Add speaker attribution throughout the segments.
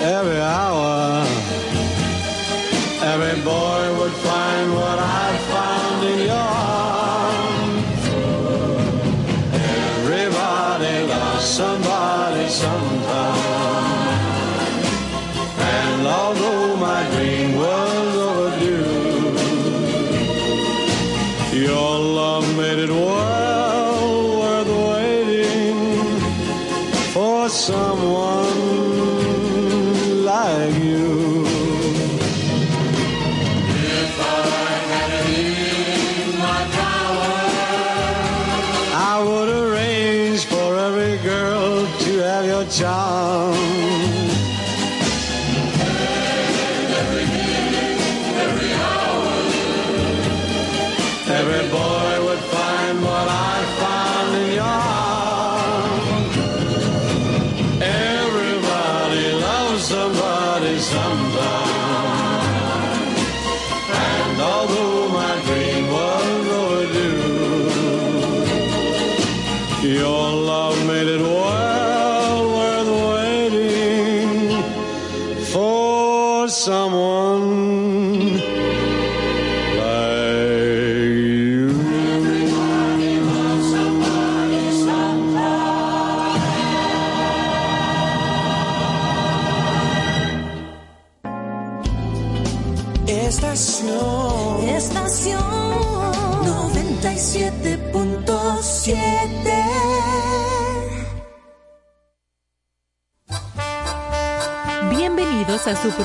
Speaker 1: É real.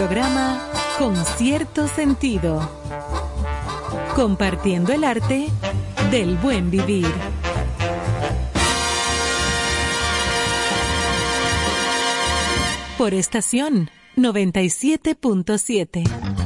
Speaker 1: programa Con cierto sentido. Compartiendo el arte del buen vivir. Por estación 97.7.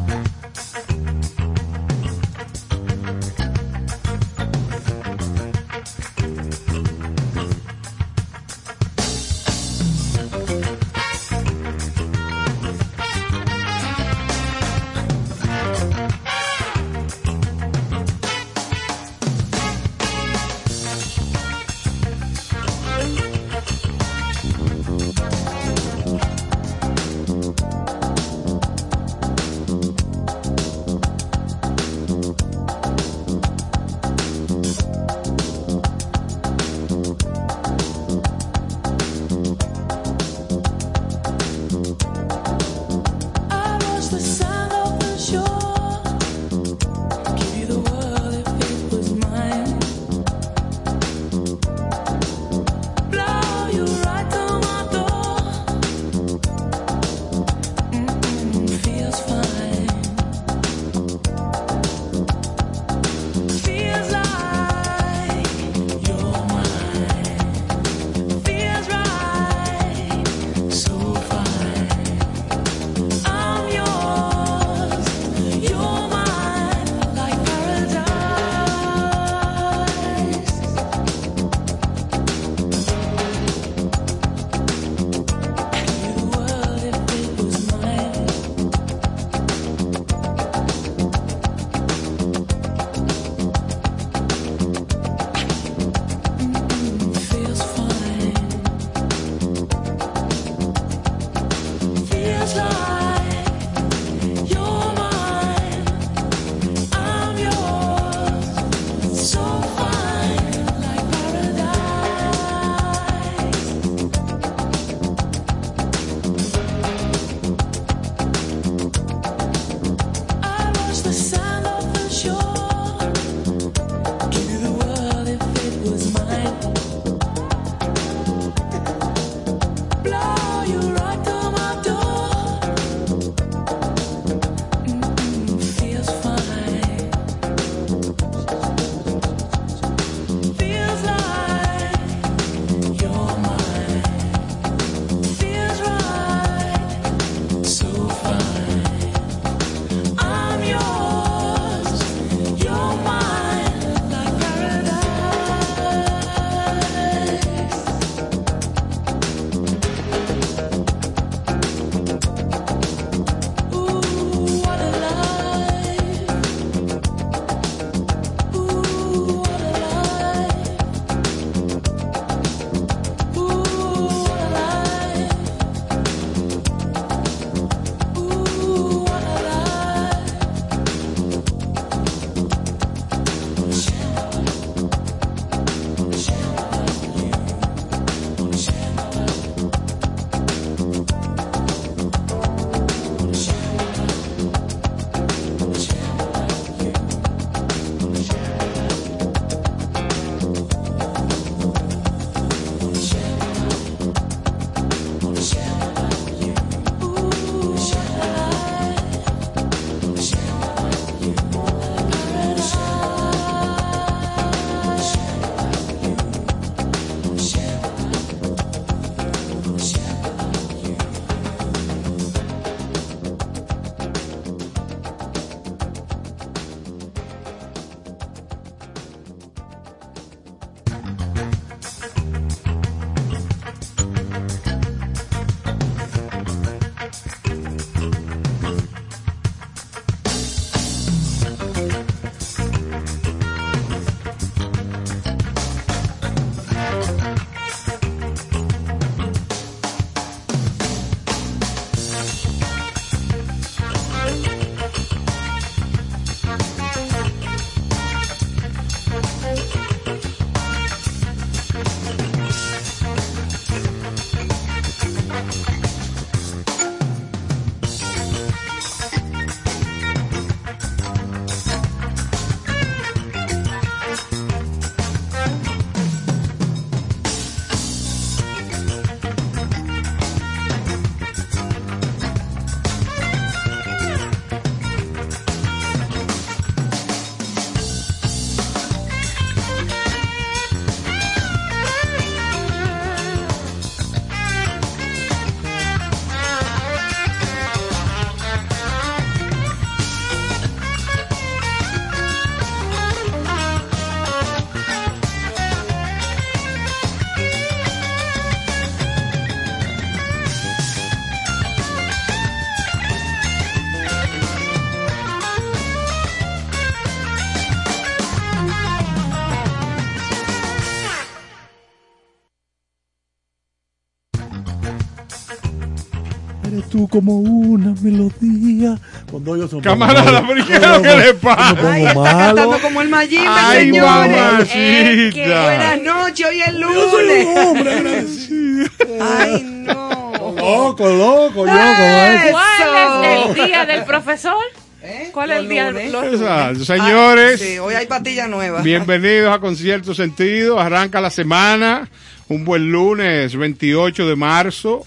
Speaker 2: Tú como una melodía. Cuando yo son
Speaker 3: Camarada, ¿pero qué es lo que le pasa?
Speaker 4: Ay, está
Speaker 2: malo.
Speaker 4: cantando como el Mayimbe,
Speaker 3: Ay,
Speaker 4: señores.
Speaker 3: mamacita.
Speaker 4: Que buenas noches, hoy es
Speaker 2: Yo soy
Speaker 4: lunes.
Speaker 2: un hombre agradecido.
Speaker 4: Ay, no.
Speaker 2: Loco, loco, yo es.
Speaker 5: ¿Cuál es el día del profesor?
Speaker 4: ¿Eh?
Speaker 5: ¿Cuál es el día
Speaker 4: lunes?
Speaker 3: Exacto. Señores,
Speaker 4: Sí, hoy hay pastillas nuevas.
Speaker 3: bienvenidos a Concierto Sentido. Arranca la semana. Un buen lunes, 28 de marzo.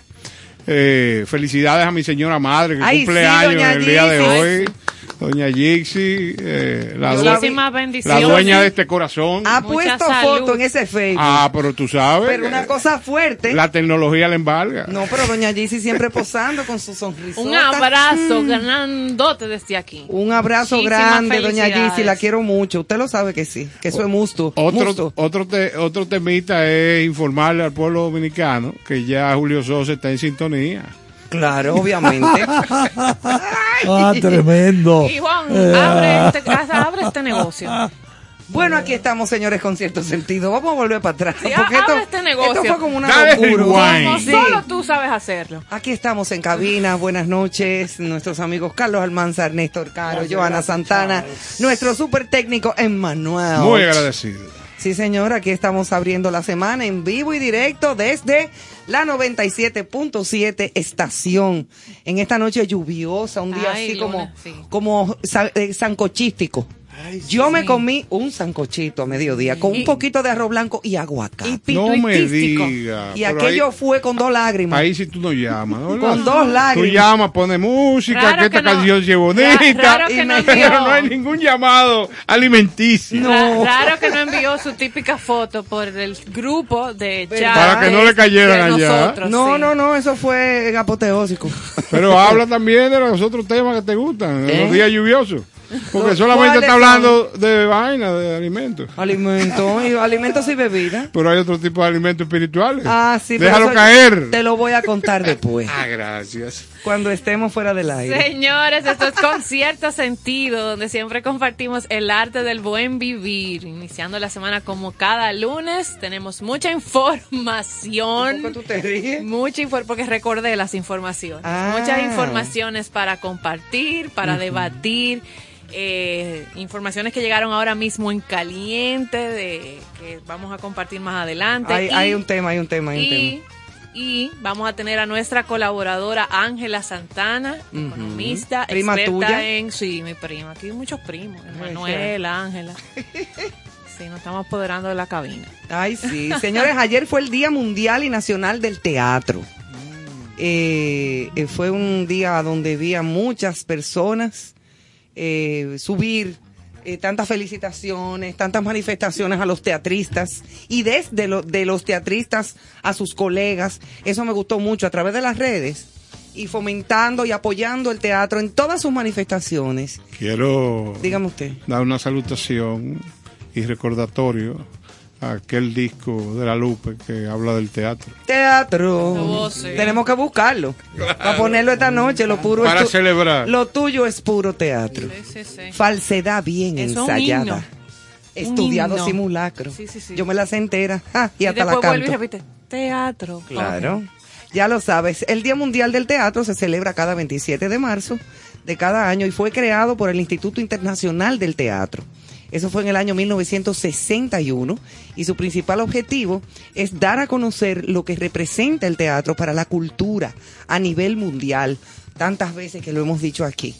Speaker 3: Eh, felicidades a mi señora madre que
Speaker 4: Ay,
Speaker 3: cumple
Speaker 4: sí,
Speaker 3: en el día de hoy. Doña Gixi, eh, la, dueña de este corazón.
Speaker 4: Ha
Speaker 5: Mucha
Speaker 4: puesto
Speaker 5: salud.
Speaker 4: foto en ese Facebook.
Speaker 3: Ah, pero tú sabes.
Speaker 4: pero una cosa fuerte.
Speaker 3: La tecnología le embarga.
Speaker 4: No, pero doña Gizzy siempre posando con su sonrisa.
Speaker 5: Un abrazo grandote desde aquí.
Speaker 4: Un abrazo
Speaker 5: Muchísimas
Speaker 4: grande, doña. Gizzy, la quiero mucho. Usted lo sabe que sí, que eso es musto.
Speaker 3: Otro,
Speaker 4: musto.
Speaker 3: otro, te- otro temita es informarle al pueblo dominicano que ya Julio Sosa está en sintonía.
Speaker 4: Claro, obviamente.
Speaker 2: Ah, tremendo.
Speaker 5: Y Juan, abre este, abre este negocio.
Speaker 4: bueno, aquí estamos, señores, con cierto sentido. Vamos a volver para atrás.
Speaker 5: Sí,
Speaker 4: porque
Speaker 5: abre
Speaker 4: esto,
Speaker 5: este negocio.
Speaker 4: esto fue como una locura.
Speaker 3: rewind.
Speaker 5: Como
Speaker 4: Sí.
Speaker 5: solo tú sabes hacerlo.
Speaker 4: Aquí estamos en cabina. Buenas noches. Nuestros amigos Carlos Almanzar, Néstor Caro, Joana Santana, nuestro super técnico Emmanuel.
Speaker 3: Muy agradecido.
Speaker 4: Sí, señor, aquí estamos abriendo la semana en vivo y directo desde la 97.7 estación. En esta noche lluviosa, un día
Speaker 5: Ay,
Speaker 4: así como,
Speaker 5: sí.
Speaker 4: como sa- Yo me comí un sancochito a mediodía con un poquito de arroz blanco y aguacate.
Speaker 5: Y
Speaker 3: No me digas.
Speaker 4: Y aquello
Speaker 3: ahí,
Speaker 4: fue con dos lágrimas.
Speaker 3: ahí sí tú no llamas, ¿no?
Speaker 4: Con dos
Speaker 3: Tú
Speaker 4: lágrimas.
Speaker 3: llamas, pones música,
Speaker 5: Raro
Speaker 3: que esta
Speaker 5: que no-
Speaker 3: canción sea bonita.
Speaker 4: Y
Speaker 5: no
Speaker 3: pero no hay ningún llamado alimenticio.
Speaker 5: Ra- Raro que no envió su típica foto por el grupo de chat
Speaker 3: Para que no le cayeran allá.
Speaker 5: nosotros,
Speaker 4: no,
Speaker 5: sí.
Speaker 4: no, no, eso fue apoteósico.
Speaker 3: Pero habla también de los otros temas que te gustan,
Speaker 4: ¿Eh?
Speaker 3: los días lluviosos. Porque
Speaker 4: ¿Los
Speaker 3: solamente está hablando de vaina, de alimentos.
Speaker 4: alimentos, y alimentos y bebidas.
Speaker 3: Pero hay otro tipo de alimentos espirituales.
Speaker 4: Ah, sí, pero
Speaker 3: Déjalo caer.
Speaker 4: Te lo voy a contar después,
Speaker 3: Ah, gracias.
Speaker 4: Cuando estemos fuera del aire.
Speaker 5: Señores, esto es con cierto sentido, donde siempre compartimos el arte del buen vivir. Iniciando la semana como cada lunes, tenemos mucha información.
Speaker 4: ¿Por qué tú te ríes?
Speaker 5: Mucha información, porque recordé las informaciones.
Speaker 4: Ah.
Speaker 5: Muchas informaciones para compartir, para debatir. eh, informaciones que llegaron ahora mismo en caliente, de que vamos a compartir más adelante.
Speaker 4: Hay,
Speaker 5: Y-
Speaker 4: hay un tema, hay un tema, hay un
Speaker 5: y,
Speaker 4: tema.
Speaker 5: Y vamos a tener a nuestra colaboradora Ángela Santana,
Speaker 4: Ujú.
Speaker 5: economista,
Speaker 4: Prima
Speaker 5: experta
Speaker 4: tuya.
Speaker 5: en sí, mi prima. Aquí hay muchos primos, Manuel, Ángela. Sí, nos estamos apoderando de la cabina.
Speaker 4: Ay, sí. Señores, ayer fue el Día Mundial y Nacional del Teatro. Eh, eh, fue un día donde vi a muchas personas eh, subir eh, tantas felicitaciones, tantas manifestaciones a los teatristas y desde lo- de los teatristas a sus colegas. Eso me gustó mucho a través de las redes y fomentando y apoyando el teatro en todas sus manifestaciones.
Speaker 3: Quiero
Speaker 4: Dígame usted.
Speaker 3: dar una salutación y recordatorio aquel disco de la Lupe que habla del teatro.
Speaker 4: Teatro.
Speaker 5: Oh, sí.
Speaker 4: Tenemos que buscarlo. Para ponerlo esta noche. Lo puro
Speaker 3: Para
Speaker 4: es tu-
Speaker 3: celebrar.
Speaker 4: Lo tuyo es puro teatro.
Speaker 5: Sí, sí, sí.
Speaker 4: Falsedad bien
Speaker 5: es
Speaker 4: ensayada.
Speaker 5: himno.
Speaker 4: Estudiado
Speaker 5: himno.
Speaker 4: simulacro.
Speaker 5: Sí, sí, sí.
Speaker 4: Yo me la sé entera. Ah, y
Speaker 5: Y
Speaker 4: hasta la
Speaker 5: después vuelve y
Speaker 4: canto.
Speaker 5: repite, teatro.
Speaker 4: Claro. Ya lo sabes. El Día Mundial del Teatro se celebra cada 27 de marzo de cada año y fue creado por el Instituto Internacional del Teatro. Eso fue en el año 1961 y su principal objetivo es dar a conocer lo que representa el teatro para la cultura a nivel mundial. Tantas veces que lo hemos dicho aquí.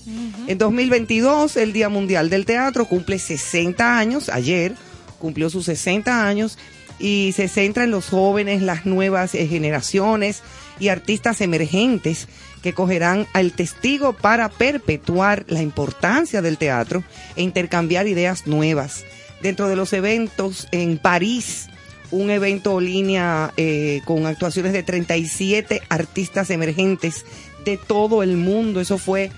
Speaker 4: En 2022, el Día Mundial del Teatro cumple 60 años. Ayer cumplió sus 60 años y se centra en los jóvenes, las nuevas eh, generaciones y artistas emergentes que cogerán al testigo para perpetuar la importancia del teatro e intercambiar ideas nuevas. Dentro de los eventos en París, un evento en línea eh, con actuaciones de 37 artistas emergentes de todo el mundo. Eso fue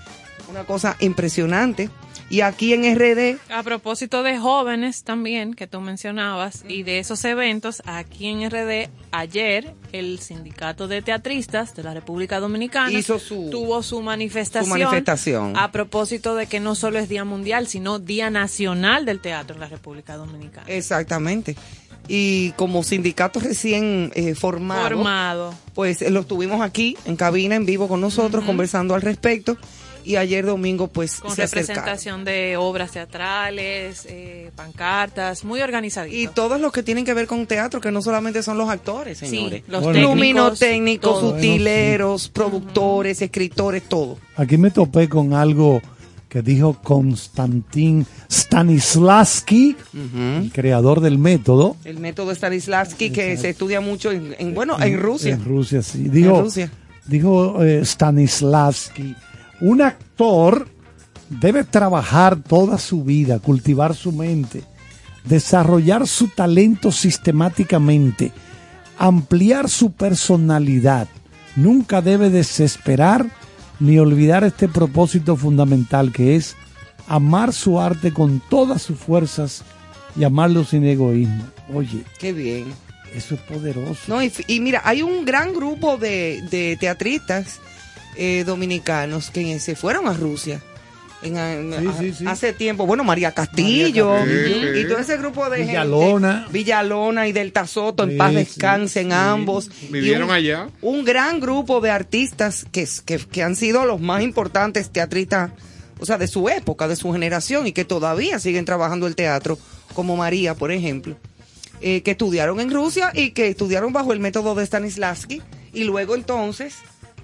Speaker 4: una cosa impresionante. Y aquí en RD,
Speaker 5: A propósito de jóvenes también, que tú mencionabas, y de esos eventos, aquí en RD, ayer, el Sindicato de Teatristas de la República Dominicana
Speaker 4: Hizo su-
Speaker 5: tuvo su manifestación,
Speaker 4: su manifestación.
Speaker 5: a propósito de que no solo es Día Mundial, sino Día Nacional del Teatro en la República Dominicana.
Speaker 4: Exactamente. y como sindicato recién eh, formado,
Speaker 5: Formado.
Speaker 4: pues eh, lo tuvimos aquí en cabina en vivo con nosotros conversando al respecto y ayer domingo pues
Speaker 5: Con
Speaker 4: se acercaron.
Speaker 5: representación de obras teatrales, eh, pancartas, muy organizadito.
Speaker 4: Y todos los que tienen que ver con teatro, que no solamente son los actores,
Speaker 5: Sí,
Speaker 4: señores.
Speaker 5: los
Speaker 2: Bueno.
Speaker 5: técnicos,
Speaker 4: Luminotécnicos,
Speaker 5: todo.
Speaker 4: utileros, productores, escritores, todo.
Speaker 2: Aquí me topé con algo que dijo Konstantin Stanislavski, el creador del método.
Speaker 4: El método Stanislavski que se estudia mucho en, en, bueno, en Rusia.
Speaker 2: En Rusia, sí. Dijo,
Speaker 4: En Rusia.
Speaker 2: dijo eh, Stanislavski, un actor debe trabajar toda su vida, cultivar su mente, desarrollar su talento sistemáticamente, ampliar su personalidad. Nunca debe desesperar ni olvidar este propósito fundamental que es amar su arte con todas sus fuerzas y amarlo sin egoísmo. Oye,
Speaker 4: Qué bien.
Speaker 2: eso es poderoso.
Speaker 4: No, y, y mira, hay un gran grupo de, de teatristas eh, dominicanos que se fueron a Rusia. En, a-
Speaker 2: Sí,
Speaker 4: a-
Speaker 2: sí, sí.
Speaker 4: Hace tiempo, bueno, María Castillo,
Speaker 2: María
Speaker 3: Castillo.
Speaker 4: y todo ese grupo de
Speaker 2: Villalona.
Speaker 4: gente, Villalona y Delta Soto, en
Speaker 2: Sí,
Speaker 4: paz descansen
Speaker 2: sí.
Speaker 4: ambos.
Speaker 3: Vivieron
Speaker 4: un-
Speaker 3: allá.
Speaker 4: un gran grupo de artistas que, que, que han sido los más importantes teatristas, o sea, de su época, de su generación, y que todavía siguen trabajando el teatro, como María, por ejemplo, eh, que estudiaron en Rusia y que estudiaron bajo el método de Stanislavski, y luego entonces,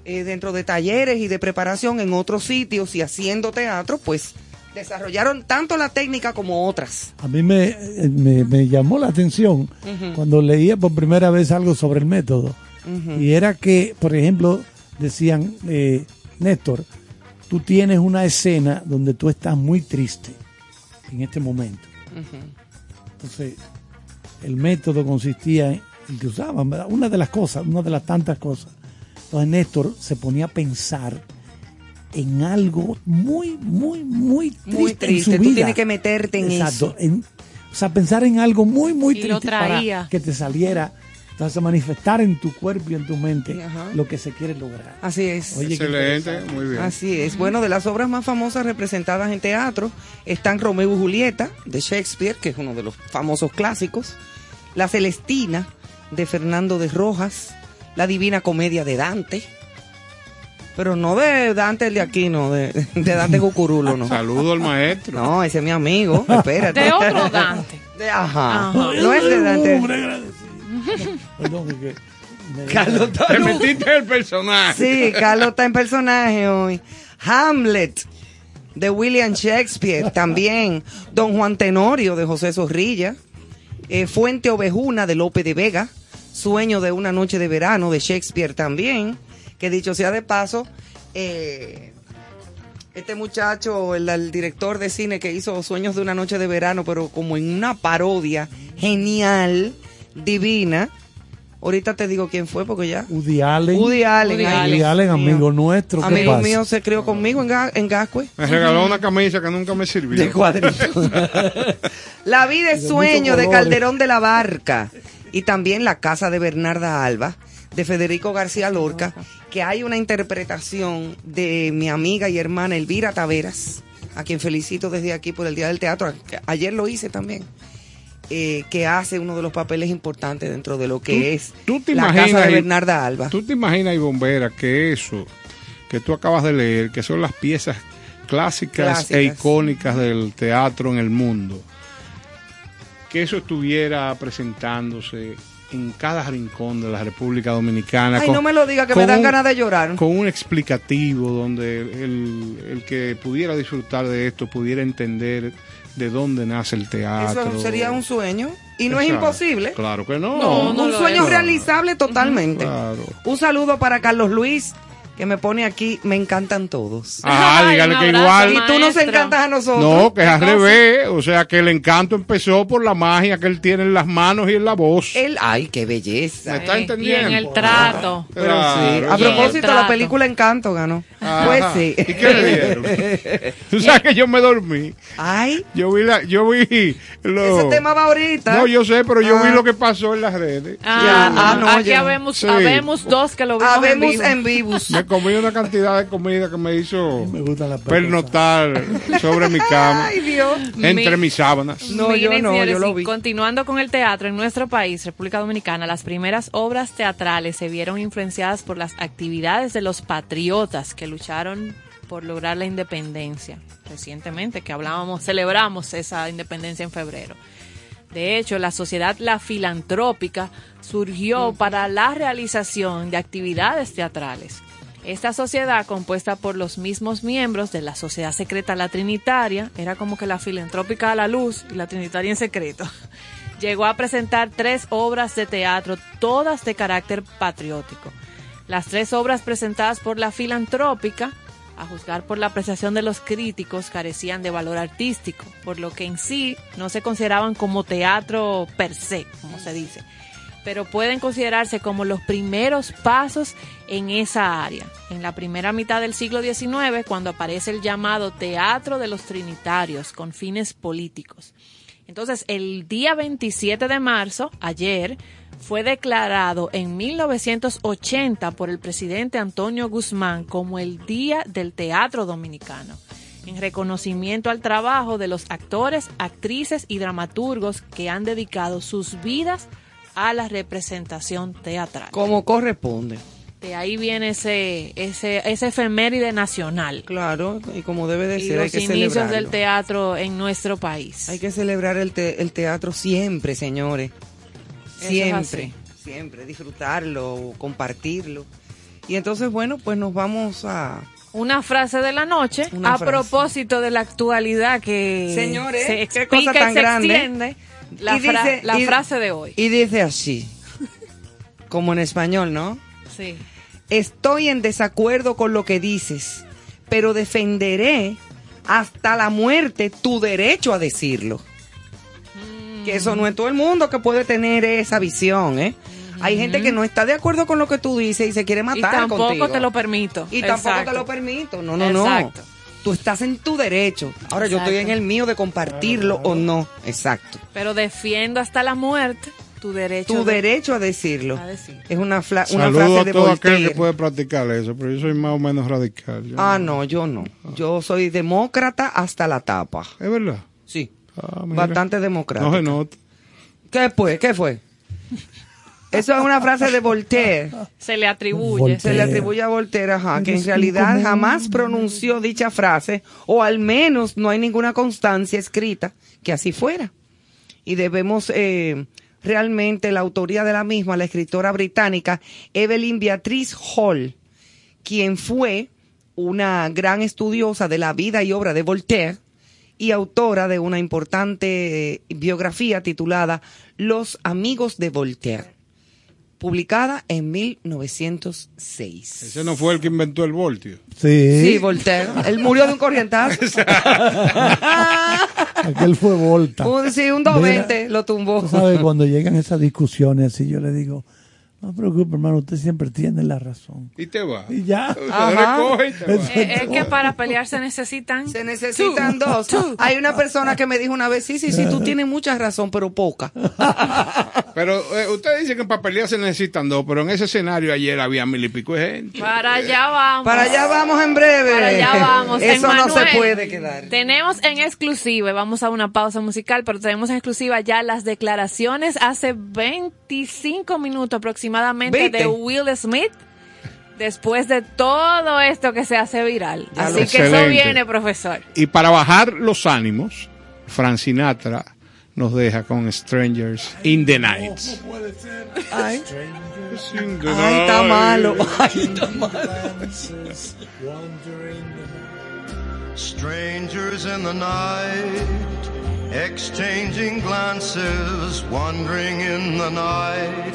Speaker 4: eh, dentro de talleres y de preparación en otros sitios y haciendo teatro, pues desarrollaron tanto la técnica como otras.
Speaker 2: A mí me, eh, me, me llamó la atención cuando leía por primera vez algo sobre el método. Y era que, por ejemplo, decían, eh, Néstor, tú tienes una escena donde tú estás muy triste en este momento. Entonces, el método consistía en, en que usaban, ¿verdad? una de las cosas, una de las tantas cosas. Entonces Néstor se ponía a pensar en algo muy, muy, muy triste.
Speaker 4: Muy
Speaker 2: en
Speaker 4: triste,
Speaker 2: su
Speaker 4: tú
Speaker 2: vida.
Speaker 4: tienes que meterte en
Speaker 2: Exacto,
Speaker 4: eso.
Speaker 2: en- o sea, pensar en algo muy, muy
Speaker 5: Y lo
Speaker 2: triste para que te saliera, entonces manifestar en tu cuerpo y en tu mente
Speaker 4: Ajá.
Speaker 2: lo que se quiere lograr.
Speaker 4: Así es.
Speaker 2: Oye,
Speaker 3: Excelente, muy bien.
Speaker 4: Así es. Bueno, de las obras más famosas representadas en teatro están Romeo y Julieta de Shakespeare, que es uno de los famosos clásicos, La Celestina de Fernando de Rojas, La Divina Comedia de Dante, pero no de Dante el de aquí, no, de, de Dante Cucurulo, no.
Speaker 3: Saludo al maestro.
Speaker 4: No, ese es mi amigo, espérate.
Speaker 5: De otro Dante.
Speaker 4: De- ajá.
Speaker 5: Ajá.
Speaker 4: No es de Dante.
Speaker 2: Hombre, agradecido. Perdón, que
Speaker 4: Carlos
Speaker 3: Te
Speaker 4: Tanu.
Speaker 3: metiste el personaje.
Speaker 4: Sí, Carlos está en personaje hoy. Hamlet, de William Shakespeare, también. Don Juan Tenorio, de José Zorrilla. Eh, Fuente Ovejuna, de Lope de Vega. Sueño de una noche de verano, de Shakespeare también. Que dicho sea de paso, eh, este muchacho, el, el director de cine que hizo Sueños de una noche de verano, pero como en una parodia genial, divina. Ahorita te digo quién fue, porque ya.
Speaker 2: Woody Allen.
Speaker 4: Woody Allen.
Speaker 5: Woody
Speaker 2: Woody Allen,
Speaker 4: mío.
Speaker 2: amigo nuestro. ¿qué
Speaker 4: Amigo
Speaker 2: pasa?
Speaker 4: mío se crió conmigo en, Ga- en Gascue.
Speaker 3: Me regaló una camisa que nunca me sirvió.
Speaker 4: De cuadritos. la vida es sueño de. Calderón de la Barca. Y también La casa de Bernarda Alba, de Federico García Lorca, que hay una interpretación de mi amiga y hermana Elvira Taveras, a quien felicito desde aquí por el Día del Teatro. que Ayer lo hice también. eh, que hace uno de los papeles importantes dentro de lo que
Speaker 3: Tú-
Speaker 4: es
Speaker 3: tú te
Speaker 4: la
Speaker 3: imaginas,
Speaker 4: casa de Bernarda Alba.
Speaker 3: ¿Tú te imaginas, y Bombera, que eso que tú acabas de leer, que son las piezas clásicas,
Speaker 4: Clásicas.
Speaker 3: e icónicas del teatro en el mundo, que eso estuviera presentándose en cada rincón de la República Dominicana?
Speaker 4: Ay,
Speaker 3: con-
Speaker 4: no me lo diga, que me dan
Speaker 3: un-
Speaker 4: ganas de llorar.
Speaker 3: Con un explicativo donde el, el que pudiera disfrutar de esto pudiera entender de dónde nace el teatro.
Speaker 4: Eso sería un sueño. Y no es imposible.
Speaker 3: Claro que no.
Speaker 5: No, no
Speaker 4: un sueño
Speaker 5: es.
Speaker 4: realizable totalmente.
Speaker 3: Claro.
Speaker 4: Un saludo para Carlos Luis, que me pone aquí, me encantan todos.
Speaker 3: Ah,
Speaker 5: Ay,
Speaker 3: dígale que igual.
Speaker 4: y tú nos encantas a nosotros.
Speaker 3: No, que es al revés. O sea, que el encanto empezó por la magia que él tiene en las manos y en la voz.
Speaker 4: Él, ay, qué belleza.
Speaker 3: Me está entendiendo.
Speaker 5: Y en el trato.
Speaker 4: Pero
Speaker 3: Claro,
Speaker 4: sí. A propósito, la película Encanto ganó.
Speaker 3: Ajá.
Speaker 4: Pues sí.
Speaker 3: ¿Y qué le dieron? Tú sabes que yo me dormí.
Speaker 4: Ay,
Speaker 3: Yo vi la, yo vi lo...
Speaker 4: ese tema va ahorita.
Speaker 3: No, yo sé, pero yo
Speaker 4: Ah.
Speaker 3: vi lo que pasó en las redes.
Speaker 5: Ah,
Speaker 4: Ya, ah, no,
Speaker 5: aquí
Speaker 4: ya.
Speaker 5: habemos,
Speaker 3: Sí.
Speaker 5: habemos dos que lo vimos
Speaker 4: Habemos
Speaker 5: en vivo.
Speaker 4: en vivos.
Speaker 3: Comí una cantidad de comida que me hizo
Speaker 2: Me
Speaker 3: pernotar sobre mi cama,
Speaker 4: Ay, Dios.
Speaker 3: entre
Speaker 5: Mi-
Speaker 3: mis sábanas.
Speaker 4: No, yo no,
Speaker 5: señores,
Speaker 4: yo lo vi.
Speaker 5: Continuando con el teatro, en nuestro país, República Dominicana, las primeras obras teatrales se vieron influenciadas por las actividades de los patriotas que lucharon por lograr la independencia. Recientemente, que hablábamos, celebramos esa independencia en febrero. De hecho, la sociedad La Filantrópica surgió para la realización de actividades teatrales. Esta sociedad, compuesta por los mismos miembros de la sociedad secreta La Trinitaria, era como que la filantrópica a la luz y la trinitaria en secreto, llegó a presentar tres obras de teatro, todas de carácter patriótico. Las tres obras presentadas por la filantrópica, a juzgar por la apreciación de los críticos, carecían de valor artístico, por lo que en sí no se consideraban como teatro per se, como se dice, pero pueden considerarse como los primeros pasos en esa área. En la primera mitad del siglo XIX, cuando aparece el llamado Teatro de los Trinitarios con fines políticos. Entonces, el día 27 de marzo, ayer, fue declarado en 1980 por el presidente Antonio Guzmán como el Día del Teatro Dominicano, en reconocimiento al trabajo de los actores, actrices y dramaturgos que han dedicado sus vidas a la representación teatral.
Speaker 4: Como corresponde.
Speaker 5: De ahí viene ese, ese, ese efeméride nacional
Speaker 4: Claro, y como debe de
Speaker 5: y
Speaker 4: ser, hay
Speaker 5: los
Speaker 4: que
Speaker 5: inicios del teatro en nuestro país.
Speaker 4: Hay que celebrar el, te- el teatro siempre, señores. Siempre, siempre. Disfrutarlo, compartirlo. Y entonces, bueno, pues nos vamos a...
Speaker 5: Una frase de la noche
Speaker 4: Una
Speaker 5: a
Speaker 4: frase.
Speaker 5: propósito de la actualidad que
Speaker 4: Señores,
Speaker 5: se
Speaker 4: qué cosa tan
Speaker 5: y se
Speaker 4: grande.
Speaker 5: extiende. La,
Speaker 4: Y
Speaker 5: fra-
Speaker 4: dice-
Speaker 5: la
Speaker 4: y-
Speaker 5: frase de hoy.
Speaker 4: Y dice así, como en español, ¿no?
Speaker 5: Sí.
Speaker 4: Estoy en desacuerdo con lo que dices, pero defenderé hasta la muerte tu derecho a decirlo. Que eso no es todo el mundo que puede tener esa visión, ¿eh? Hay gente que no está de acuerdo con lo que tú dices y se quiere
Speaker 5: Y
Speaker 4: matar
Speaker 5: tampoco
Speaker 4: contigo.
Speaker 5: te lo permito.
Speaker 4: Y tampoco te lo permito. No, no,
Speaker 5: Exacto.
Speaker 4: no. Tú estás en tu derecho. Ahora yo estoy en el mío de compartirlo o no. Exacto.
Speaker 5: Pero defiendo hasta la muerte tu derecho.
Speaker 4: Tu
Speaker 5: de-
Speaker 4: derecho a decirlo.
Speaker 5: A decir.
Speaker 4: Es una, fla- una
Speaker 3: Saludo
Speaker 4: frase
Speaker 3: a
Speaker 4: de
Speaker 3: todo aquel
Speaker 4: Voltaire.
Speaker 3: que puede practicar eso, pero yo soy más o menos radical. Yo
Speaker 4: Ah, no, yo no. Yo soy demócrata hasta la tapa.
Speaker 3: Es verdad.
Speaker 4: Sí.
Speaker 3: Ah.
Speaker 4: Bastante democrático.
Speaker 3: No se nota.
Speaker 4: ¿Qué fue? ¿Qué fue? Eso es una frase de Voltaire.
Speaker 5: Se le atribuye.
Speaker 2: Voltaire.
Speaker 4: Se le atribuye a Voltaire, ajá, que en realidad jamás
Speaker 2: un-
Speaker 4: pronunció dicha frase, o al menos no hay ninguna constancia escrita que así fuera. Y debemos eh, realmente la autoría de la misma, la escritora británica Evelyn Beatrice Hall, quien fue una gran estudiosa de la vida y obra de Voltaire y autora de una importante eh, biografía titulada Los amigos de Voltaire, publicada en 1906.
Speaker 3: Ese no fue el que inventó el voltio.
Speaker 2: Sí,
Speaker 4: Sí, Voltaire. Él murió de un corrientazo.
Speaker 2: aquel fue Volta.
Speaker 4: un, sí, un 220 lo tumbó.
Speaker 2: Tú sabes, cuando llegan esas discusiones así, yo le digo, no se preocupe, hermano, usted siempre tiene la razón.
Speaker 3: Y te va.
Speaker 2: Y ya.
Speaker 3: Se
Speaker 4: Ajá.
Speaker 3: recoge y te va.
Speaker 5: Eh, es que para pelear se necesitan.
Speaker 4: Se necesitan dos. Hay una persona que me dijo una vez, sí, sí, sí, tú tienes mucha razón, pero poca.
Speaker 3: Pero eh, usted dice que para pelear se necesitan dos, pero en ese escenario ayer había mil y pico de gente.
Speaker 5: Para allá vamos.
Speaker 4: Para allá vamos en breve.
Speaker 5: Para allá vamos.
Speaker 4: Eso no se puede quedar.
Speaker 5: Tenemos en exclusiva, vamos a una pausa musical, pero tenemos en exclusiva ya las declaraciones hace 25 minutos aproximadamente
Speaker 4: ¿Viste?
Speaker 5: de Will Smith. Después de todo esto que se hace viral.
Speaker 4: Ya
Speaker 5: Así que eso
Speaker 3: Excelente.
Speaker 5: viene, profesor.
Speaker 3: Y para bajar los ánimos, Frank Sinatra nos deja con Strangers in the Night.
Speaker 4: Ay,
Speaker 3: In the
Speaker 4: ay, está
Speaker 3: night.
Speaker 4: malo. Ay, está malo.
Speaker 6: Strangers in the night, exchanging glances, wandering in the night.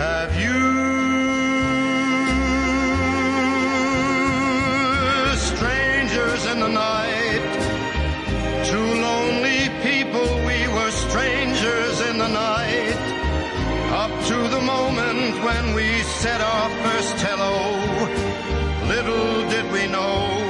Speaker 6: have you strangers in the night? Two lonely people, we were strangers in the night. Up to the moment when we said our first hello, little did we know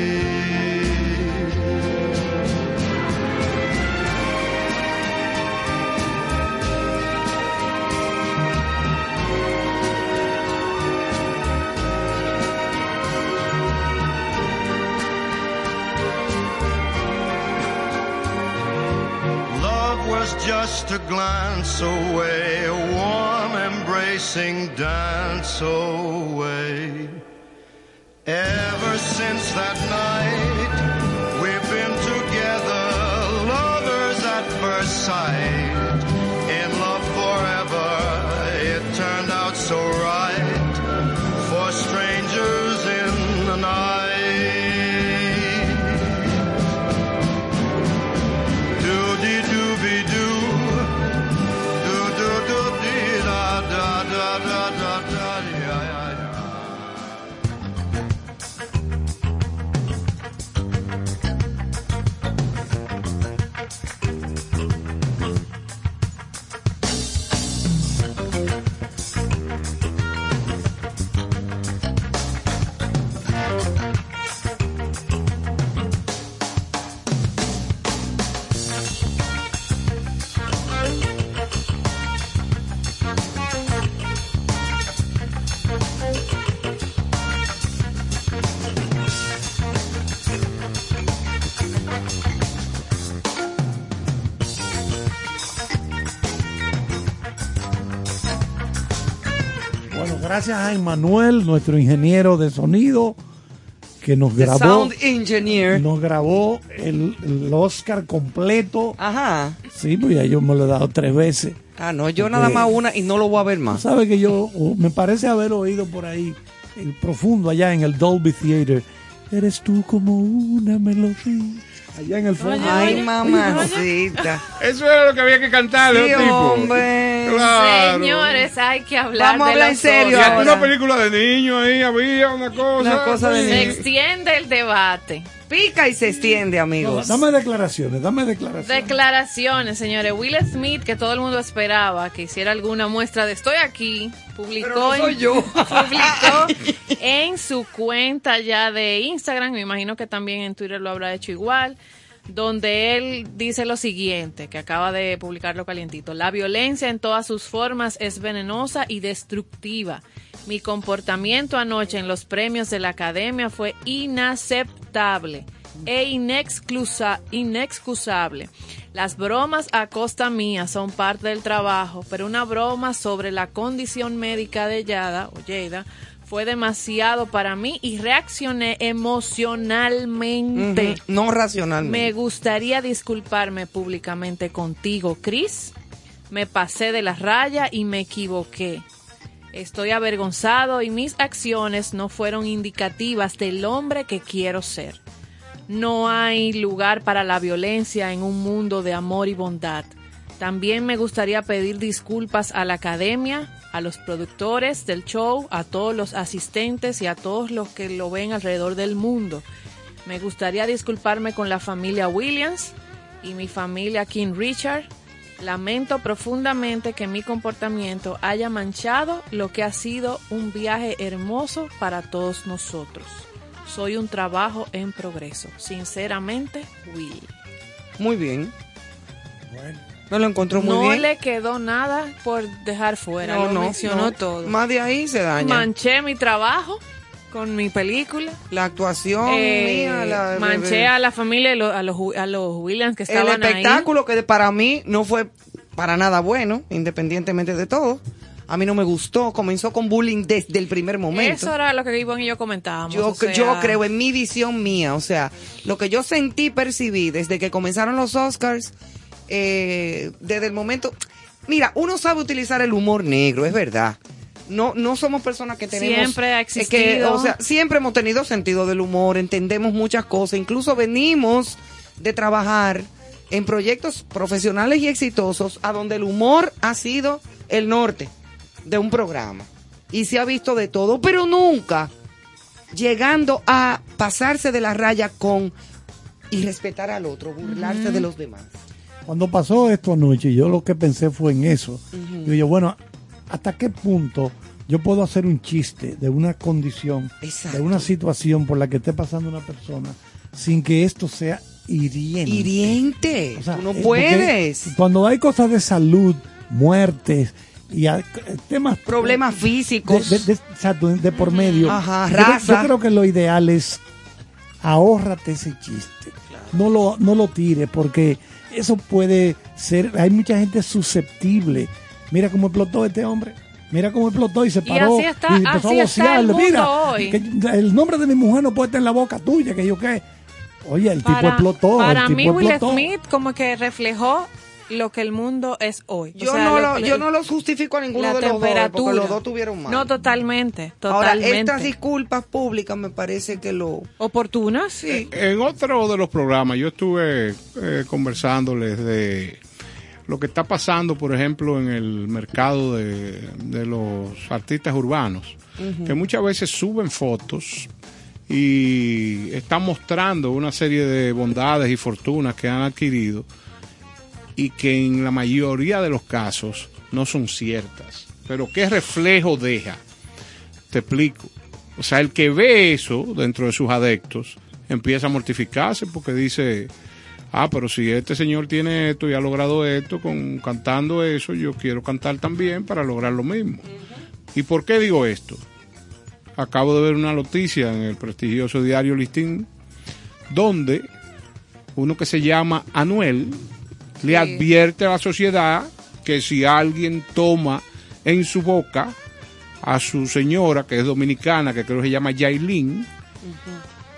Speaker 6: Was just a glance away, a warm embracing dance away. Ever since that night, we've been together, lovers at first sight. In love forever,
Speaker 2: gracias a Emanuel, nuestro ingeniero de sonido, que nos
Speaker 4: The
Speaker 2: grabó,
Speaker 4: Sound Engineer.
Speaker 2: nos grabó el, el Oscar completo.
Speaker 4: Ajá.
Speaker 2: Sí, pues ya yo me lo he dado tres veces.
Speaker 4: Ah, no, yo nada más una y no lo voy a ver más.
Speaker 2: sabes que yo, oh, me parece haber oído por ahí, en profundo, allá en el Dolby Theater, eres tú como una melodía. Allá en el fondo.
Speaker 4: Ay, mamacita.
Speaker 3: Eso era lo que había que cantarle,
Speaker 4: Sí,
Speaker 3: ¿no, tipo?
Speaker 4: hombre.
Speaker 3: Claro.
Speaker 5: Señores, hay que hablar
Speaker 4: Vamos a
Speaker 5: de
Speaker 4: hablar en serio
Speaker 3: hasta una
Speaker 4: ahora.
Speaker 3: película de niños ahí había una cosa.
Speaker 4: Una cosa de.
Speaker 5: Se
Speaker 4: niños.
Speaker 5: extiende el debate.
Speaker 4: Pica y se extiende,
Speaker 2: No,
Speaker 4: amigos.
Speaker 2: dame declaraciones, dame declaraciones.
Speaker 5: Declaraciones, señores. Will Smith, que todo el mundo esperaba que hiciera alguna muestra de estoy aquí, publicó,
Speaker 4: Pero no soy
Speaker 5: en,
Speaker 4: yo.
Speaker 5: publicó en su cuenta ya de Instagram, me imagino que también en Twitter lo habrá hecho igual, donde él dice lo siguiente, que acaba de publicarlo calientito. La violencia en todas sus formas es venenosa y destructiva. Mi comportamiento anoche en los premios de la academia fue inaceptable e inexcusable. Las bromas a costa mía son parte del trabajo, pero una broma sobre la condición médica de Yada o fue demasiado para mí y reaccioné emocionalmente.
Speaker 4: No racionalmente.
Speaker 5: Me gustaría disculparme públicamente contigo, Chris. Me pasé de la raya y me equivoqué. Estoy avergonzado y mis acciones no fueron indicativas del hombre que quiero ser. No hay lugar para la violencia en un mundo de amor y bondad. También me gustaría pedir disculpas a la academia, a los productores del show, a todos los asistentes y a todos los que lo ven alrededor del mundo. Me gustaría disculparme con la familia Williams y mi familia King Richard. Lamento profundamente que mi comportamiento haya manchado lo que ha sido un viaje hermoso para todos nosotros. Soy un trabajo en progreso. Sinceramente, Will.
Speaker 4: Muy bien. No lo encontró muy
Speaker 5: no
Speaker 4: bien.
Speaker 5: le quedó nada por dejar fuera.
Speaker 4: no,
Speaker 5: lo
Speaker 4: no,
Speaker 5: mencionó
Speaker 4: no.
Speaker 5: todo.
Speaker 4: Más de ahí se daña.
Speaker 5: Manché mi trabajo con mi película.
Speaker 4: la actuación
Speaker 5: Eh,
Speaker 4: mía, la-
Speaker 5: manché a la familia, a los, a los Williams que
Speaker 4: el
Speaker 5: estaban ahí.
Speaker 4: espectáculo que para mí no fue para nada bueno, independientemente de todo. A mí no me gustó, comenzó con bullying desde el primer momento.
Speaker 5: Eso era lo que Ivonne y yo comentábamos.
Speaker 4: Yo,
Speaker 5: o sea,
Speaker 4: yo creo en mi visión mía, o sea, lo que yo sentí, percibí desde que comenzaron los Oscars, eh, desde el momento... Mira, uno sabe utilizar el humor negro, es verdad. No, no somos personas que tenemos...
Speaker 5: Siempre ha
Speaker 4: es que,
Speaker 5: existido.
Speaker 4: o sea, siempre hemos tenido sentido del humor, entendemos muchas cosas, incluso venimos de trabajar en proyectos profesionales y exitosos a donde el humor ha sido el norte de un programa. Y se ha visto de todo, pero nunca llegando a pasarse de la raya con y respetar al otro, burlarse de los demás.
Speaker 2: Cuando pasó esto anoche, yo lo que pensé fue en eso. Yo dije, bueno, ¿hasta qué punto yo puedo hacer un chiste de una condición,
Speaker 4: Exacto.
Speaker 2: de una situación por la que esté pasando una persona, sin que esto sea hiriente?
Speaker 4: Hiriente,
Speaker 2: O sea,
Speaker 4: tú no
Speaker 2: eh,
Speaker 4: puedes.
Speaker 2: Cuando hay cosas de salud, muertes y a- temas
Speaker 4: Problemas físicos.
Speaker 2: de- de- exacto, de por medio,
Speaker 4: Ajá, raza.
Speaker 2: yo creo que lo ideal es ahórrate ese chiste. No lo, no lo tires porque eso puede ser, hay mucha gente susceptible. Mira cómo explotó este hombre. Mira cómo explotó y se
Speaker 5: Y
Speaker 2: paró.
Speaker 5: así está-
Speaker 2: y empezó
Speaker 5: así
Speaker 2: a
Speaker 5: está mundo
Speaker 2: Mira,
Speaker 5: hoy.
Speaker 2: que el nombre de mi mujer no puede estar en la boca tuya, que yo qué. Oye, el tipo
Speaker 5: Para,
Speaker 2: explotó.
Speaker 5: para
Speaker 2: el tipo
Speaker 5: mí, Will
Speaker 2: explotó.
Speaker 5: Smith como que reflejó lo que el mundo es hoy. O
Speaker 4: Yo,
Speaker 5: sea,
Speaker 4: no
Speaker 5: lo-
Speaker 4: lo, yo no los justifico a ninguno
Speaker 5: la
Speaker 4: de los dos,
Speaker 5: temperatura.
Speaker 4: porque los dos tuvieron mal.
Speaker 5: No, totalmente,
Speaker 4: Ahora,
Speaker 5: totalmente.
Speaker 4: estas disculpas públicas me parece que lo...
Speaker 5: ¿Oportunas? Sí.
Speaker 3: En otro de los programas yo estuve eh, conversándoles de lo que está pasando, por ejemplo, en el mercado de, de los artistas urbanos, que muchas veces suben fotos y están mostrando una serie de bondades y fortunas que han adquirido y que en la mayoría de los casos no son ciertas. Pero ¿qué reflejo deja? Te explico. O sea, el que ve eso dentro de sus adeptos empieza a mortificarse porque dice, ah, pero si este señor tiene esto y ha logrado esto con cantando eso, yo quiero cantar también para lograr lo mismo. ¿Y por qué digo esto? Acabo de ver una noticia en el prestigioso diario Listín donde uno que se llama Anuel le advierte a la sociedad que si alguien toma en su boca a su señora, que es dominicana, que creo que se llama Yailin,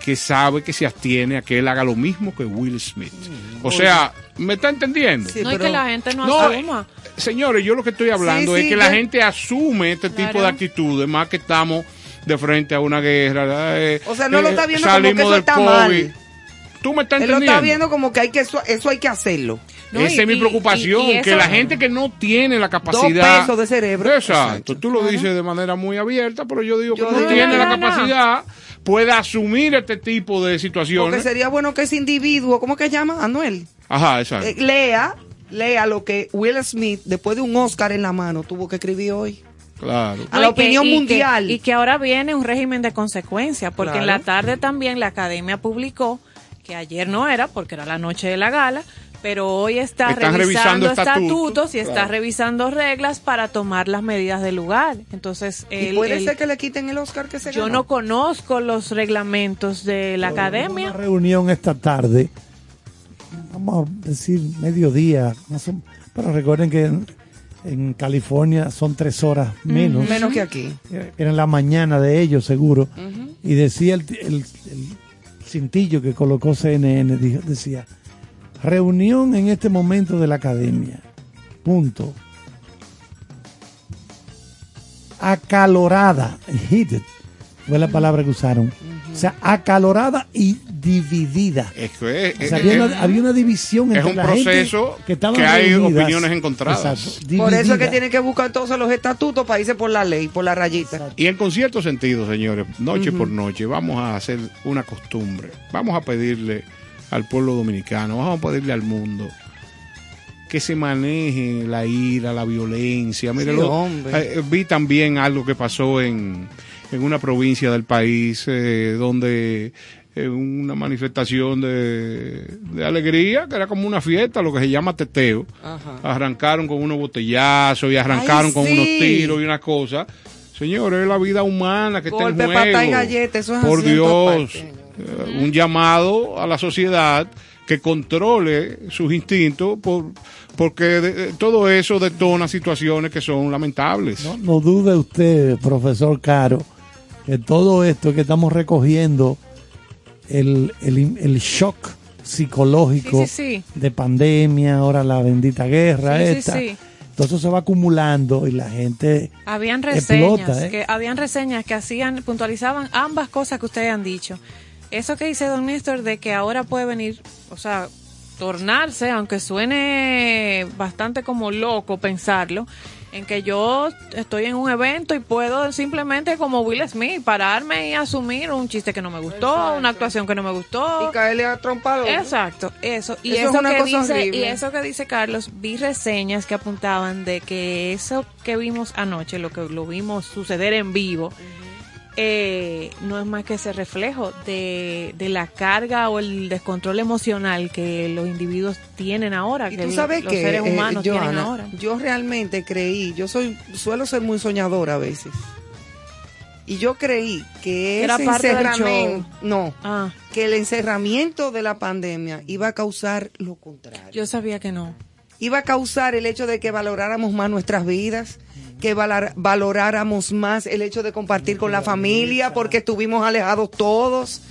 Speaker 3: que sabe que se abstiene a que él haga lo mismo que Will Smith. O sea, ¿me está entendiendo?
Speaker 4: Sí,
Speaker 5: no es que la gente no,
Speaker 3: No,
Speaker 5: asuma.
Speaker 3: Señores, yo lo que estoy hablando
Speaker 4: Sí,
Speaker 3: es
Speaker 4: sí,
Speaker 3: que la gente asume este tipo de actitudes, más que estamos de frente a una guerra. eh,
Speaker 4: O sea, no lo
Speaker 3: eh,
Speaker 4: está viendo como que eso está
Speaker 3: COVID.
Speaker 4: mal.
Speaker 3: ¿Tú me estás
Speaker 4: Él lo
Speaker 3: entendiendo?
Speaker 4: está viendo como que hay que eso, eso hay que hacerlo.
Speaker 5: No,
Speaker 3: Esa
Speaker 5: y-
Speaker 3: es mi preocupación,
Speaker 5: y- y
Speaker 3: que
Speaker 5: eso-
Speaker 3: la gente que no tiene la capacidad...
Speaker 4: pesos de cerebro.
Speaker 3: Exacto,
Speaker 4: Exacto.
Speaker 3: tú lo dices de manera muy abierta, pero yo digo
Speaker 4: Yo
Speaker 3: que no tiene la
Speaker 5: No, no, no.
Speaker 3: capacidad, puede asumir este tipo de
Speaker 4: Porque
Speaker 3: situaciones.
Speaker 4: sería bueno que ese individuo, ¿cómo que llama? Anuel.
Speaker 3: Ajá, exacto.
Speaker 4: Eh, lea, lea lo que Will Smith, después de un Oscar en la mano, tuvo que escribir hoy.
Speaker 3: claro.
Speaker 4: a la
Speaker 5: y que-
Speaker 4: opinión
Speaker 5: y que-
Speaker 4: mundial.
Speaker 5: y que ahora viene un régimen de consecuencia, porque en la tarde también la academia publicó que ayer no era, porque era la noche de la gala, pero hoy está
Speaker 3: Están
Speaker 5: revisando,
Speaker 3: revisando estatutos,
Speaker 5: estatutos y está
Speaker 3: claro.
Speaker 5: revisando reglas para tomar las medidas del lugar. Entonces,
Speaker 4: y
Speaker 5: él-
Speaker 4: puede
Speaker 5: él-
Speaker 4: ser que le quiten el Oscar que se
Speaker 5: yo
Speaker 4: ganó.
Speaker 5: no conozco los reglamentos de la academia.
Speaker 2: Una reunión esta tarde, vamos a decir mediodía, más o- pero recuerden que en, en California son tres horas menos,
Speaker 4: Menos que aquí.
Speaker 2: era en la mañana de ellos seguro, y decía el, el- el cintillo que colocó CNN, dijo- decía, reunión en este momento de la academia, punto. Acalorada, heated, fue la palabra que usaron. O sea, acalorada y dividida.
Speaker 3: Es que
Speaker 2: O sea,
Speaker 3: es-
Speaker 2: había,
Speaker 3: es-
Speaker 2: una, había una división
Speaker 3: es
Speaker 2: entre
Speaker 3: un
Speaker 2: la gente
Speaker 3: proceso
Speaker 2: que, estaban
Speaker 3: que hay
Speaker 2: reunidas.
Speaker 3: opiniones encontradas.
Speaker 2: Exacto,
Speaker 4: Por eso es que tienen que buscar entonces los estatutos para irse por la ley, por la rayita.
Speaker 2: Exacto.
Speaker 3: Y en concierto sentido, señores, noche por noche, vamos a hacer una costumbre. Vamos a pedirle al pueblo dominicano, vamos a pedirle al mundo que se maneje la ira, la violencia. Mire,
Speaker 4: Sí,
Speaker 3: lo-
Speaker 4: hombre.
Speaker 3: eh, vi también algo que pasó en, en una provincia del país eh, donde eh, una manifestación de, de alegría, que era como una fiesta, lo que se llama teteo.
Speaker 4: Ajá.
Speaker 3: Arrancaron con unos botellazos y arrancaron
Speaker 4: Ay,
Speaker 3: con unos tiros y una cosa. Señores, es la vida humana que está en juego.
Speaker 4: patada y galleta, eso es
Speaker 3: Por Dios, un llamado a la sociedad que controle sus instintos por, porque de- todo eso detona situaciones que son lamentables.
Speaker 2: No, no dude usted, profesor Caro, que todo esto que estamos recogiendo, el, el, el shock psicológico
Speaker 5: Sí, sí, sí.
Speaker 2: de pandemia, ahora la bendita guerra
Speaker 5: Sí, sí,
Speaker 2: esta,
Speaker 5: sí.
Speaker 2: todo eso se va acumulando y la gente
Speaker 5: Habían reseñas,
Speaker 2: explota, ¿eh?
Speaker 5: que habían reseñas que hacían, puntualizaban ambas cosas que ustedes han dicho. Eso que dice Don Néstor de que ahora puede venir, o sea, tornarse, aunque suene bastante como loco pensarlo, en que yo estoy en un evento y puedo simplemente como Will Smith pararme y asumir un chiste que no me gustó, una actuación que no me gustó.
Speaker 4: Y caerle a trompado.
Speaker 5: Exacto, eso. Y
Speaker 4: Eso
Speaker 5: eso,
Speaker 4: es una
Speaker 5: que
Speaker 4: cosa
Speaker 5: dice,
Speaker 4: horrible.
Speaker 5: y eso que dice Carlos, vi reseñas que apuntaban de que eso que vimos anoche, lo que lo vimos suceder en vivo, eh, no es más que ese reflejo de, de la carga o el descontrol emocional que los individuos tienen ahora,
Speaker 4: Y
Speaker 5: que
Speaker 4: tú sabes
Speaker 5: los
Speaker 4: que,
Speaker 5: seres
Speaker 4: eh,
Speaker 5: humanos tienen ahora.
Speaker 4: yo realmente creí, yo soy, suelo ser muy soñadora a veces. Y yo creí que
Speaker 5: Era
Speaker 4: ese encerramiento, no,
Speaker 5: Ah,
Speaker 4: que el encerramiento de la pandemia iba a causar lo contrario.
Speaker 5: yo sabía que no.
Speaker 4: iba a causar el hecho de que valoráramos más nuestras vidas, que valar- valoráramos más el hecho de compartir con la familia, porque estuvimos alejados todos,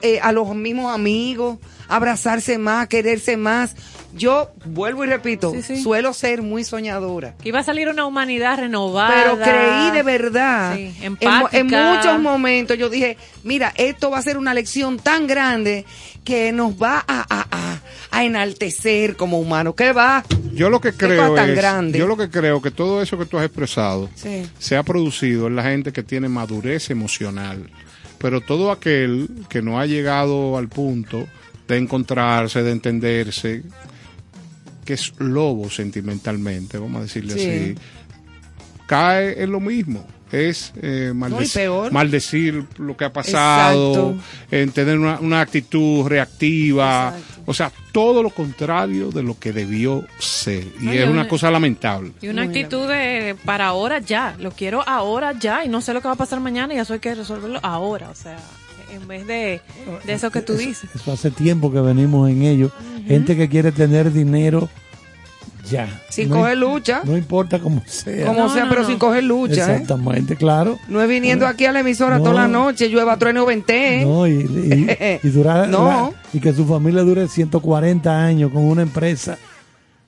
Speaker 4: eh, a los mismos amigos, abrazarse más, quererse más. Yo vuelvo y repito,
Speaker 5: Sí, sí.
Speaker 4: suelo ser muy soñadora.
Speaker 5: Que iba a salir una humanidad renovada.
Speaker 4: Pero creí de verdad,
Speaker 5: Sí,
Speaker 4: en, muchos momentos yo dije, mira, esto va a ser una lección tan grande que nos va a, a- a- a enaltecer como humanos. ¿Qué va?
Speaker 3: Yo lo que creo
Speaker 4: tan
Speaker 3: es,
Speaker 4: grande.
Speaker 3: yo lo que creo que todo eso que tú has expresado
Speaker 4: Sí.
Speaker 3: se ha producido en la gente que tiene madurez emocional, pero todo aquel que no ha llegado al punto de encontrarse, de entenderse, que es lobo sentimentalmente, vamos a decirle
Speaker 4: Sí.
Speaker 3: así, cae en lo mismo. Es eh,
Speaker 4: No, peor.
Speaker 3: maldecir lo que ha pasado,
Speaker 4: Exacto.
Speaker 3: en tener una, una actitud reactiva,
Speaker 4: Exacto.
Speaker 3: o sea, todo lo contrario de lo que debió ser. Y
Speaker 5: No,
Speaker 3: es una
Speaker 5: no-
Speaker 3: cosa lamentable.
Speaker 5: Y una actitud de para ahora ya, lo quiero ahora ya y no sé lo que va a pasar mañana y eso hay que resolverlo ahora, o sea, en vez de, de eso que tú dices.
Speaker 2: Eso hace tiempo que venimos en ello. Gente que quiere tener dinero ya.
Speaker 4: Sin
Speaker 2: No
Speaker 4: coger lucha,
Speaker 2: No importa cómo sea.
Speaker 4: como
Speaker 5: No,
Speaker 4: sea,
Speaker 5: no,
Speaker 4: pero
Speaker 5: no.
Speaker 4: sin coger lucha. ¿eh?
Speaker 2: Exactamente, claro.
Speaker 4: No es viniendo aquí a la emisora
Speaker 2: No.
Speaker 4: toda la noche, llueva, trueno, vente.
Speaker 2: No, y, y, y durar-
Speaker 4: No.
Speaker 2: la- y que su familia dure 140 años con una empresa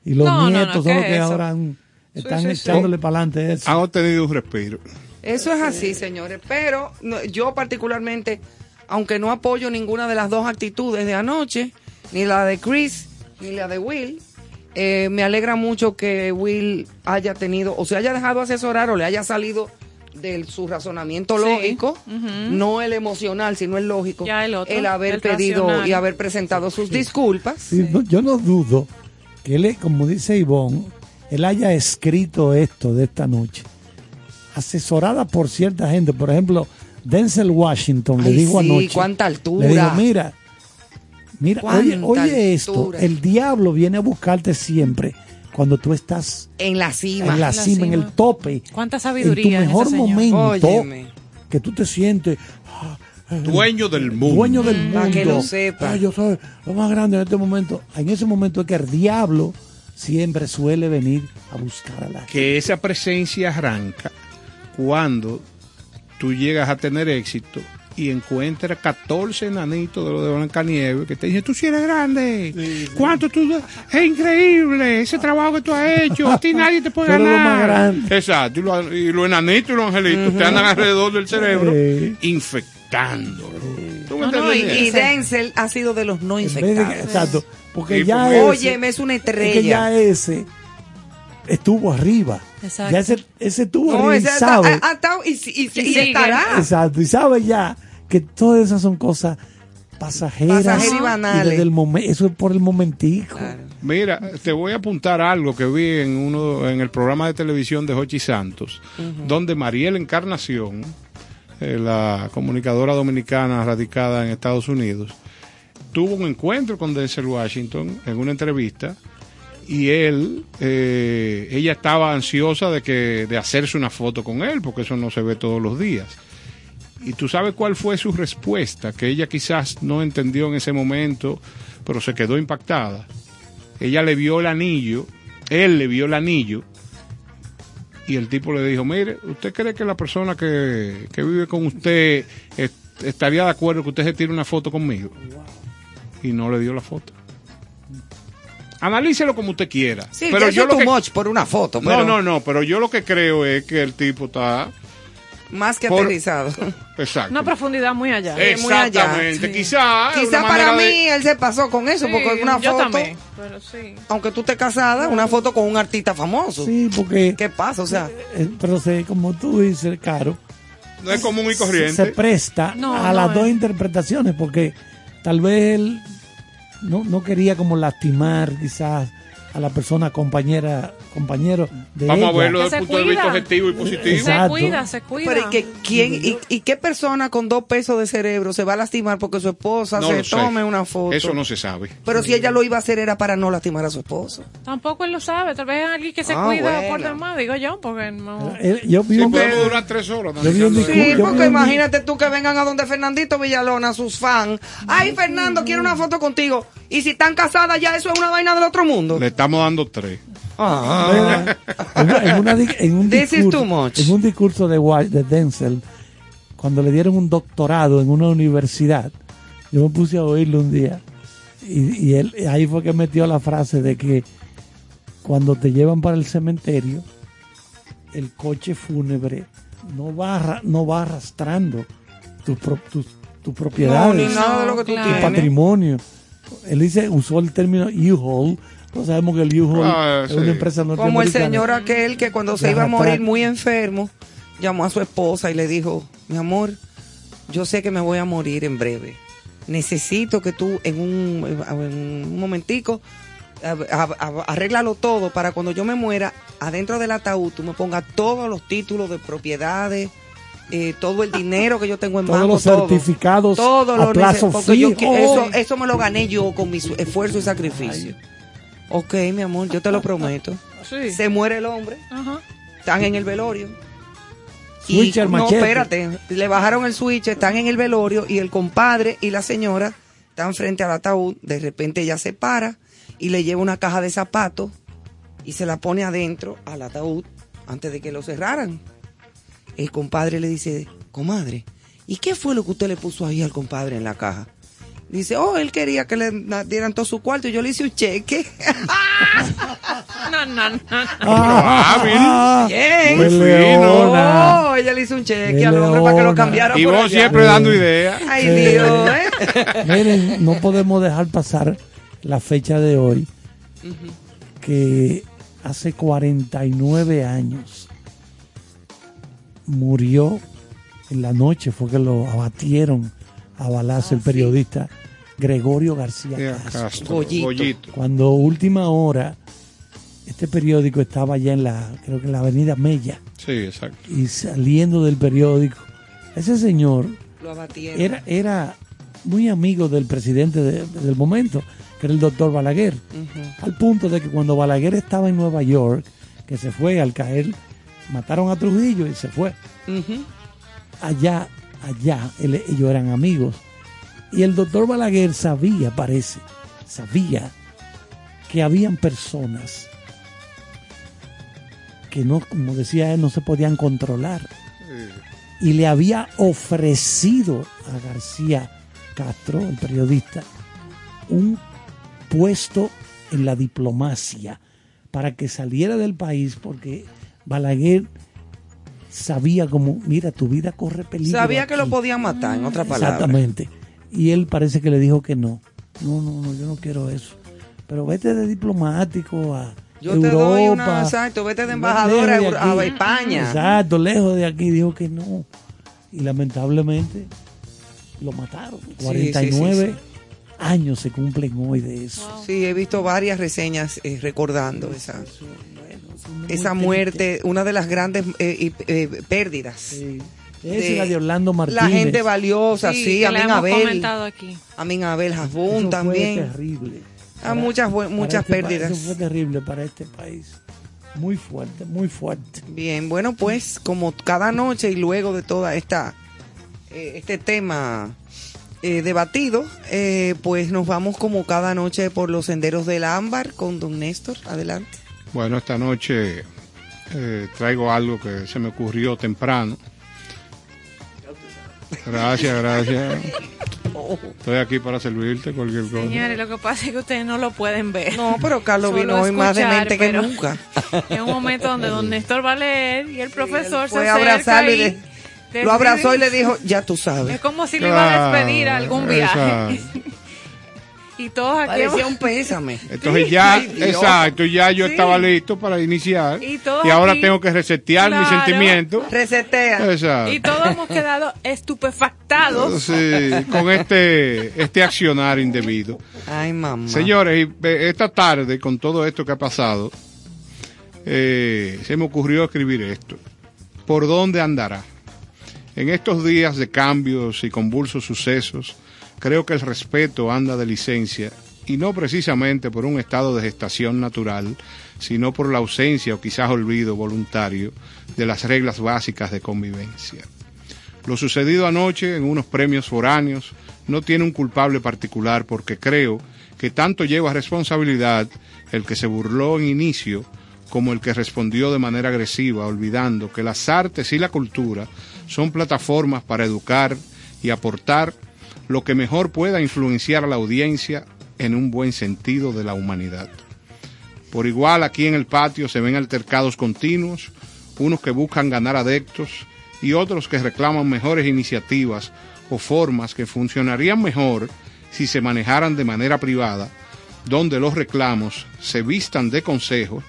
Speaker 2: y los
Speaker 5: No, no, no,
Speaker 2: nietos
Speaker 5: ¿qué
Speaker 2: son los que ahora han- están
Speaker 4: sí, sí.
Speaker 2: echándole para adelante eso.
Speaker 3: Han obtenido un respiro.
Speaker 4: Eso es así, señores. Pero no, yo particularmente, aunque no apoyo ninguna de las dos actitudes de anoche, ni la de Chris, ni la de Will, eh, me alegra mucho que Will haya tenido, o se haya dejado asesorar o le haya salido de su razonamiento
Speaker 5: Sí.
Speaker 4: lógico, no el emocional, sino el lógico,
Speaker 5: Ya el otro,
Speaker 4: haber
Speaker 5: el
Speaker 4: pedido
Speaker 5: racional.
Speaker 4: y haber presentado sus disculpas.
Speaker 2: Sí, no, yo no dudo que él, como dice Ivonne, él haya escrito esto de esta noche, asesorada por cierta gente. Por ejemplo, Denzel Washington le
Speaker 4: Ay, sí,
Speaker 2: anoche.
Speaker 4: cuánta altura.
Speaker 2: Le dijo, mira, mira, oye, oye esto, el diablo viene a buscarte siempre cuando tú estás
Speaker 4: En la cima.
Speaker 2: en la
Speaker 5: la
Speaker 2: cima, en el tope,
Speaker 5: Cuánta
Speaker 2: en tu
Speaker 5: sabiduría en
Speaker 2: mejor
Speaker 5: ese señor.
Speaker 2: momento,
Speaker 4: Óyeme.
Speaker 2: que tú te sientes
Speaker 3: Dueño del mundo.
Speaker 2: dueño del mundo.
Speaker 4: Para que lo sepa.
Speaker 2: Ay, yo soy lo más grande en este momento. En ese momento es que el diablo siempre suele venir a buscar a la gente.
Speaker 3: que esa presencia arranca cuando tú llegas a tener éxito y encuentras 14 enanitos de los de Blancanieves que te dicen, tú sí eres grande, ¿cuánto tú? Es increíble ese trabajo que tú has hecho, a ti nadie te puede
Speaker 2: lo
Speaker 3: ganar.
Speaker 2: más grande.
Speaker 3: Exacto, y los, y los enanitos y los angelitos te andan alrededor del cerebro
Speaker 2: Sí.
Speaker 3: infectándolo. ¿Tú me
Speaker 5: No, no?
Speaker 4: Y Denzel ha sido de los no infectados.
Speaker 2: exacto. Porque
Speaker 3: Sí,
Speaker 2: ya
Speaker 3: porque-
Speaker 4: Óyeme, es una
Speaker 2: es que
Speaker 4: estrella.
Speaker 2: ya ese estuvo arriba.
Speaker 5: Exacto.
Speaker 2: Ya ese, ese estuvo
Speaker 4: No,
Speaker 2: arriba y
Speaker 4: ese
Speaker 2: sabe.
Speaker 4: ha- ha estado y, y- y
Speaker 5: Y sigue.
Speaker 4: estará.
Speaker 2: Exacto. Y sabe ya que todas esas son cosas pasajeras.
Speaker 4: Pasajeras y banales.
Speaker 2: eso es por el momentico.
Speaker 4: Claro.
Speaker 3: Mira, te voy a apuntar algo que vi en uno en el programa de televisión de Jochi Santos, donde Mariel Encarnación, eh, la comunicadora dominicana radicada en Estados Unidos, tuvo un encuentro con Denzel Washington en una entrevista y él, eh, ella estaba ansiosa de que de hacerse una foto con él porque eso no se ve todos los días. Y tú sabes cuál fue su respuesta, que ella quizás no entendió en ese momento, pero se quedó impactada. Ella le vio el anillo, él le vio el anillo, y el tipo le dijo, mire, ¿usted cree que la persona que, que vive con usted est- estaría de acuerdo que usted se tire una foto conmigo? Y no le dio la foto. Analícelo como usted quiera.
Speaker 4: Sí,
Speaker 3: pero yo lo
Speaker 4: too
Speaker 3: que,
Speaker 4: much por una foto.
Speaker 3: no,
Speaker 4: pero
Speaker 3: no, no, pero yo lo que creo es que el tipo está
Speaker 4: Más que
Speaker 3: por-
Speaker 4: aterrizado.
Speaker 3: exacto.
Speaker 5: Una profundidad muy allá.
Speaker 4: Eh, muy allá,
Speaker 3: Exactamente. Quizá
Speaker 4: para mí
Speaker 3: de-
Speaker 4: él se pasó con eso,
Speaker 5: Sí,
Speaker 4: porque una
Speaker 5: yo
Speaker 4: foto,
Speaker 5: también. Pero sí.
Speaker 4: aunque tú estés casada, una foto con un artista famoso.
Speaker 2: Sí, porque,
Speaker 4: ¿Qué pasa? O sea,
Speaker 2: eh, pero se, como tú dices, Caro,
Speaker 3: no es común y corriente.
Speaker 2: se presta
Speaker 5: No,
Speaker 2: a
Speaker 5: no
Speaker 2: las
Speaker 5: es.
Speaker 2: dos interpretaciones, porque tal vez él no, no quería como lastimar quizás a la persona compañera, compañero de
Speaker 3: Vamos a verlo desde el punto de vista objetivo y positivo.
Speaker 2: Exacto.
Speaker 5: Se cuida, se cuida.
Speaker 4: pero ¿y, que, quién, y, y qué persona con dos pesos de cerebro se va a lastimar porque su esposa
Speaker 3: No
Speaker 4: se
Speaker 3: sé.
Speaker 4: tome una foto?
Speaker 3: Eso no se sabe.
Speaker 4: Pero si ella lo iba a hacer era para no lastimar a su esposo.
Speaker 5: Tampoco él lo sabe. Tal vez es alguien que se
Speaker 4: Ah,
Speaker 5: cuida
Speaker 4: bueno.
Speaker 5: por demás, digo yo, porque no.
Speaker 2: Eh, yo vi
Speaker 3: Sí,
Speaker 2: un-
Speaker 3: podemos durar tres horas.
Speaker 2: Yo vi un
Speaker 3: analizando
Speaker 2: discurso-
Speaker 3: eso.
Speaker 4: Sí,
Speaker 2: yo
Speaker 4: porque
Speaker 2: vi un-
Speaker 4: imagínate tú que vengan a donde Fernandito Villalona, sus fans. Ay, Fernando, quiero una foto contigo. Y si están casadas, ya eso es una vaina del otro mundo.
Speaker 3: Le estamos dando tres.
Speaker 4: Ah.
Speaker 2: en, en una di- en un discurso, en un discurso de, Denzel, cuando le dieron un doctorado en una universidad, yo me puse a oírlo un día y, y él ahí fue que metió la frase de que cuando te llevan para el cementerio, el coche fúnebre no va, arra- no va arrastrando tus pro- tus- tus
Speaker 4: No,
Speaker 2: propiedades
Speaker 4: ni nada de lo que tú
Speaker 5: Claro.
Speaker 2: tu
Speaker 4: tienes.
Speaker 2: patrimonio. Él dice, usó el término U-Haul. No sabemos que el
Speaker 3: Ah,
Speaker 2: es
Speaker 3: sí.
Speaker 2: una empresa
Speaker 4: Como el
Speaker 2: norteamericana.
Speaker 4: señor aquel que cuando se iba a morir muy enfermo, llamó a su esposa y le dijo, mi amor, yo sé que me voy a morir en breve. Necesito que tú en un, en un momentico arréglalo todo para cuando yo me muera, adentro del ataúd tú me pongas todos los títulos de propiedades, eh, todo el dinero que yo tengo en
Speaker 2: Todos
Speaker 4: banco,
Speaker 2: los
Speaker 4: todo.
Speaker 2: certificados
Speaker 4: todo
Speaker 2: a
Speaker 4: lo
Speaker 2: plazo
Speaker 4: porque yo eso, eso me lo gané yo con mi esfuerzo y sacrificio. Ok, mi amor, yo te lo prometo.
Speaker 5: Sí.
Speaker 4: Se muere el hombre,
Speaker 5: Ajá.
Speaker 4: están en el velorio.
Speaker 2: Switch
Speaker 4: y
Speaker 2: al
Speaker 4: no,
Speaker 2: machete.
Speaker 4: espérate, le bajaron el switch, están en el velorio y el compadre y la señora están frente al ataúd. De repente ella se para y le lleva una caja de zapatos y se la pone adentro al ataúd antes de que lo cerraran. El compadre le dice, comadre, ¿y qué fue lo que usted le puso ahí al compadre en la caja? Dice, oh, él quería que le dieran todo su cuarto y yo le hice un cheque.
Speaker 5: No, no, no.
Speaker 2: Ah,
Speaker 4: Bien.
Speaker 2: Qué
Speaker 3: Muy
Speaker 2: leona.
Speaker 4: Oh, ella le hizo un cheque al hombre para que lo cambiara
Speaker 3: Y
Speaker 4: por
Speaker 3: vos
Speaker 4: allá.
Speaker 3: siempre dando ideas.
Speaker 4: Ay, Dios, ¿eh?
Speaker 2: Miren, no podemos dejar pasar la fecha de hoy, que hace 49 años murió en la noche, fue que lo abatieron a balazo el periodista Gregorio García Castro.
Speaker 3: Castro,
Speaker 4: Goyito.
Speaker 3: Goyito.
Speaker 2: Cuando última hora, este periódico estaba ya en la, creo que en la avenida Mella,
Speaker 3: Sí, exacto.
Speaker 2: y saliendo del periódico, ese señor
Speaker 4: Lo
Speaker 2: era, era muy amigo del presidente de- del momento, que era el doctor Balaguer, al punto de que cuando Balaguer estaba en Nueva York, que se fue al caer, mataron a Trujillo y se fue. Allá, allá, él- ellos eran amigos. Y el doctor Balaguer sabía, parece, sabía que habían personas que no, como decía él, no se podían controlar. Y le había ofrecido a García Castro, el periodista, un puesto en la diplomacia para que saliera del país porque Balaguer sabía como, mira, tu vida corre peligro.
Speaker 4: Sabía que lo
Speaker 2: aquí".
Speaker 4: podían matar, en otras palabras.
Speaker 2: Exactamente. Y él parece que le dijo que no. No, no, no, yo no quiero eso. Pero vete de diplomático a
Speaker 4: Yo
Speaker 2: Europa.
Speaker 4: te doy una, exacto, vete de embajador a,
Speaker 2: de.
Speaker 4: España.
Speaker 2: Exacto, lejos de aquí. Dijo que no. Y lamentablemente lo mataron.
Speaker 4: sí,
Speaker 2: 49
Speaker 4: sí, sí.
Speaker 2: años se cumplen hoy de eso.
Speaker 4: Sí, he visto varias reseñas eh, recordando esa, esa muerte, una de las grandes eh, eh, pérdidas.
Speaker 2: Sí. La de Orlando Martínez.
Speaker 4: La gente valiosa, sí,
Speaker 5: que
Speaker 4: a Amin Abel,
Speaker 5: aquí.
Speaker 4: Amin Abel
Speaker 2: Eso
Speaker 4: Hasbun
Speaker 2: fue
Speaker 4: también.
Speaker 2: terrible.
Speaker 4: Ah, muchas muchas
Speaker 2: este
Speaker 4: pérdidas.
Speaker 2: Eso fue terrible para este país. Muy fuerte, muy fuerte.
Speaker 4: Bien, bueno, pues como cada noche y luego de toda esta eh, este tema eh, debatido, eh, pues nos vamos como cada noche por los senderos del ámbar con don Néstor. Adelante.
Speaker 3: Bueno, esta noche eh, traigo algo que se me ocurrió temprano. Gracias, gracias. Estoy aquí para servirte cualquier cosa.
Speaker 5: Señores, lo que pasa es que ustedes no lo pueden ver.
Speaker 4: No, pero Carlos
Speaker 5: Solo
Speaker 4: vino hoy más demente que nunca.
Speaker 5: Es un momento donde don Néstor va a leer y el profesor se
Speaker 4: Fue a
Speaker 5: acerca
Speaker 4: y
Speaker 5: decide-
Speaker 4: lo abrazó y le dijo, ya tú sabes.
Speaker 5: Es como si le iba a despedir a algún viaje.
Speaker 3: Exacto.
Speaker 5: y todos aquí
Speaker 4: Parecía
Speaker 5: hemos-
Speaker 4: un pésame.
Speaker 3: Entonces ya,
Speaker 4: Ay,
Speaker 3: exacto, ya yo
Speaker 5: Sí.
Speaker 3: estaba listo para iniciar.
Speaker 5: Y todos
Speaker 3: ahora
Speaker 5: aquí-
Speaker 3: tengo que resetear mis
Speaker 5: Claro.
Speaker 3: sentimientos.
Speaker 4: Resetea.
Speaker 3: Exacto.
Speaker 5: y todos hemos quedado estupefactados.
Speaker 3: Sí, con este, este accionar indebido.
Speaker 4: Ay, mamá.
Speaker 3: Señores, y, esta tarde, con todo esto que ha pasado, eh, se me ocurrió escribir esto. ¿Por dónde andará? En estos días de cambios y convulsos sucesos, creo que el respeto anda de licencia, y no precisamente por un estado de gestación natural, sino por la ausencia o quizás olvido voluntario de las reglas básicas de convivencia. Lo sucedido anoche en unos premios foráneos no tiene un culpable particular porque creo que tanto lleva responsabilidad el que se burló en inicio como el que respondió de manera agresiva, olvidando que las artes y la cultura son plataformas para educar y aportar lo que mejor pueda influenciar a la audiencia en un buen sentido de la humanidad. Por igual aquí en el patio se ven altercados continuos, unos que buscan ganar adeptos y otros que reclaman mejores iniciativas o formas que funcionarían mejor si se manejaran de manera privada, donde los reclamos se vistan de consejo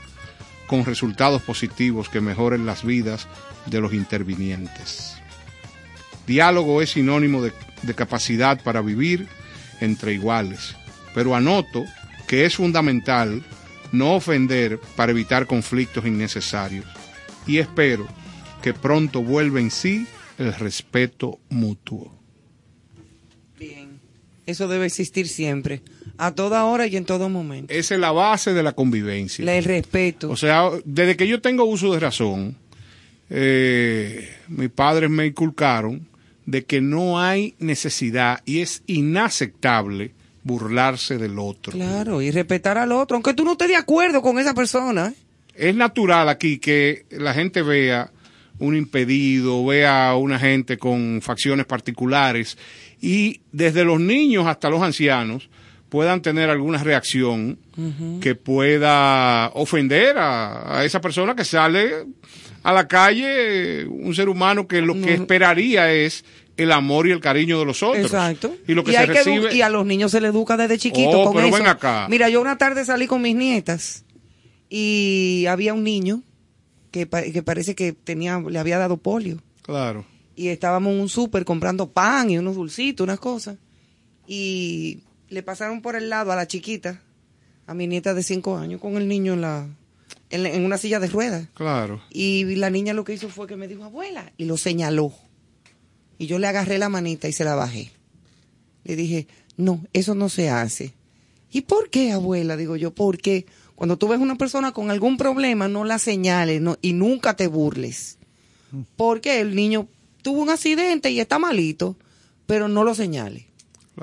Speaker 3: con resultados positivos que mejoren las vidas de los intervinientes. Diálogo es sinónimo de, de capacidad para vivir entre iguales, pero anoto que es fundamental no ofender para evitar conflictos innecesarios y espero que pronto vuelva en sí el respeto mutuo.
Speaker 4: Bien. Eso debe existir siempre. A toda hora y en todo momento.
Speaker 3: Esa es la base de la convivencia.
Speaker 4: El respeto.
Speaker 3: O sea, desde que yo tengo uso de razón, eh, mis padres me inculcaron de que no hay necesidad y es inaceptable burlarse del otro.
Speaker 4: Claro, y respetar al otro, aunque tú no estés de acuerdo con esa persona. ¿eh?
Speaker 3: Es natural aquí que la gente vea un impedido, vea a una gente con facciones particulares y desde los niños hasta los ancianos puedan tener alguna reacción que pueda ofender a, a esa persona que sale a la calle, un ser humano que lo que esperaría es el amor y el cariño de los otros.
Speaker 4: Exacto.
Speaker 3: Y lo que se recibe
Speaker 4: y a los niños se les educa desde chiquitos
Speaker 3: Oh,
Speaker 4: con
Speaker 3: pero
Speaker 4: eso.
Speaker 3: ven acá.
Speaker 4: Mira, yo una tarde salí con mis nietas y había un niño que, que parece que tenía le había dado polio
Speaker 3: Claro.
Speaker 4: y estábamos en un súper comprando pan y unos dulcitos, unas cosas y le pasaron por el lado a la chiquita, a mi nieta de cinco años con el niño en la en, una silla de ruedas.
Speaker 3: Claro.
Speaker 4: Y la niña lo que hizo fue que me dijo, abuela, y lo señaló. Y yo le agarré la manita y se la bajé. Le dije, no, eso no se hace. ¿Y por qué, abuela? Digo yo, porque cuando tú ves una persona con algún problema, no la señales no, y nunca te burles. Porque el niño tuvo un accidente y está malito, pero no lo señales.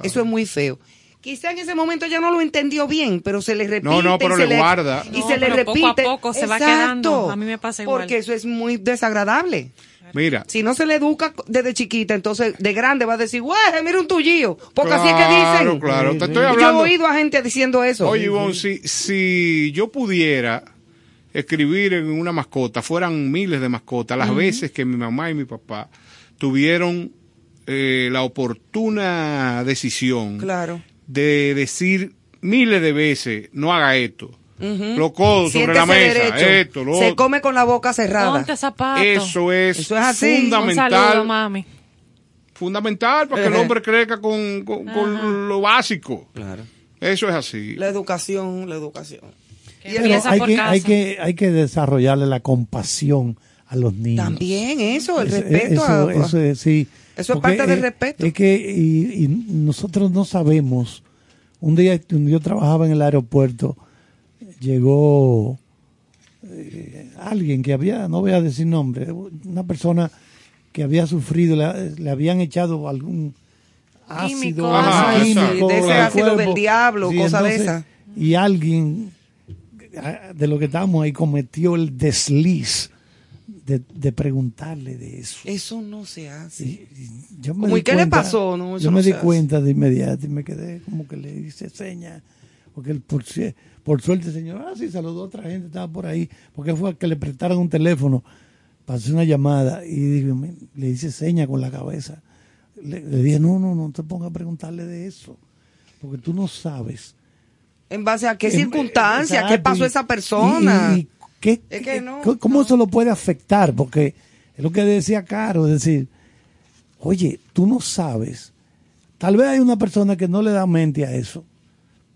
Speaker 4: Eso es muy feo. Quizá en ese momento ya no lo entendió bien, pero se le repite.
Speaker 3: No, no, pero
Speaker 4: y se
Speaker 3: le guarda.
Speaker 4: Y
Speaker 5: No,
Speaker 4: se le
Speaker 5: pero poco a
Speaker 4: repite.
Speaker 5: poco se va
Speaker 4: Exacto.
Speaker 5: quedando. A mí me pasa igual.
Speaker 4: Porque eso es muy desagradable.
Speaker 3: Mira,
Speaker 4: Si no se le educa desde chiquita, entonces de grande va a decir, güey, mira un tullío. Porque así es que
Speaker 3: Claro,
Speaker 4: dicen.
Speaker 3: claro. Te estoy
Speaker 4: Yo he
Speaker 3: hablando.
Speaker 4: oído a gente diciendo eso.
Speaker 3: Oye, Ivonne, si, si yo pudiera escribir en una mascota, fueran miles de mascotas, las veces que mi mamá y mi papá tuvieron eh, la oportuna decisión
Speaker 4: Claro.
Speaker 3: De decir miles de veces, no haga esto. Los codos sobre la mesa,
Speaker 4: derecho.
Speaker 3: esto, lo
Speaker 4: Se
Speaker 3: otro.
Speaker 4: come con la boca cerrada.
Speaker 3: Eso es,
Speaker 4: Eso es así.
Speaker 5: Un
Speaker 3: fundamental.
Speaker 5: saludo, mami.
Speaker 3: fundamental para que el hombre crezca con, con- con lo básico.
Speaker 4: Claro.
Speaker 3: Eso es así.
Speaker 4: La educación, la educación. Y
Speaker 2: hay
Speaker 5: por
Speaker 2: que,
Speaker 5: casa.
Speaker 2: hay, que, hay que desarrollarle la compasión a los niños.
Speaker 4: También eso, el respeto.
Speaker 2: Eso,
Speaker 4: a-
Speaker 2: eso es, sí.
Speaker 4: Eso es parte del respeto.
Speaker 2: Es que y, y nosotros no sabemos. Un día yo trabajaba en el aeropuerto, llegó eh, alguien que había, no voy a decir nombre, una persona que había sufrido, le, le habían echado algún ácido,
Speaker 5: Químico,
Speaker 3: Ajá,
Speaker 4: de ese ácido del diablo, cosa de esa.
Speaker 2: Y alguien ah, de lo que estábamos ahí cometió el desliz de, de preguntarle de eso.
Speaker 4: Eso no se hace.
Speaker 2: Y- y yo me
Speaker 4: Como, ¿y qué le
Speaker 2: cuenta-
Speaker 4: pasó? No,
Speaker 2: yo
Speaker 4: no
Speaker 2: me di
Speaker 4: hace.
Speaker 2: cuenta de inmediato y me quedé como que le hice señas. Porque él, por, por suerte, el señor, ah, sí, saludó a otra gente, estaba por ahí. Porque fue que le prestaron un teléfono, pasé una llamada y digo, "Me- le hice señas con la cabeza. Le, le dije, no, no, no te pongas a preguntarle de eso. Porque tú no sabes.
Speaker 4: ¿En base a qué
Speaker 2: Em,
Speaker 4: circunstancia? ¿Qué pasó esa persona?
Speaker 2: y- y qué-
Speaker 4: Es que no,
Speaker 2: ¿Cómo eso lo puede afectar? Porque es lo que decía Caro, es decir, oye, tú no sabes. Tal vez hay una persona que no le da mente a eso.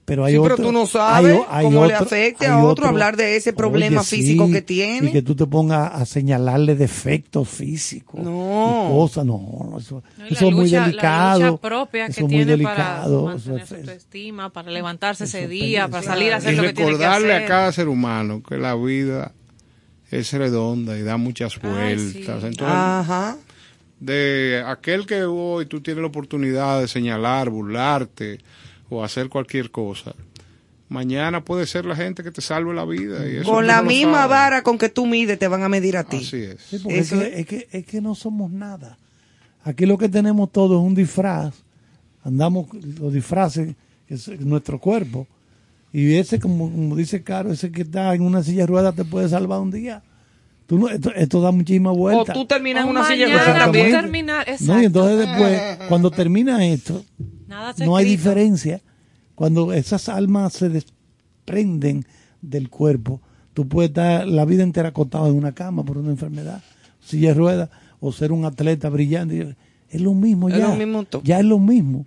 Speaker 2: Pero hay
Speaker 4: Sí, pero
Speaker 2: otro-
Speaker 4: tú no sabes
Speaker 2: hay hay
Speaker 4: cómo le
Speaker 2: otro-
Speaker 4: afecte
Speaker 2: hay
Speaker 4: a otro hablar de ese problema
Speaker 2: Oye,
Speaker 4: físico
Speaker 2: sí,
Speaker 4: que tiene.
Speaker 2: Y que tú te pongas a señalarle defectos físicos.
Speaker 4: No.
Speaker 2: y cosas, no, no, eso,
Speaker 5: No,
Speaker 2: eso es muy
Speaker 5: lucha-
Speaker 2: delicado.
Speaker 5: La lucha propia
Speaker 2: eso
Speaker 5: que
Speaker 2: es muy
Speaker 5: tiene
Speaker 2: delicado.
Speaker 5: para mantener su autoestima, para levantarse ese día,
Speaker 2: es-
Speaker 5: para salir a hacer
Speaker 3: y
Speaker 5: lo que tiene que
Speaker 3: recordarle
Speaker 5: hacer.
Speaker 3: a cada ser humano que la vida es redonda y da muchas
Speaker 5: Ay,
Speaker 3: vueltas.
Speaker 5: sí.
Speaker 3: Entonces,
Speaker 4: Ajá.
Speaker 3: de aquel que hoy tú tienes la oportunidad de señalar, burlarte o hacer cualquier cosa, mañana puede ser la gente que te salve la vida. Y eso
Speaker 4: Con la misma vara con que tú mides te van a medir a ti.
Speaker 3: Así es.
Speaker 2: Sí, es que, es, que, es que no somos nada. Aquí lo que tenemos todo es un disfraz. Andamos los disfraces, que es nuestro cuerpo. Y ese, como, como dice Caro, ese que está en una silla de ruedas te puede salvar un día. Tú no- esto, esto da muchísima
Speaker 4: O
Speaker 2: vuelta.
Speaker 4: tú terminas en
Speaker 5: O
Speaker 4: una silla de ruedas también.
Speaker 5: Terminar-
Speaker 2: No, y entonces después, cuando termina esto,
Speaker 5: Nada
Speaker 2: no hay
Speaker 5: escrito.
Speaker 2: diferencia. Cuando esas almas se desprenden del cuerpo, tú puedes estar la vida entera acostado en una cama por una enfermedad, silla de ruedas, o ser un atleta brillante. Es lo mismo
Speaker 4: Es
Speaker 2: ya.
Speaker 4: lo mismo todo.
Speaker 2: Ya es lo mismo.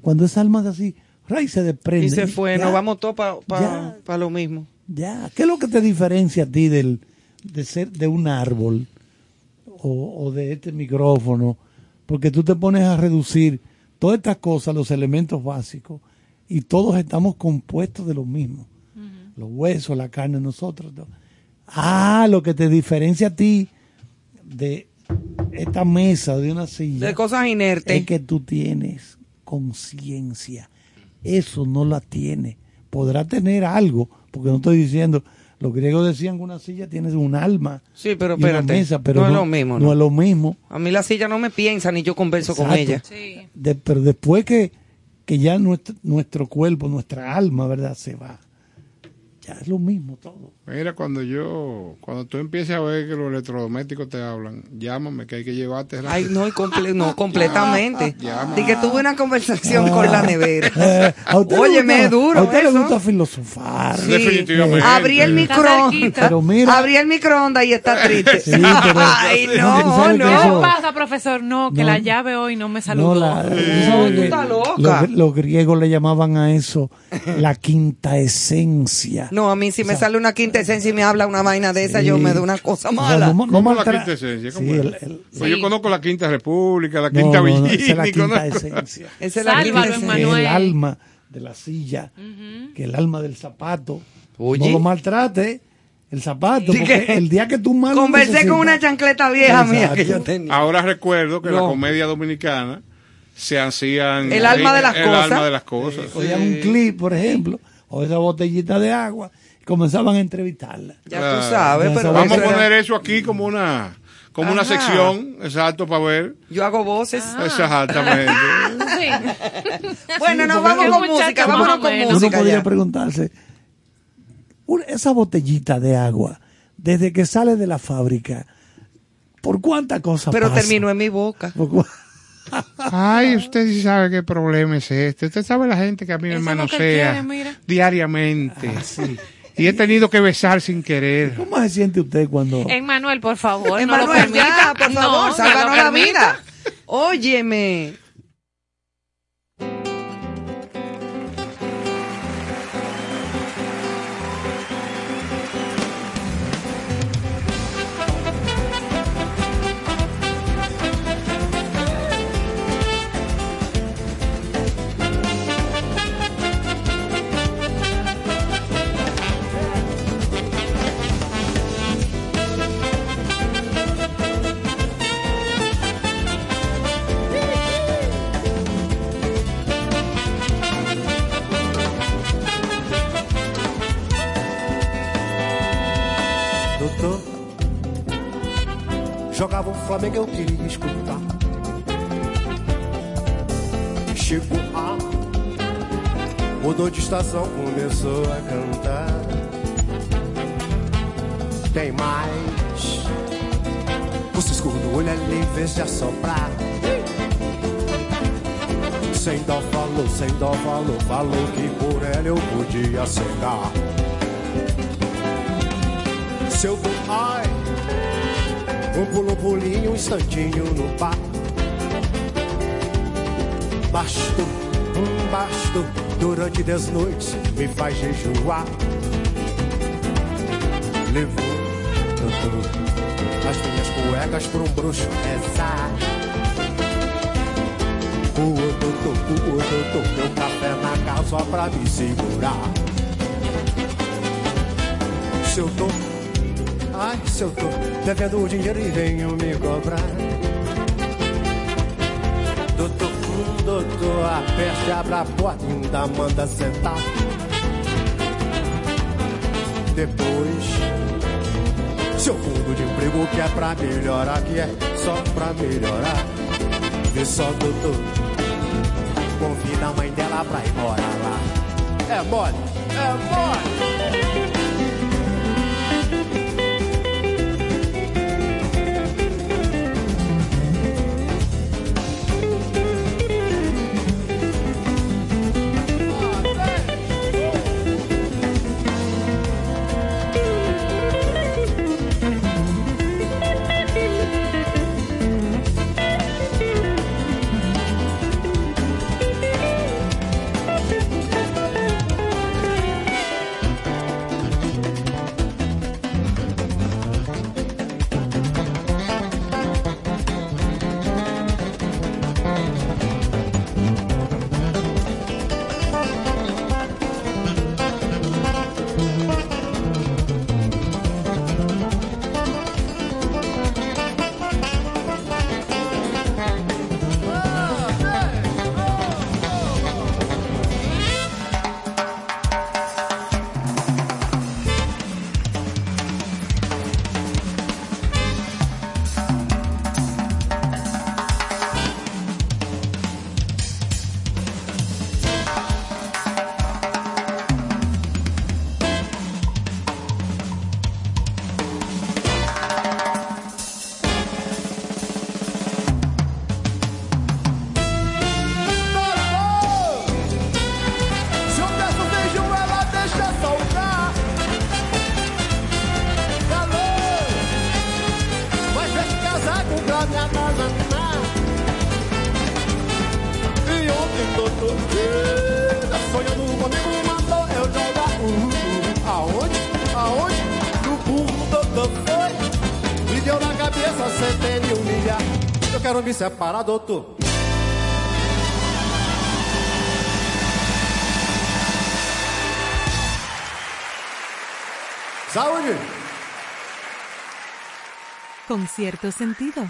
Speaker 2: Cuando esa alma es así, ray se desprende.
Speaker 4: Y se fue,
Speaker 2: Ya,
Speaker 4: nos vamos todos para lo mismo.
Speaker 2: Ya. ¿Qué es lo que te diferencia a ti del, de ser de un árbol o, o de este micrófono? Porque tú te pones a reducir todas estas cosas, los elementos básicos, y todos estamos compuestos de lo mismo. Los huesos, la carne, nosotros. todo. Ah, lo que te diferencia a ti de esta mesa, de una silla,
Speaker 4: De cosas inertes.
Speaker 2: es que tú tienes conciencia. Eso no la tiene. Podrá tener algo, porque no estoy diciendo, los griegos decían que una silla tiene un alma.
Speaker 4: Sí, pero
Speaker 2: y una
Speaker 4: espérate,
Speaker 2: mesa, pero
Speaker 4: no es lo mismo,
Speaker 2: No
Speaker 4: ¿no?
Speaker 2: es lo mismo.
Speaker 4: A mí la silla no me piensa ni yo converso con ella.
Speaker 5: Sí.
Speaker 2: De- pero después que, que ya nuestro, nuestro cuerpo, nuestra alma, ¿verdad? Se va. Ya es lo mismo todo.
Speaker 3: Mira, cuando yo, cuando tú empieces a ver que los electrodomésticos te hablan, llámame que hay que llevarte.
Speaker 4: Ay, no, y comple- no completamente. Y que tuve una conversación con la nevera.
Speaker 2: Eh, ¿a usted le
Speaker 4: Oye,
Speaker 2: gusta-
Speaker 4: me es duro
Speaker 2: A usted le
Speaker 4: eso.
Speaker 2: gusta filosofar.
Speaker 4: Sí.
Speaker 3: Definitivamente.
Speaker 4: Abrí el microondas.
Speaker 2: mira,
Speaker 4: Abrí el microondas y está triste.
Speaker 2: Sí, pero-
Speaker 4: Ay, no,
Speaker 2: que
Speaker 5: ¿Qué
Speaker 2: eso-
Speaker 5: le pasa, profesor? No, que
Speaker 2: No.
Speaker 5: la llave hoy no me saludó.
Speaker 2: No, la- tú
Speaker 4: No,
Speaker 2: sabes
Speaker 4: tú
Speaker 2: que
Speaker 4: estás loca.
Speaker 2: Los, los griegos le llamaban a eso la quinta esencia.
Speaker 4: No, a mí si me sale una quinta esencia y me habla una vaina de esa,
Speaker 2: Sí.
Speaker 4: yo me doy una cosa
Speaker 2: O sea,
Speaker 4: mala.
Speaker 2: no- no
Speaker 3: ¿Cómo la quinta esencia? ¿Cómo
Speaker 2: Sí,
Speaker 3: es?
Speaker 2: el- el-
Speaker 3: Pues yo conozco la Quinta República, la
Speaker 2: no,
Speaker 3: Quinta
Speaker 2: no, no,
Speaker 3: Villini.
Speaker 2: esa es la quinta
Speaker 3: conozco-
Speaker 2: esencia.
Speaker 4: Esa es la quinta esencia.
Speaker 2: el alma de la silla, que el alma del zapato.
Speaker 4: Oye.
Speaker 2: No lo maltrate el zapato,
Speaker 4: Sí
Speaker 2: porque
Speaker 4: que-
Speaker 2: el día que tú mal
Speaker 4: Conversé con una chancleta vieja mía
Speaker 2: Exacto.
Speaker 4: que yo tenía.
Speaker 3: Ahora recuerdo que la
Speaker 4: No.
Speaker 3: comedia dominicana se hacían
Speaker 4: El alma de las
Speaker 3: el
Speaker 4: cosas.
Speaker 3: alma de las cosas.
Speaker 2: Cogían un clip, por ejemplo, o esa botellita de agua, y comenzaban a entrevistarla.
Speaker 4: Ya tú sabes, pero.
Speaker 3: Vamos a
Speaker 4: era-
Speaker 3: poner eso aquí como una como una sección, exacto, para ver.
Speaker 4: yo hago voces.
Speaker 5: Ah.
Speaker 3: Exactamente.
Speaker 5: Sí.
Speaker 4: Bueno,
Speaker 2: Sí,
Speaker 4: nos vamos con
Speaker 5: muchacho
Speaker 4: música, vámonos con
Speaker 5: menos.
Speaker 2: Uno
Speaker 4: música
Speaker 2: podría
Speaker 4: ya.
Speaker 2: preguntarse, un- esa botellita de agua, desde que sale de la fábrica, ¿por cuántas cosas
Speaker 4: Pero
Speaker 2: pasa?
Speaker 4: terminó en mi boca.
Speaker 2: ¿Por
Speaker 3: Ay, usted sí sabe qué problema es este. Usted sabe la gente que a mí me manosea
Speaker 5: quiere,
Speaker 3: diariamente.
Speaker 2: Ah, sí.
Speaker 3: Y he tenido que besar sin querer.
Speaker 2: ¿Cómo se siente usted cuando...
Speaker 5: Manuel, por favor, no lo
Speaker 4: ya, por favor,
Speaker 5: no
Speaker 4: sálvanos la vida. Óyeme.
Speaker 7: Estação, começou a cantar. Tem mais. O cisco no olho ali, vê se assoprar. Sem dó falou, sem dó falou, falou que por ela eu podia cegar. Seu do ai, um pulo, pulinho, um instantinho no bar. Basto, um basto, durante dez noites me faz jejuar. Levou as minhas cuecas pra um bruxo rezar. O doutor, o doutor, deu café na casa só pra me segurar. Se eu tô, ai, se eu tô devendo o dinheiro e venho me cobrar. Doutor, a peste abre a porta e ainda manda sentar. Depois, seu fundo de emprego que é pra melhorar, que é só pra melhorar. Vê só, doutor, convida a mãe dela pra ir morar lá. É mole, é mole. Cabeça, centene um milhar. Eu quero me separar, doutor. Saúde!
Speaker 8: Con cierto sentido.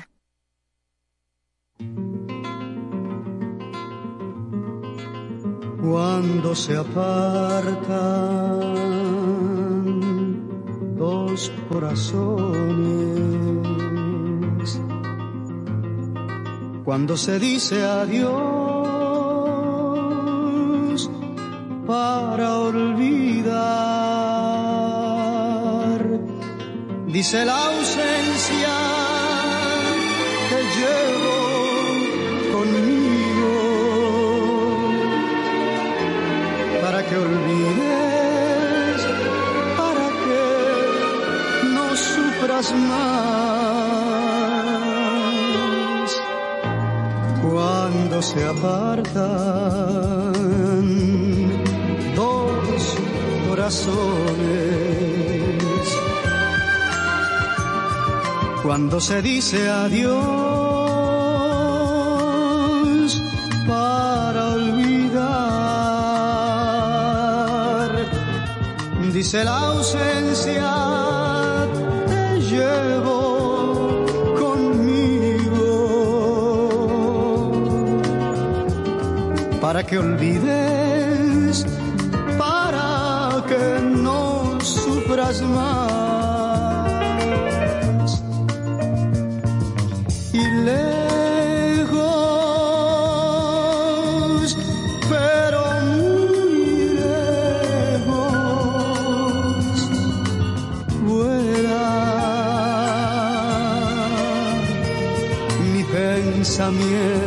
Speaker 9: cuando se apartan dos corazones, cuando se dice adiós para olvidar, dice la ausencia que llevo conmigo para que olvides, para que no sufras más. Cuando se apartan dos corazones, cuando se dice adiós para olvidar, dice la ausencia, para que olvides, para que no sufras más.
Speaker 10: Y lejos, pero muy lejos, vuela mi
Speaker 9: pensamiento.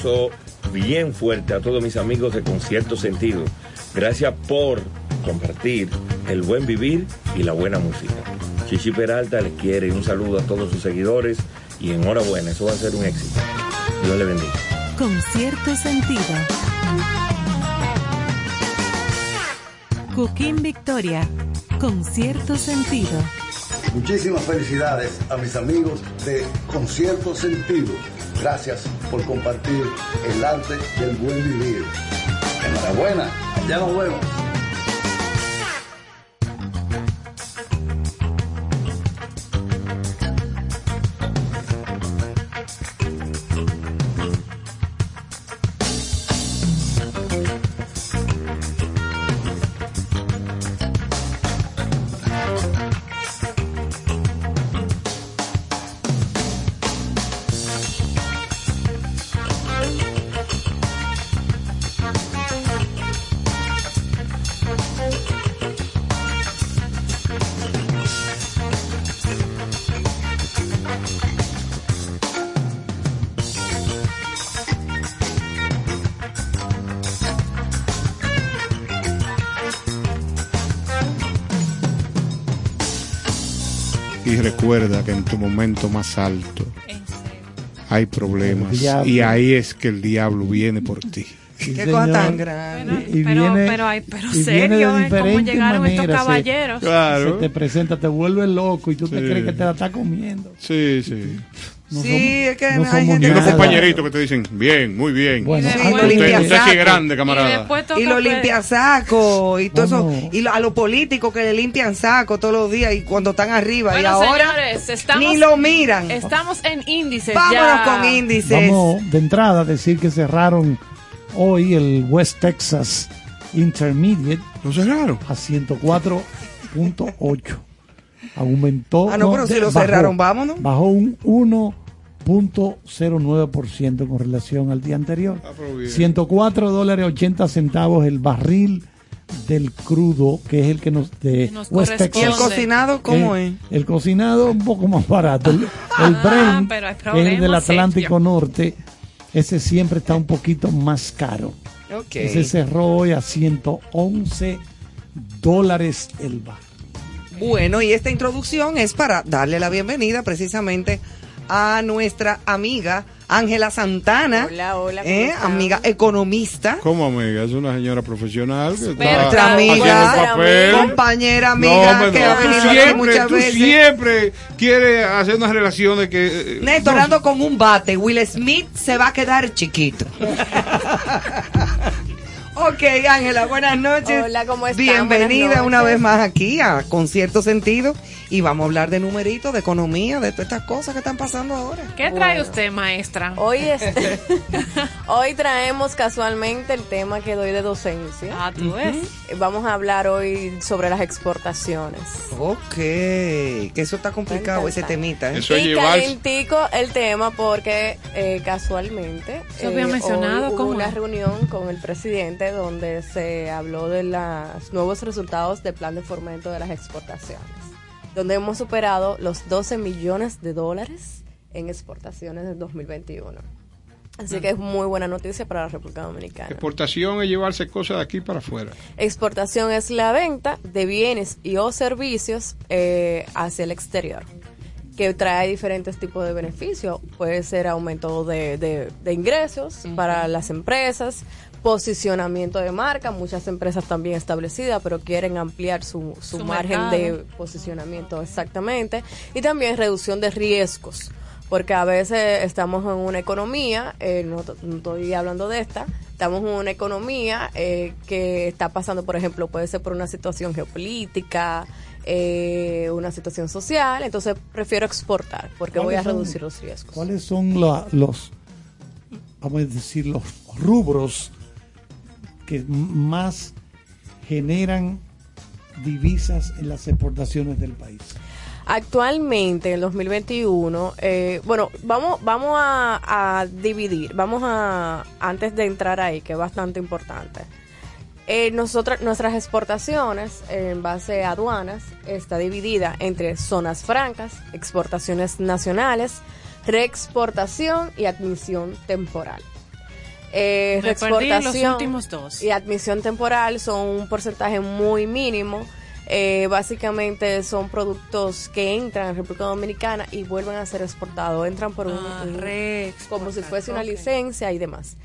Speaker 9: Abrazo bien fuerte a todos mis amigos de Concierto Sentido. Gracias por compartir el buen vivir y la buena música. Chichi Peralta les quiere un saludo a todos sus seguidores y enhorabuena, eso va a ser un éxito. Dios le bendiga.
Speaker 1: Con cierto sentido. Cooking Victoria. Con cierto sentido.
Speaker 11: Muchísimas felicidades a mis amigos de Concierto Sentido. Gracias por compartir el arte del buen vivir. Enhorabuena, ya nos vemos.
Speaker 3: Recuerda que en tu momento más alto hay problemas. Y ahí es que el diablo viene por ti.
Speaker 2: Sí,
Speaker 4: Qué cosa tan grande.
Speaker 2: Y
Speaker 5: pero,
Speaker 2: viene-
Speaker 5: pero, ay, pero
Speaker 2: y viene
Speaker 5: serio,
Speaker 2: de
Speaker 5: ¿eh? ¿Cómo llegaron estos
Speaker 2: se-
Speaker 5: caballeros?
Speaker 3: Claro.
Speaker 2: Se te presenta, te vuelve loco y tú te crees que te la está comiendo.
Speaker 3: Sí, sí.
Speaker 2: No
Speaker 4: Sí,
Speaker 2: somos-
Speaker 4: es que
Speaker 2: no
Speaker 4: hay gente
Speaker 3: Y unos compañeritos que te dicen, bien, muy bien.
Speaker 2: Bueno,
Speaker 5: Y
Speaker 4: limpia
Speaker 3: usted, sí es grande, camarada.
Speaker 4: lo limpia saco y todo eso. Y lo- a los políticos que le limpian saco todos los días y cuando están arriba. y ahora
Speaker 5: señores, estamos,
Speaker 4: ni lo miran.
Speaker 5: estamos en índices.
Speaker 4: Vámonos
Speaker 5: ya.
Speaker 4: con índices.
Speaker 2: Vamos de entrada a decir que cerraron hoy el West Texas Intermediate
Speaker 3: ¿Lo cerraron?
Speaker 2: a 104.8. Aumentó.
Speaker 4: Ah, no, pero si lo
Speaker 2: bajó-
Speaker 4: cerraron, vámonos.
Speaker 2: Bajó un 1.09% con relación al día anterior.
Speaker 3: Ah, pero bien.
Speaker 2: 104 dólares 80 centavos el barril del crudo, que es el que nos de
Speaker 5: Que nos
Speaker 2: West
Speaker 4: ¿Y el cocinado cómo
Speaker 2: el,
Speaker 4: es?
Speaker 2: el cocinado un poco más barato. El, el
Speaker 5: Ah,
Speaker 2: Brent, que es el del Atlántico. Norte, ese siempre está un poquito más caro.
Speaker 4: Ok.
Speaker 2: Ese cerró hoy a 111 dólares el barril.
Speaker 4: Bueno, y esta introducción es para darle la bienvenida precisamente a nuestra amiga Ángela Santana.
Speaker 12: Hola, hola, ¿cómo
Speaker 4: ¿eh? amiga economista.
Speaker 3: ¿Cómo, amiga? Es una señora profesional que está
Speaker 4: Nuestra amiga,
Speaker 3: papel.
Speaker 4: compañera
Speaker 3: No,
Speaker 4: amiga que
Speaker 3: no.
Speaker 4: ha venido
Speaker 3: siempre,
Speaker 4: muchas
Speaker 3: tú
Speaker 4: veces.
Speaker 3: siempre quieres hacer unas relaciones que... eh,
Speaker 4: Néstor ando con un bate. Will Smith se va a quedar chiquito. Ok, Ángela, buenas noches.
Speaker 12: Hola, ¿cómo están?
Speaker 4: Bienvenida una vez más aquí a Concierto Sentido y vamos a hablar de numeritos, de economía, de todas estas cosas que están pasando ahora.
Speaker 5: ¿Qué trae usted, maestra?
Speaker 12: Hoy, es- hoy traemos casualmente el tema que doy de docencia.
Speaker 5: Ah, tú ves.
Speaker 12: Vamos a hablar hoy sobre las exportaciones.
Speaker 4: Ok, que eso está complicado, ese temita. ¿eh?
Speaker 12: y calentico el tema porque eh, casualmente
Speaker 5: Eso había
Speaker 12: eh,
Speaker 5: mencionado,
Speaker 12: hoy hubo
Speaker 5: ¿cómo
Speaker 12: una reunión con el presidente donde se habló de los nuevos resultados del plan de fomento de las exportaciones, donde hemos superado los 12 millones de dólares en exportaciones en 2021. Así que es muy buena noticia para la República Dominicana.
Speaker 3: Exportación es llevarse cosas de aquí para afuera.
Speaker 12: Exportación es la venta de bienes y o servicios eh, hacia el exterior, que trae diferentes tipos de beneficios. Puede ser aumento de, de- de ingresos para las empresas, posicionamiento de marca, muchas empresas también establecidas, pero quieren ampliar su, su,
Speaker 5: Su
Speaker 12: margen
Speaker 5: mercado.
Speaker 12: de posicionamiento exactamente, y también reducción de riesgos. Porque a veces estamos en una economía, eh, no estoy hablando de esta, estamos en una economía eh, que está pasando, por ejemplo, puede ser por una situación geopolítica, eh, una situación social, entonces prefiero exportar porque voy a
Speaker 2: ¿Cuáles son-
Speaker 12: reducir los riesgos.
Speaker 2: ¿Cuáles son la- los, vamos a decir, los rubros que más generan divisas en las exportaciones del país?
Speaker 12: Actualmente, en el 2021, eh, bueno, vamos, vamos a, a dividir, vamos a, antes de entrar ahí, que es bastante importante. Eh, nosotras, nuestras exportaciones en base a aduanas está dividida entre zonas francas, exportaciones nacionales, reexportación y admisión temporal. Eh,
Speaker 5: Me perdí en los
Speaker 12: reexportación
Speaker 5: últimos dos.
Speaker 12: y admisión temporal son un porcentaje muy mínimo. Eh, básicamente son productos que entran a República Dominicana y vuelven a ser exportados. Entran por un,
Speaker 5: Ah,
Speaker 12: un- como si fuese una licencia y demás.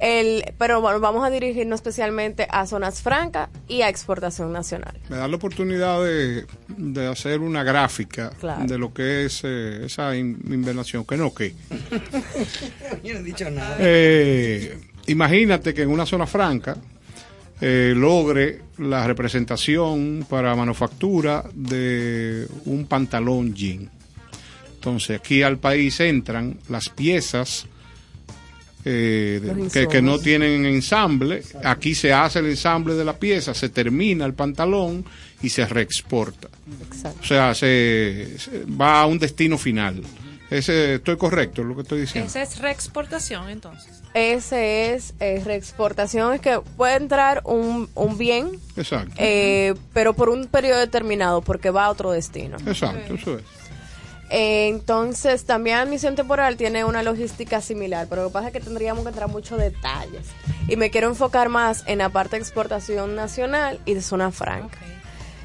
Speaker 12: El, pero bueno, vamos a dirigirnos especialmente a zonas francas y a exportación nacional.
Speaker 3: Me da la oportunidad de, de hacer una gráfica
Speaker 12: Claro.
Speaker 3: de lo que es eh, esa in- invernación, que no, que.
Speaker 4: Yo no he dicho nada.
Speaker 3: Eh, imagínate que en una zona franca eh, logre la representación para manufactura de un pantalón jean. Entonces aquí al país entran las piezas eh, que, que no tienen ensamble. Aquí se hace el ensamble de la pieza, se termina el pantalón y se reexporta. O sea, se, se va a un destino final. Ese, estoy correcto en lo que estoy diciendo.
Speaker 5: Esa es reexportación, entonces.
Speaker 12: Ese es eh, reexportación, es que puede entrar un, un bien,
Speaker 3: Exacto.
Speaker 12: eh, pero por un periodo determinado, porque va a otro destino.
Speaker 3: Exacto, eso es.
Speaker 12: Eh, entonces, también admisión temporal tiene una logística similar, pero lo que pasa es que tendríamos que entrar muchos detalles. Y me quiero enfocar más en la parte de exportación nacional y de zona franca.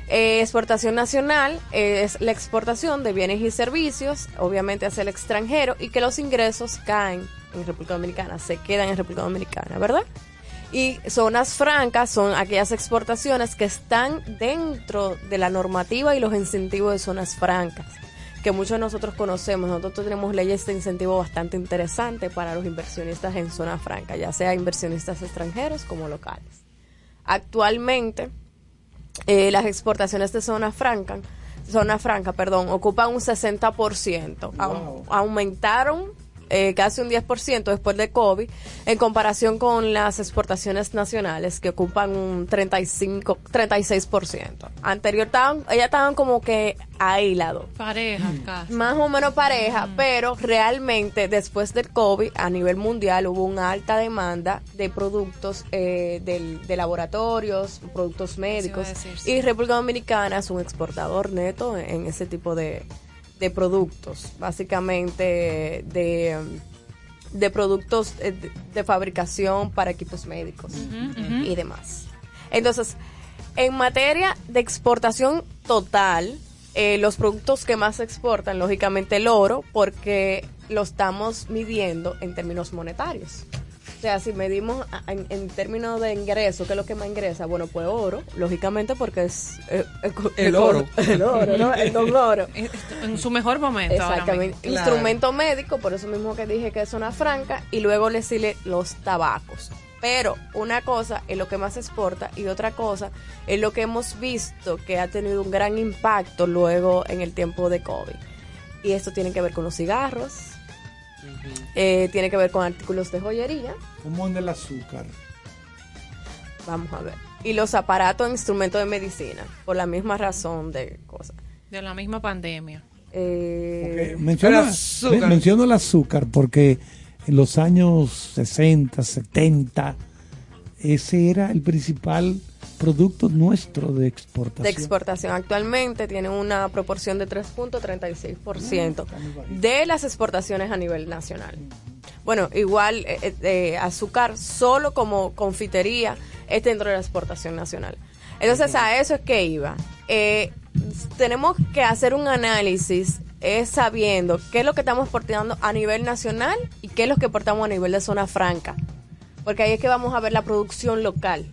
Speaker 12: Eh, exportación nacional eh, es la exportación de bienes y servicios, obviamente hacia el extranjero, y que los ingresos caen en República Dominicana, se quedan en República Dominicana, ¿verdad? Y zonas francas son aquellas exportaciones que están dentro de la normativa y los incentivos de zonas francas, que muchos de nosotros conocemos. Nosotros tenemos leyes de incentivo bastante interesantes para los inversionistas en zona franca, ya sea inversionistas extranjeros como locales. Actualmente, eh, las exportaciones de zona franca, zona franca, perdón, ocupan un 60%. Au- aumentaron eh, casi un 10% después de COVID en comparación con las exportaciones nacionales que ocupan un 35, 36%. Anterior estaban, ellas estaban como que ahí lado
Speaker 5: Pareja, casi.
Speaker 12: más o menos pareja, pero realmente después del COVID a nivel mundial hubo una alta demanda de productos eh, del- de laboratorios, productos médicos
Speaker 5: decir, sí.
Speaker 12: y República Dominicana es un exportador neto en ese tipo de, de productos, básicamente de, de productos eh, de, de fabricación para equipos médicos y demás. Entonces, en materia de exportación total, eh, los productos que más se exportan, lógicamente el oro, porque lo estamos midiendo en términos monetarios. O sea, si medimos en, en términos de ingreso, ¿qué es lo que más ingresa? Bueno, pues oro, lógicamente porque es... eh, eh,
Speaker 4: El oro.
Speaker 12: El oro, ¿no? El don oro.
Speaker 5: En su mejor momento.
Speaker 12: Exactamente. Instrumento médico, por eso mismo que dije que es zona franca, y luego le sigue los tabacos. Pero una cosa es lo que más se exporta y otra cosa es lo que hemos visto que ha tenido un gran impacto luego en el tiempo de COVID. Y esto tiene que ver con los cigarros, eh, tiene que ver con artículos de joyería,
Speaker 2: ¿Cómo anda el azúcar?
Speaker 12: vamos a ver. Y los aparatos e instrumentos de medicina, por la misma razón de cosas.
Speaker 5: De la misma pandemia.
Speaker 12: Eh,
Speaker 2: Menciono,
Speaker 4: El azúcar.
Speaker 2: men- menciono el azúcar porque en los años 60, 70, ese era el principal producto nuestro de exportación.
Speaker 12: de exportación actualmente tiene una proporción de 3.36% de las exportaciones a nivel nacional. Bueno, igual eh, eh, eh, azúcar solo como confitería es dentro de la exportación nacional. Entonces a eso es que iba. Eh, tenemos que hacer un análisis es sabiendo qué es lo que estamos exportando a nivel nacional y qué es lo que exportamos a nivel de zona franca. Porque ahí es que vamos a ver la producción local.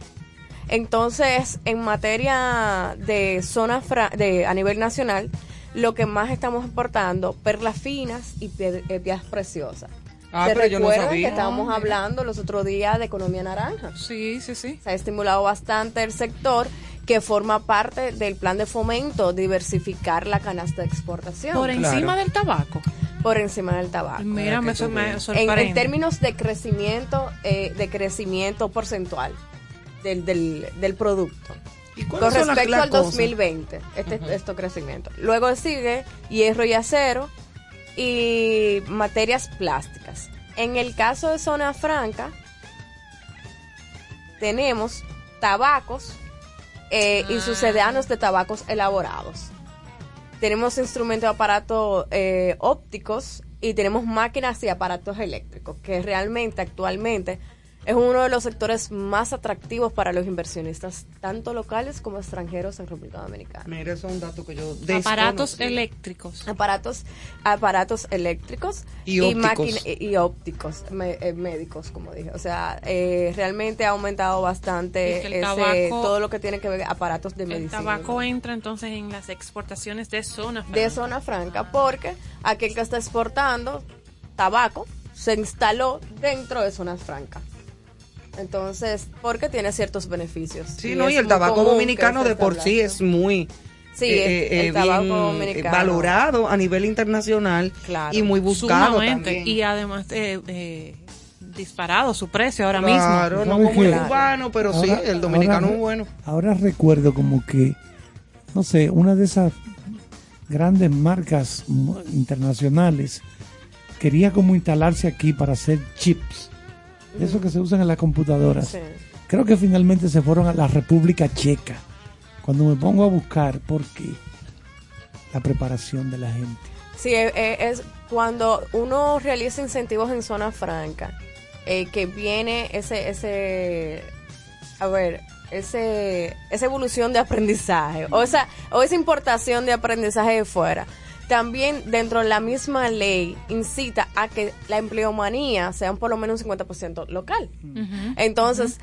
Speaker 12: Entonces, en materia de zona fra- de a nivel nacional, lo que más estamos exportando, perlas finas y pie- eh, piedras preciosas.
Speaker 4: Ah,
Speaker 12: ¿Se
Speaker 4: pero yo no sabía.
Speaker 12: que estábamos
Speaker 4: Ah,
Speaker 12: hablando los otros días de economía naranja?
Speaker 5: Sí, sí, sí.
Speaker 12: Se ha estimulado bastante el sector que forma parte del plan de fomento, diversificar la canasta de exportación.
Speaker 5: Por encima del tabaco.
Speaker 12: Por encima del tabaco.
Speaker 5: Mira, me, me
Speaker 4: veas.
Speaker 12: En,
Speaker 5: sorprende.
Speaker 12: en términos de crecimiento, eh, de crecimiento porcentual del, del, del producto.
Speaker 4: ¿Y
Speaker 12: Con
Speaker 4: cuáles son las-
Speaker 12: respecto al
Speaker 4: cosas?
Speaker 12: 2020, este, este crecimiento. Luego sigue hierro y acero y materias plásticas. En el caso de zona franca, tenemos tabacos eh, y sucedáneos de tabacos elaborados. Tenemos instrumentos de aparatos eh, ópticos y tenemos máquinas y aparatos eléctricos, que realmente actualmente es uno de los sectores más atractivos para los inversionistas, tanto locales como extranjeros en República Dominicana.
Speaker 4: Mira, eso es un dato que yo
Speaker 5: Aparatos eléctricos.
Speaker 12: Aparatos, aparatos eléctricos
Speaker 4: Y ópticos.
Speaker 12: y, y ópticos me- eh, médicos, como dije. O sea, eh, realmente ha aumentado bastante
Speaker 5: el
Speaker 12: ese-
Speaker 5: tabaco-
Speaker 12: todo lo que tiene que ver aparatos de
Speaker 5: El
Speaker 12: medicina.
Speaker 5: tabaco entra entonces en las exportaciones de zona franca.
Speaker 12: de zona franca, porque aquel que está exportando tabaco se instaló dentro de zonas francas. Entonces, porque tiene ciertos beneficios.
Speaker 4: Sí,
Speaker 12: Y
Speaker 4: no, y el tabaco dominicano de por sí es muy
Speaker 12: Sí,
Speaker 4: eh,
Speaker 12: el
Speaker 4: eh,
Speaker 12: tabaco
Speaker 4: bien,
Speaker 12: dominicano.
Speaker 4: valorado a nivel internacional
Speaker 12: Claro.
Speaker 4: y muy buscado
Speaker 5: Sumamente.
Speaker 4: también.
Speaker 5: Y además eh, eh, disparado su precio ahora
Speaker 4: Claro,
Speaker 5: mismo.
Speaker 4: no
Speaker 2: ¿Sabes
Speaker 4: como el cubano, pero sí,
Speaker 2: Ahora-
Speaker 4: el dominicano
Speaker 2: ahora-
Speaker 4: es bueno.
Speaker 2: Ahora recuerdo como que, no sé, una de esas grandes marcas internacionales quería como instalarse aquí para hacer chips, de esos que se usan en las computadoras.
Speaker 12: Sí.
Speaker 2: Creo que finalmente se fueron a la República Checa. Cuando me pongo a buscar, ¿por qué? La preparación de la gente.
Speaker 12: Sí, eh, eh, es cuando uno realiza incentivos en zona franca, eh, que viene ese, ese, a ver, ese, esa evolución de aprendizaje, o esa, o esa importación de aprendizaje de fuera. También dentro de la misma ley incita a que la empleomanía sea por lo menos un 50% local. Entonces,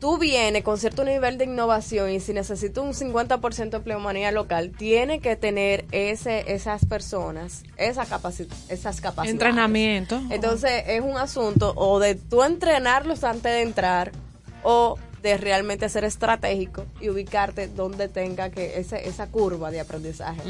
Speaker 12: tú vienes con cierto nivel de innovación y si necesitas un 50% de empleomanía local, tiene que tener ese, esas personas, esa capaci- esas capacidades.
Speaker 5: Entrenamiento.
Speaker 12: Entonces, es un asunto o de tú entrenarlos antes de entrar o de realmente ser estratégico y ubicarte donde tenga que ese, esa curva de aprendizaje.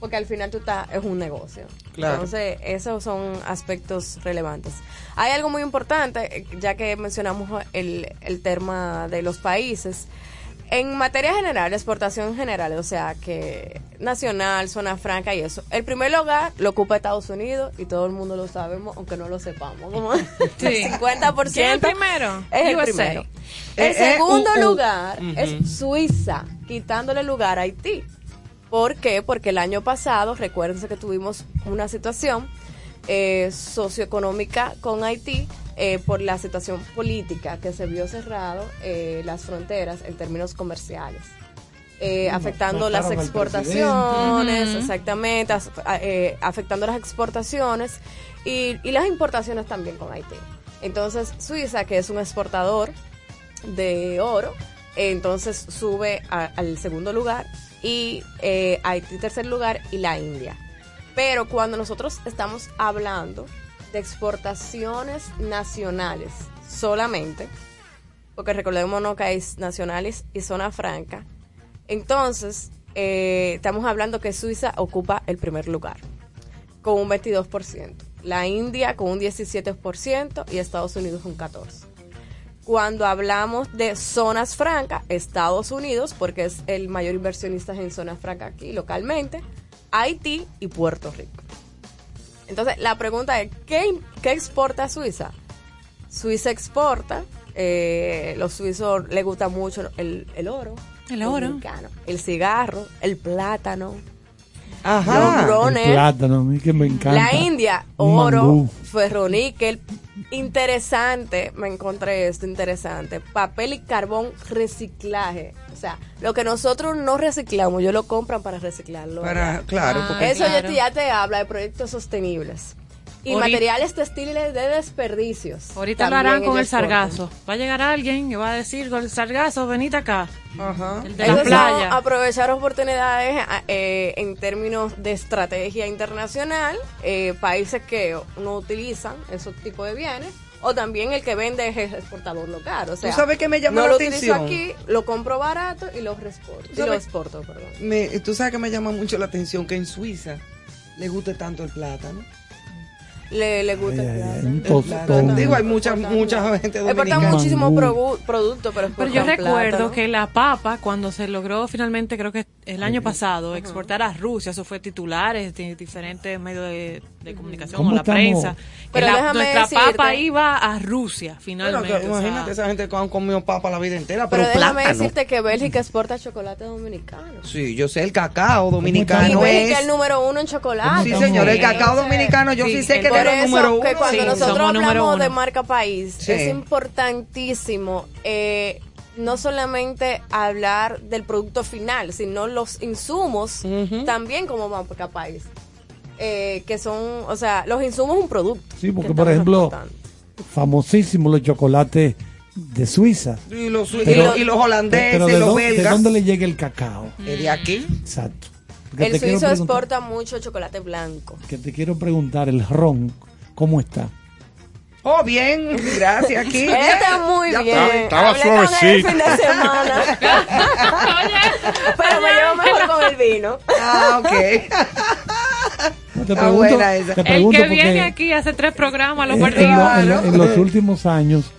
Speaker 12: Porque al final tú estás, es un negocio.
Speaker 4: Claro.
Speaker 12: Entonces, esos son aspectos relevantes. Hay algo muy importante, ya que mencionamos el, el tema de los países. En materia general, exportación general, o sea, que nacional, zona franca y eso. El primer lugar lo ocupa Estados Unidos y todo el mundo lo sabemos, aunque no lo sepamos. Como
Speaker 5: Sí.
Speaker 12: el 50%.
Speaker 5: ¿Quién es el primero?
Speaker 12: Es el
Speaker 5: USA.
Speaker 12: primero.
Speaker 4: Eh,
Speaker 12: El
Speaker 4: eh,
Speaker 12: segundo
Speaker 4: uh, uh.
Speaker 12: lugar es Suiza, quitándole lugar a Haití. ¿Por qué? Porque el año pasado, recuérdense que tuvimos una situación eh, socioeconómica con Haití eh, por la situación política que se vio cerrado eh, las fronteras en términos comerciales. Eh,
Speaker 2: Mm,
Speaker 12: afectando las exportaciones, exactamente, as- eh, afectando las exportaciones y, y las importaciones también con Haití. Entonces, Suiza, que es un exportador de oro, eh, entonces sube a- al segundo lugar y eh, Haití tercer lugar y la India. Pero cuando nosotros estamos hablando de exportaciones nacionales solamente, porque recordémonos que hay nacionales y zona franca. Entonces, eh, estamos hablando que Suiza ocupa el primer lugar con un 22%, la India con un 17% y Estados Unidos un 14%. Cuando hablamos de zonas francas, Estados Unidos, porque es el mayor inversionista en zonas francas aquí localmente, Haití y Puerto Rico. Entonces, la pregunta es, ¿qué, qué exporta Suiza? Suiza exporta, eh, los suizos les gusta mucho el, el oro.
Speaker 5: El oro.
Speaker 12: el cigarro, el plátano,
Speaker 4: Ajá.
Speaker 12: los
Speaker 2: plátano, a mí que me encanta.
Speaker 12: la India,
Speaker 2: Un
Speaker 12: oro,
Speaker 2: mangú.
Speaker 12: ferroníquel. Interesante, me encontré esto interesante. Papel y carbón reciclaje. O sea, lo que nosotros no reciclamos, ellos lo compran para reciclarlo.
Speaker 4: Claro,
Speaker 5: Ah,
Speaker 4: porque-
Speaker 12: Eso ya
Speaker 5: claro.
Speaker 12: te, ya te habla de proyectos sostenibles. Y
Speaker 5: Ahorita-
Speaker 12: materiales textiles de desperdicios.
Speaker 5: Ahorita lo harán con el sargazo. Va a llegar alguien y va a decir con el sargazo, venite acá.
Speaker 4: Ajá.
Speaker 5: El de la playa.
Speaker 12: aprovechar oportunidades eh, en términos de estrategia internacional, eh, países que no utilizan esos tipos de bienes, o también el que vende es exportador local. O sea,
Speaker 4: sabes qué me llama
Speaker 12: no
Speaker 4: la
Speaker 12: lo
Speaker 4: atención?
Speaker 12: utilizo aquí, lo compro barato y lo exporto. Y lo exporto, perdón.
Speaker 4: Me, tú sabes que me llama mucho la atención que en Suiza le guste tanto el plátano.
Speaker 12: Le, le gusta
Speaker 2: Ay,
Speaker 12: el
Speaker 4: El plátano. Digo, hay mucha, mucha gente
Speaker 12: Exportan
Speaker 4: dominicana.
Speaker 12: muchísimo
Speaker 2: Mangú.
Speaker 12: produ- producto, pero
Speaker 5: Pero
Speaker 12: exportan
Speaker 5: yo recuerdo que la papa, cuando se logró finalmente, creo que el año pasado, exportar a Rusia, eso fue titulares de diferentes medios de, de comunicación o
Speaker 2: ¿Cómo
Speaker 5: la
Speaker 2: estamos?
Speaker 5: prensa. que
Speaker 12: Pero
Speaker 5: la-
Speaker 12: déjame
Speaker 5: nuestra
Speaker 12: decirte-
Speaker 5: papa iba a Rusia,
Speaker 4: Bueno,
Speaker 5: finalmente.
Speaker 4: que
Speaker 5: o sea,
Speaker 4: imagínate esa gente que han comido papa la vida entera,
Speaker 12: Pero
Speaker 4: pero,
Speaker 12: déjame
Speaker 4: plátano.
Speaker 12: decirte que Bélgica exporta chocolate dominicano.
Speaker 4: Sí, yo sé, el cacao
Speaker 12: Y
Speaker 4: dominicano
Speaker 12: Bélgica
Speaker 4: es...
Speaker 12: es el número uno en chocolate.
Speaker 4: Sí, señor, el
Speaker 5: Sí.
Speaker 4: cacao dominicano, yo sí,
Speaker 5: Sí,
Speaker 4: sé que es el número uno.
Speaker 12: que cuando
Speaker 5: Sí,
Speaker 12: nosotros hablamos de marca país,
Speaker 4: Sí.
Speaker 12: es importantísimo eh, no solamente hablar del producto final, sino los insumos también como marca país. Eh, que son, o sea, los insumos es un producto.
Speaker 2: Sí, porque
Speaker 12: que
Speaker 2: por ejemplo, famosísimos los chocolates de Suiza.
Speaker 4: Y los, y
Speaker 2: Pero-
Speaker 4: los- y los holandeses,
Speaker 2: Pero ¿de,
Speaker 4: los
Speaker 2: dónde, ¿de
Speaker 4: belgas.
Speaker 2: dónde le llega el cacao?
Speaker 4: ¿Es de aquí?
Speaker 2: Exacto. Porque
Speaker 12: El suizo exporta mucho chocolate blanco.
Speaker 2: Que te quiero preguntar, el ron, ¿cómo está?
Speaker 4: Oh, bien, gracias. Aquí.
Speaker 12: Está muy
Speaker 4: Ya
Speaker 12: bien.
Speaker 3: Estaba suavecito.
Speaker 12: fin de semana. Pero me llevo mejor con el vino.
Speaker 4: Ah, ok.
Speaker 2: No, te pregunto,
Speaker 4: esa.
Speaker 2: te
Speaker 5: el que
Speaker 2: porque
Speaker 5: viene aquí hace tres programas lo
Speaker 2: en, lo- en lo- en los últimos años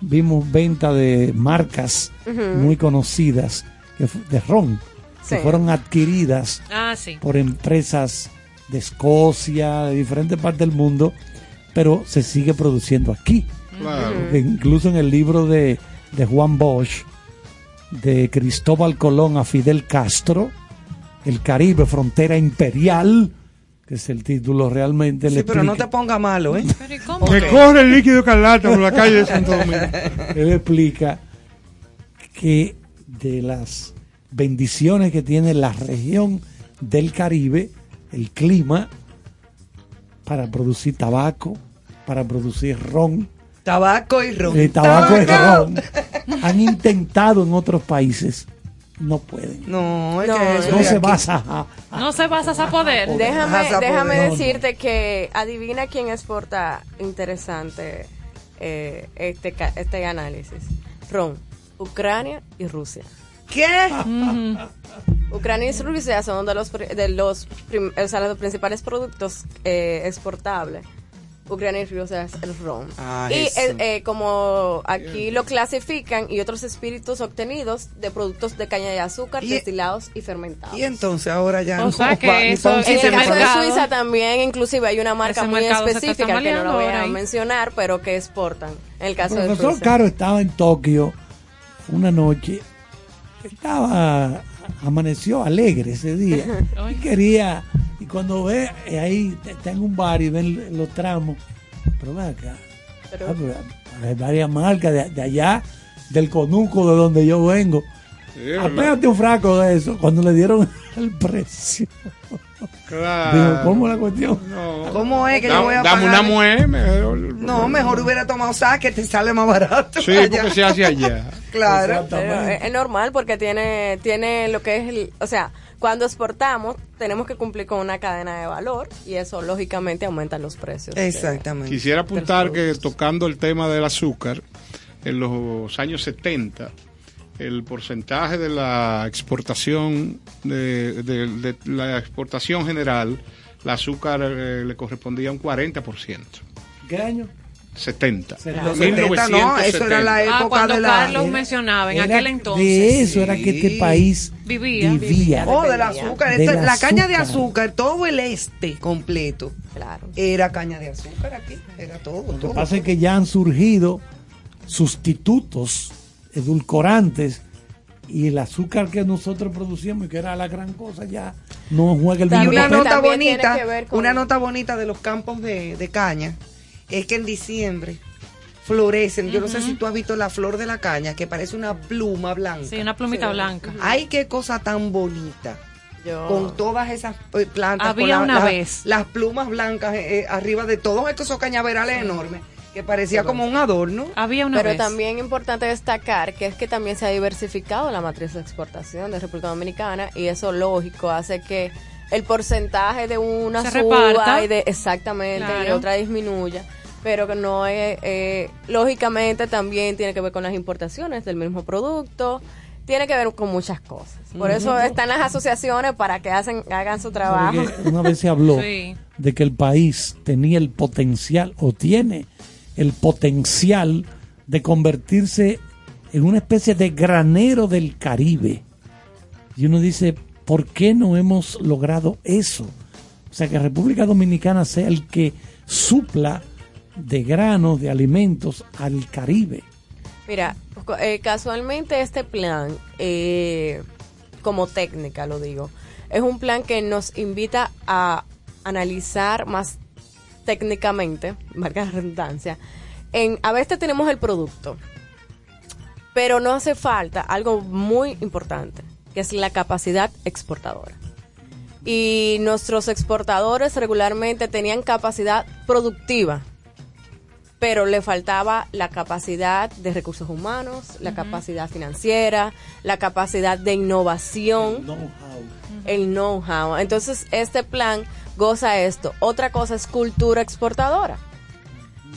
Speaker 2: vimos venta de marcas muy conocidas que de ron que
Speaker 12: Sí.
Speaker 2: fueron adquiridas
Speaker 5: Ah, sí.
Speaker 2: por empresas de Escocia, de diferentes partes del mundo, pero se sigue produciendo aquí.
Speaker 3: Claro.
Speaker 2: Porque incluso en el libro de, de Juan Bosch, de Cristóbal Colón a Fidel Castro, El Caribe, Frontera Imperial, que es el título realmente.
Speaker 4: Sí,
Speaker 2: le
Speaker 4: pero no te ponga malo, ¿eh?
Speaker 3: Que corre el líquido escarlata por la calle de Santo Domingo.
Speaker 2: Él explica que de las bendiciones que tiene la región del Caribe, el clima, para producir tabaco, para producir ron,
Speaker 4: Tabaco y ron.
Speaker 2: eh, tabaco y ron, han intentado en otros países, no pueden.
Speaker 4: No, es
Speaker 12: No,
Speaker 4: que eso
Speaker 2: No
Speaker 4: de
Speaker 2: se basa a, a-
Speaker 5: No se basas a poder.
Speaker 12: Déjame, déjame
Speaker 4: poder.
Speaker 12: decirte que adivina quién exporta interesante eh, este, ca- este análisis. Ron, Ucrania y Rusia.
Speaker 4: ¿Qué?
Speaker 12: Ucrania y Rusia son de los, de los, prim- o sea, los principales productos eh, exportables. Ucrania y Rusia es el ron.
Speaker 4: Ah,
Speaker 12: y eh, eh, como aquí lo clasifican y otros espíritus obtenidos de productos de caña de azúcar,
Speaker 4: Y-
Speaker 12: destilados y fermentados.
Speaker 4: Y entonces ahora ya
Speaker 5: O sea
Speaker 4: no
Speaker 5: que eso-
Speaker 12: En el caso
Speaker 4: pa'
Speaker 12: de
Speaker 5: mercado-
Speaker 12: Suiza también inclusive hay una marca muy
Speaker 5: mercado
Speaker 12: específica que no la voy a
Speaker 5: ahí.
Speaker 12: mencionar, pero que exportan. En el caso
Speaker 2: El
Speaker 12: de
Speaker 2: profesor
Speaker 12: Suiza.
Speaker 2: Caro estaba en Tokio una noche, estaba, amaneció alegre ese día. Y quería, y cuando ve eh, ahí está en un bar y ven los tramos, pero ven acá,
Speaker 12: Pero-
Speaker 2: ah, pero hay varias marcas de, de allá, del conuco de donde yo vengo.
Speaker 3: Sí,
Speaker 2: Apégate un fraco de eso, cuando le dieron el precio.
Speaker 3: Claro.
Speaker 2: Digo, ¿cómo la cuestión?
Speaker 3: No.
Speaker 4: ¿Cómo es que
Speaker 3: Da-
Speaker 4: yo voy a
Speaker 3: dame
Speaker 4: pagar?
Speaker 3: una mue, mejor.
Speaker 4: No, mejor hubiera tomado saque, te sale más barato.
Speaker 3: Sí,
Speaker 4: allá.
Speaker 3: porque se hace allá.
Speaker 4: Claro.
Speaker 12: Es, es normal porque tiene, tiene lo que es el, o sea, cuando exportamos tenemos que cumplir con una cadena de valor y eso lógicamente aumenta los precios. de-
Speaker 4: Exactamente.
Speaker 3: Quisiera apuntar que tocando el tema del azúcar, en los años 70, el porcentaje de la exportación, de, de- de la exportación general, el azúcar eh, le correspondía a un 40%.
Speaker 2: ¿Qué año?
Speaker 3: 70.
Speaker 4: Los 70 no, eso era la
Speaker 5: Ah,
Speaker 4: época
Speaker 5: cuando
Speaker 4: de la...
Speaker 5: Carlos mencionaba en
Speaker 2: Era-
Speaker 5: aquel entonces.
Speaker 2: De eso era que este país
Speaker 5: Vivía.
Speaker 2: vivía.
Speaker 4: Oh, del azúcar. Esta- la caña de
Speaker 2: azúcar.
Speaker 4: azúcar, todo el este completo.
Speaker 12: Claro.
Speaker 4: Era caña de azúcar aquí. Era todo,
Speaker 2: Lo que pasa es que ya han surgido sustitutos, edulcorantes, y el azúcar que nosotros producíamos, y que era la gran cosa, ya no juega el mismo
Speaker 4: una
Speaker 2: papel.
Speaker 4: nota bonita, una nota bonita de los campos de, de caña es que en diciembre florecen. Yo no sé si tú has visto la flor de la caña que parece una pluma blanca.
Speaker 5: Sí, una plumita blanca.
Speaker 4: Ay, qué cosa tan bonita.
Speaker 12: Yo-
Speaker 4: Con todas esas eh, plantas.
Speaker 5: Había
Speaker 4: con
Speaker 5: una
Speaker 4: la-
Speaker 5: vez.
Speaker 4: Las plumas blancas eh, eh, arriba de todos estos esos cañaverales enormes que parecía como un adorno.
Speaker 5: Había una
Speaker 12: Pero
Speaker 5: vez.
Speaker 12: también importante destacar que es que también se ha diversificado la matriz de exportación de República Dominicana y eso lógico hace que el porcentaje de una
Speaker 5: Se
Speaker 12: suba
Speaker 5: reparta.
Speaker 12: y de exactamente y
Speaker 5: Claro.
Speaker 12: otra disminuya, pero que no es eh, lógicamente también tiene que ver con las importaciones del mismo producto, tiene que ver con muchas cosas. Por eso están las asociaciones para que hacen hagan su trabajo.
Speaker 2: Una vez se habló
Speaker 12: Sí.
Speaker 2: de que el país tenía el potencial o tiene el potencial de convertirse en una especie de granero del Caribe. Y uno dice, ¿por qué no hemos logrado eso? O sea, que República Dominicana sea el que supla de granos, de alimentos al Caribe.
Speaker 12: Mira, eh, casualmente este plan, eh, como técnica lo digo, es un plan que nos invita a analizar más técnicamente, marca la redundancia, en a veces tenemos el producto, pero no hace falta algo muy importante, que es la capacidad exportadora. Y nuestros exportadores regularmente tenían capacidad productiva, pero le faltaba la capacidad de recursos humanos, la capacidad financiera, la capacidad de innovación, el know-how. Entonces, este plan goza esto. Otra cosa es cultura exportadora.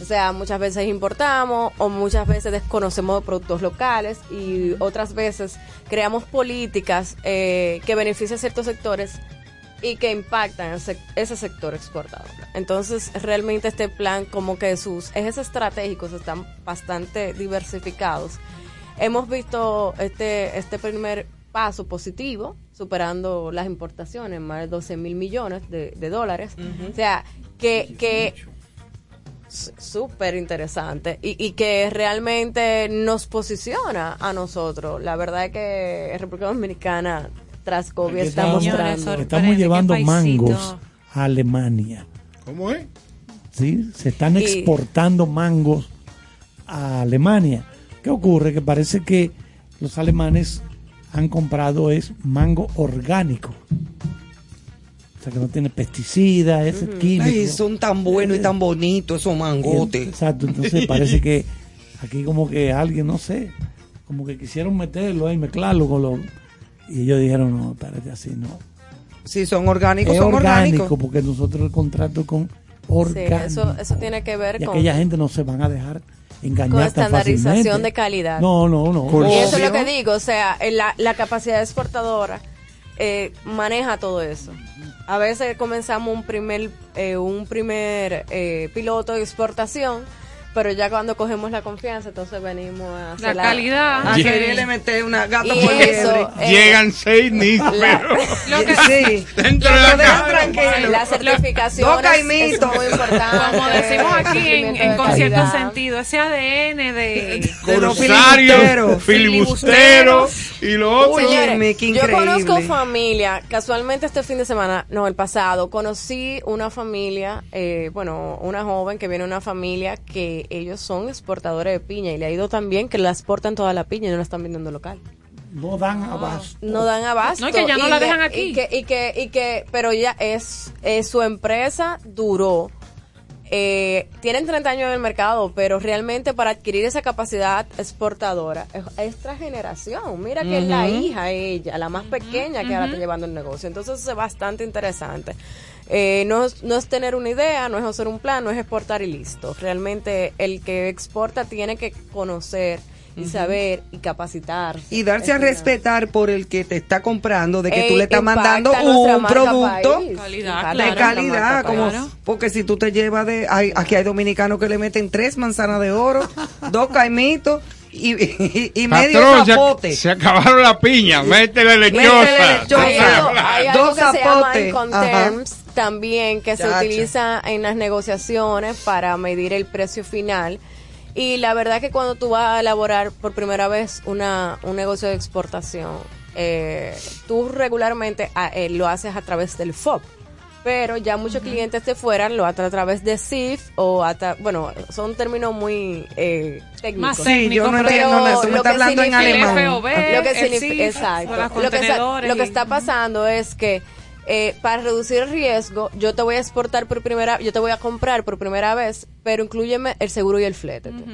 Speaker 12: O sea, muchas veces importamos o muchas veces desconocemos productos locales y otras veces creamos políticas eh, que benefician a ciertos sectores y que impactan ese, ese sector exportador. Entonces, realmente este plan, como que sus ejes estratégicos están bastante diversificados. Hemos visto este, este primer paso positivo, superando las importaciones, más de 12 mil millones de, de dólares. O sea, que... que súper interesante y, y que realmente nos posiciona a nosotros. La verdad es que República Dominicana tras COVID está
Speaker 2: Estamos,
Speaker 12: mostrando.
Speaker 2: estamos llevando mangos a Alemania.
Speaker 3: ¿Cómo es?
Speaker 2: ¿sí? Se están
Speaker 12: Y-
Speaker 2: exportando mangos a Alemania. ¿Qué ocurre? Que parece que los alemanes han comprado es mango orgánico. O sea, que no tiene pesticidas,
Speaker 4: Ujú.
Speaker 2: químico.
Speaker 4: Ay, son tan buenos y tan bonitos esos mangotes.
Speaker 2: Exacto, entonces parece que aquí como que alguien, no sé, como que quisieron meterlo ahí, mezclarlo con los... Y ellos dijeron, no, espérate, así no.
Speaker 4: Si son orgánicos,
Speaker 2: es
Speaker 4: son
Speaker 2: orgánico,
Speaker 4: orgánicos.
Speaker 2: porque nosotros el contrato con
Speaker 12: Sí,
Speaker 2: orgánico.
Speaker 12: eso, eso tiene que ver
Speaker 2: y
Speaker 12: con,
Speaker 2: aquella gente no se van a dejar engañar
Speaker 12: con
Speaker 2: tan
Speaker 12: estandarización
Speaker 2: fácilmente.
Speaker 12: de calidad.
Speaker 2: No, no, no.
Speaker 12: Y eso es lo que digo, o sea, la, la capacidad exportadora eh, maneja todo eso. A veces comenzamos un primer, eh, un primer eh, piloto de exportación, pero ya cuando cogemos la confianza, entonces venimos a hacer
Speaker 5: La calidad.
Speaker 4: A quererle meter una gata por
Speaker 12: eso, eh,
Speaker 3: Llegan seis ni
Speaker 12: la-
Speaker 3: pero
Speaker 5: Lo que-
Speaker 4: Sí.
Speaker 3: dentro de la casa.
Speaker 4: Dos caimitos.
Speaker 12: es muy importante.
Speaker 5: Como decimos aquí en, en con cierto sentido, ese ADN de...
Speaker 3: Corsario,
Speaker 4: filibusteros.
Speaker 3: filibustero y lo otro.
Speaker 4: Qué
Speaker 12: yo conozco familia, casualmente este fin de semana, no, el pasado, conocí una familia, eh, bueno, una joven que viene de una familia que ellos son exportadores de piña y le ha ido tan bien que la exportan toda la piña y no la están vendiendo local.
Speaker 2: No dan abasto.
Speaker 12: No dan abasto.
Speaker 5: No, que ya no
Speaker 12: Y
Speaker 5: la dejan aquí.
Speaker 12: Y que, y que, y que, pero ya es, es su empresa duró eh, tienen 30 años en el mercado, pero realmente para adquirir esa capacidad exportadora es extra generación. Mira que es la hija ella, la más pequeña que ahora está llevando el negocio. Entonces es bastante interesante. Eh, no, es- no es tener una idea, no es hacer un plan, no es exportar y listo. Realmente el que exporta tiene que conocer y saber y capacitar.
Speaker 4: Y darse a respetar por el que te está comprando, de que tú
Speaker 12: Eh,
Speaker 4: le estás mandando un producto.
Speaker 12: Calidad,
Speaker 4: de
Speaker 12: claro.
Speaker 4: calidad, como porque si tú te llevas de, hay- aquí hay dominicanos que le meten tres manzanas de oro, dos caimitos y, y, y medio
Speaker 3: Patrón, se,
Speaker 4: zapote.
Speaker 3: se acabaron la piña, métele
Speaker 4: Métele
Speaker 3: lechosa.
Speaker 4: lechosa.
Speaker 12: Hay algo, hay algo
Speaker 4: Dos
Speaker 12: que se llama también que se utiliza en las negociaciones para medir el precio final. Y la verdad que cuando tú vas a elaborar por primera vez una, un negocio de exportación, eh, tú regularmente ah, eh, lo haces a través del FOB. Pero ya muchos clientes de fuera lo hacen a través de CIF o hasta, bueno, son términos muy eh, técnicos.
Speaker 5: Más Sí, yo no
Speaker 12: Pero
Speaker 4: entiendo nada, tú me
Speaker 12: que
Speaker 4: hablando en
Speaker 12: significa-
Speaker 4: alemán.
Speaker 5: FOB,
Speaker 12: Lo que
Speaker 5: el CIF,
Speaker 12: exacto. Lo que, está, lo que está pasando es que eh, para reducir el riesgo, yo te voy a exportar por primera, yo te voy a comprar por primera vez, pero incluyeme el seguro y el flete. tú.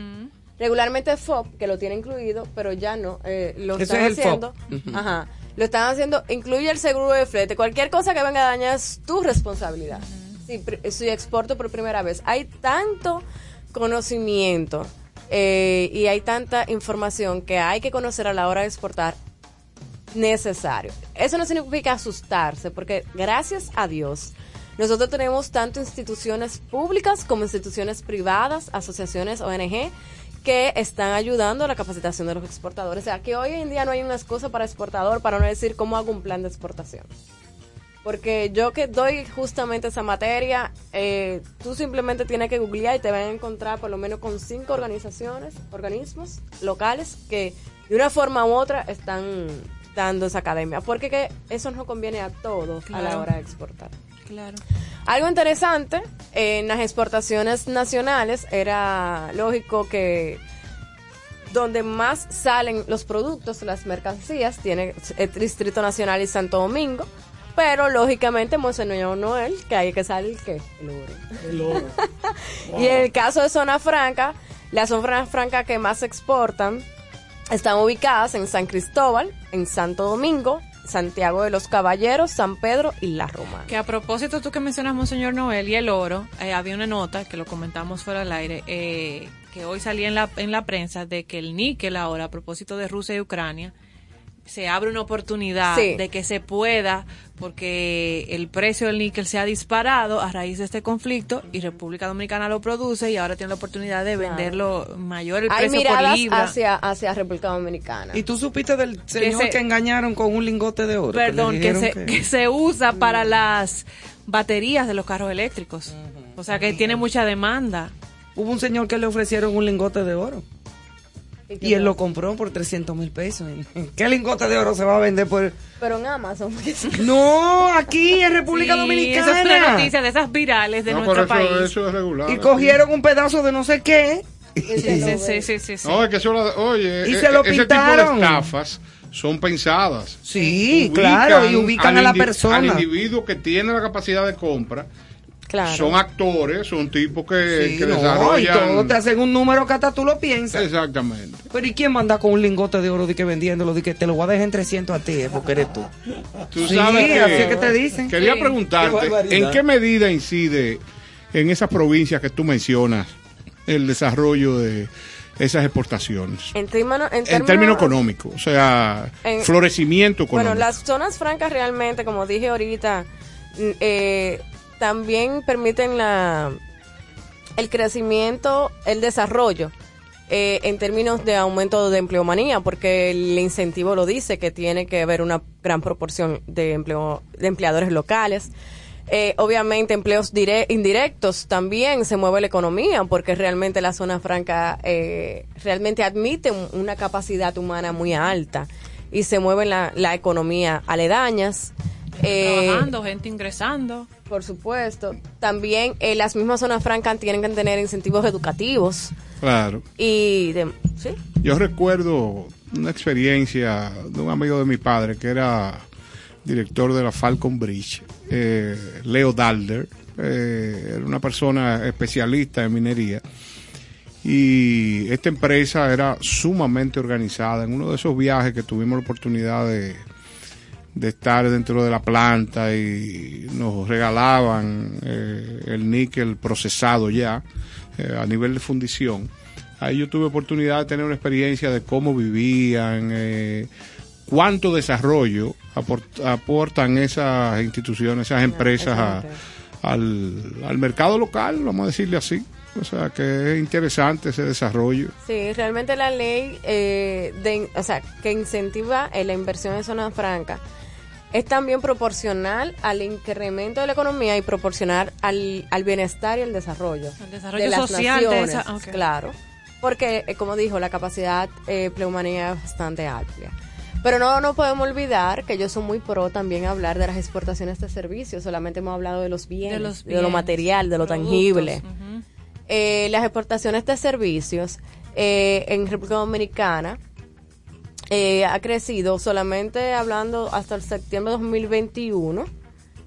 Speaker 12: Regularmente FOB, que lo tiene incluido, pero ya no, eh, lo
Speaker 4: Eso
Speaker 12: están
Speaker 4: es el
Speaker 12: haciendo.
Speaker 4: FOB. Ujú.
Speaker 12: Ajá. Lo están haciendo, incluye el seguro de flete. Cualquier cosa que venga a dañar es tu responsabilidad. Si, exporto por primera vez. Hay tanto conocimiento eh, y hay tanta información que hay que conocer a la hora de exportar necesario. Eso no significa asustarse, porque gracias a Dios, nosotros tenemos tanto instituciones públicas como instituciones privadas, asociaciones, ONG, que están ayudando a la capacitación de los exportadores. O sea, que hoy en día no hay una excusa para exportador para no decir cómo hago un plan de exportación. Porque yo que doy justamente esa materia, eh, tú simplemente tienes que googlear y te van a encontrar por lo menos con cinco organizaciones, organismos locales que de una forma u otra están dando esa academia. Porque que eso no conviene a todos a la hora de exportar.
Speaker 5: Claro.
Speaker 12: Algo interesante, en las exportaciones nacionales era lógico que donde más salen los productos, las mercancías, tiene el Distrito Nacional y Santo Domingo, pero lógicamente Monseñor Noel, que hay que salir ¿qué? El oro.
Speaker 2: El oro.
Speaker 12: Y en el caso de Zona Franca, las zonas francas que más se exportan están ubicadas en San Cristóbal, en Santo Domingo, Santiago de los Caballeros, San Pedro y La Romana.
Speaker 5: Que a propósito, tú que mencionas Monseñor Noel y el oro, eh, había una nota que lo comentamos fuera del aire, eh, que hoy salía en la, en la prensa de que el níquel ahora, a propósito de Rusia y Ucrania, se abre una oportunidad
Speaker 12: Sí.
Speaker 5: de que se pueda, porque el precio del níquel se ha disparado a raíz de este conflicto y República Dominicana lo produce y ahora tiene la oportunidad de venderlo mayor el
Speaker 12: Hay
Speaker 5: precio por
Speaker 12: miradas
Speaker 5: libra.
Speaker 12: hacia, hacia República Dominicana.
Speaker 4: ¿Y tú supiste del señor
Speaker 5: se-
Speaker 4: que engañaron con un lingote de oro?
Speaker 5: Perdón, que, se, que se usa para las baterías de los carros eléctricos. O sea que tiene mucha demanda.
Speaker 4: Hubo un señor que le ofrecieron un lingote de oro.
Speaker 12: Qué
Speaker 4: Y él lo compró por 300 mil pesos. ¿Qué lingote de oro se va a vender por...?
Speaker 12: Pero en Amazon.
Speaker 4: No, aquí en República
Speaker 5: Sí,
Speaker 4: Dominicana.
Speaker 5: Esa es una noticia de esas virales de
Speaker 3: No, por
Speaker 5: nuestro
Speaker 3: eso,
Speaker 5: país.
Speaker 3: eso es regular.
Speaker 4: Y cogieron un pedazo de no sé qué.
Speaker 5: Sí, sí, sí, sí, sí, sí.
Speaker 3: No, es que eso, oye,
Speaker 4: Y
Speaker 3: e-
Speaker 4: se lo
Speaker 3: ese tipo de estafas son pensadas.
Speaker 4: Sí, claro, y ubican a la persona.
Speaker 3: Al individuo que tiene la capacidad de compra.
Speaker 12: Claro.
Speaker 3: Son actores, son tipos que,
Speaker 4: Sí,
Speaker 3: que
Speaker 4: no, y
Speaker 3: desarrollan.
Speaker 4: todo te hacen un número que hasta tú lo piensas.
Speaker 3: Exactamente.
Speaker 4: Pero ¿y quién manda con un lingote de oro de que vendiéndolo? De que te lo voy a dejar en 300 a ti, eh, porque eres tú.
Speaker 3: Tú
Speaker 4: Sí,
Speaker 3: sabes que,
Speaker 4: así es que te dicen.
Speaker 3: Quería
Speaker 4: Sí.
Speaker 3: preguntarte,
Speaker 4: Qué.
Speaker 3: ¿en qué medida incide en esas provincias que tú mencionas el desarrollo de esas exportaciones?
Speaker 12: En, término- en
Speaker 3: En
Speaker 12: términos-
Speaker 3: términos económicos, o sea,
Speaker 12: En-
Speaker 3: florecimiento económico.
Speaker 12: Bueno, las zonas francas realmente, como dije ahorita, eh, también permiten la el crecimiento, el desarrollo eh, en términos de aumento de empleomanía, porque el incentivo lo dice que tiene que haber una gran proporción de empleo de empleadores locales. Eh, obviamente empleos dire- indirectos también se mueve la economía porque realmente la zona franca eh, realmente admite un- una capacidad humana muy alta y se mueve la, la economía aledañas. Eh,
Speaker 5: Trabajando, gente ingresando.
Speaker 12: por supuesto. También eh, las mismas zonas francas tienen que tener incentivos educativos
Speaker 3: Claro.
Speaker 12: y de, sí.
Speaker 3: Yo recuerdo una experiencia de un amigo de mi padre que era director de la Falcon Bridge eh, Leo Dalder, eh, era una persona especialista en minería. Y esta empresa era sumamente organizada. En uno de esos viajes que tuvimos la oportunidad de, de estar dentro de la planta y nos regalaban eh, el níquel procesado ya eh, a nivel de fundición. Ahí yo tuve oportunidad de tener una experiencia de cómo vivían, eh, cuánto desarrollo aport- aportan esas instituciones, esas empresas a- al, al mercado local, vamos a decirle así. O sea, que es interesante ese desarrollo.
Speaker 12: Sí, realmente la ley eh, de, o sea, que incentiva eh, la inversión en zona franca es también proporcional al incremento de la economía y proporcional al, al bienestar y el desarrollo.
Speaker 5: El desarrollo
Speaker 12: de las
Speaker 5: social de
Speaker 12: naciones,
Speaker 5: esa- ok.
Speaker 12: Claro, porque eh, como dijo, la capacidad eh, pleumanía es bastante amplia. Pero no, no podemos olvidar que yo soy muy pro también hablar de las exportaciones de servicios. Solamente hemos hablado de los bienes, de,
Speaker 5: los
Speaker 12: lo material, de lo
Speaker 5: productos,
Speaker 12: tangible. Eh, las exportaciones de servicios eh, en República Dominicana eh, ha crecido solamente hablando hasta el septiembre de 2021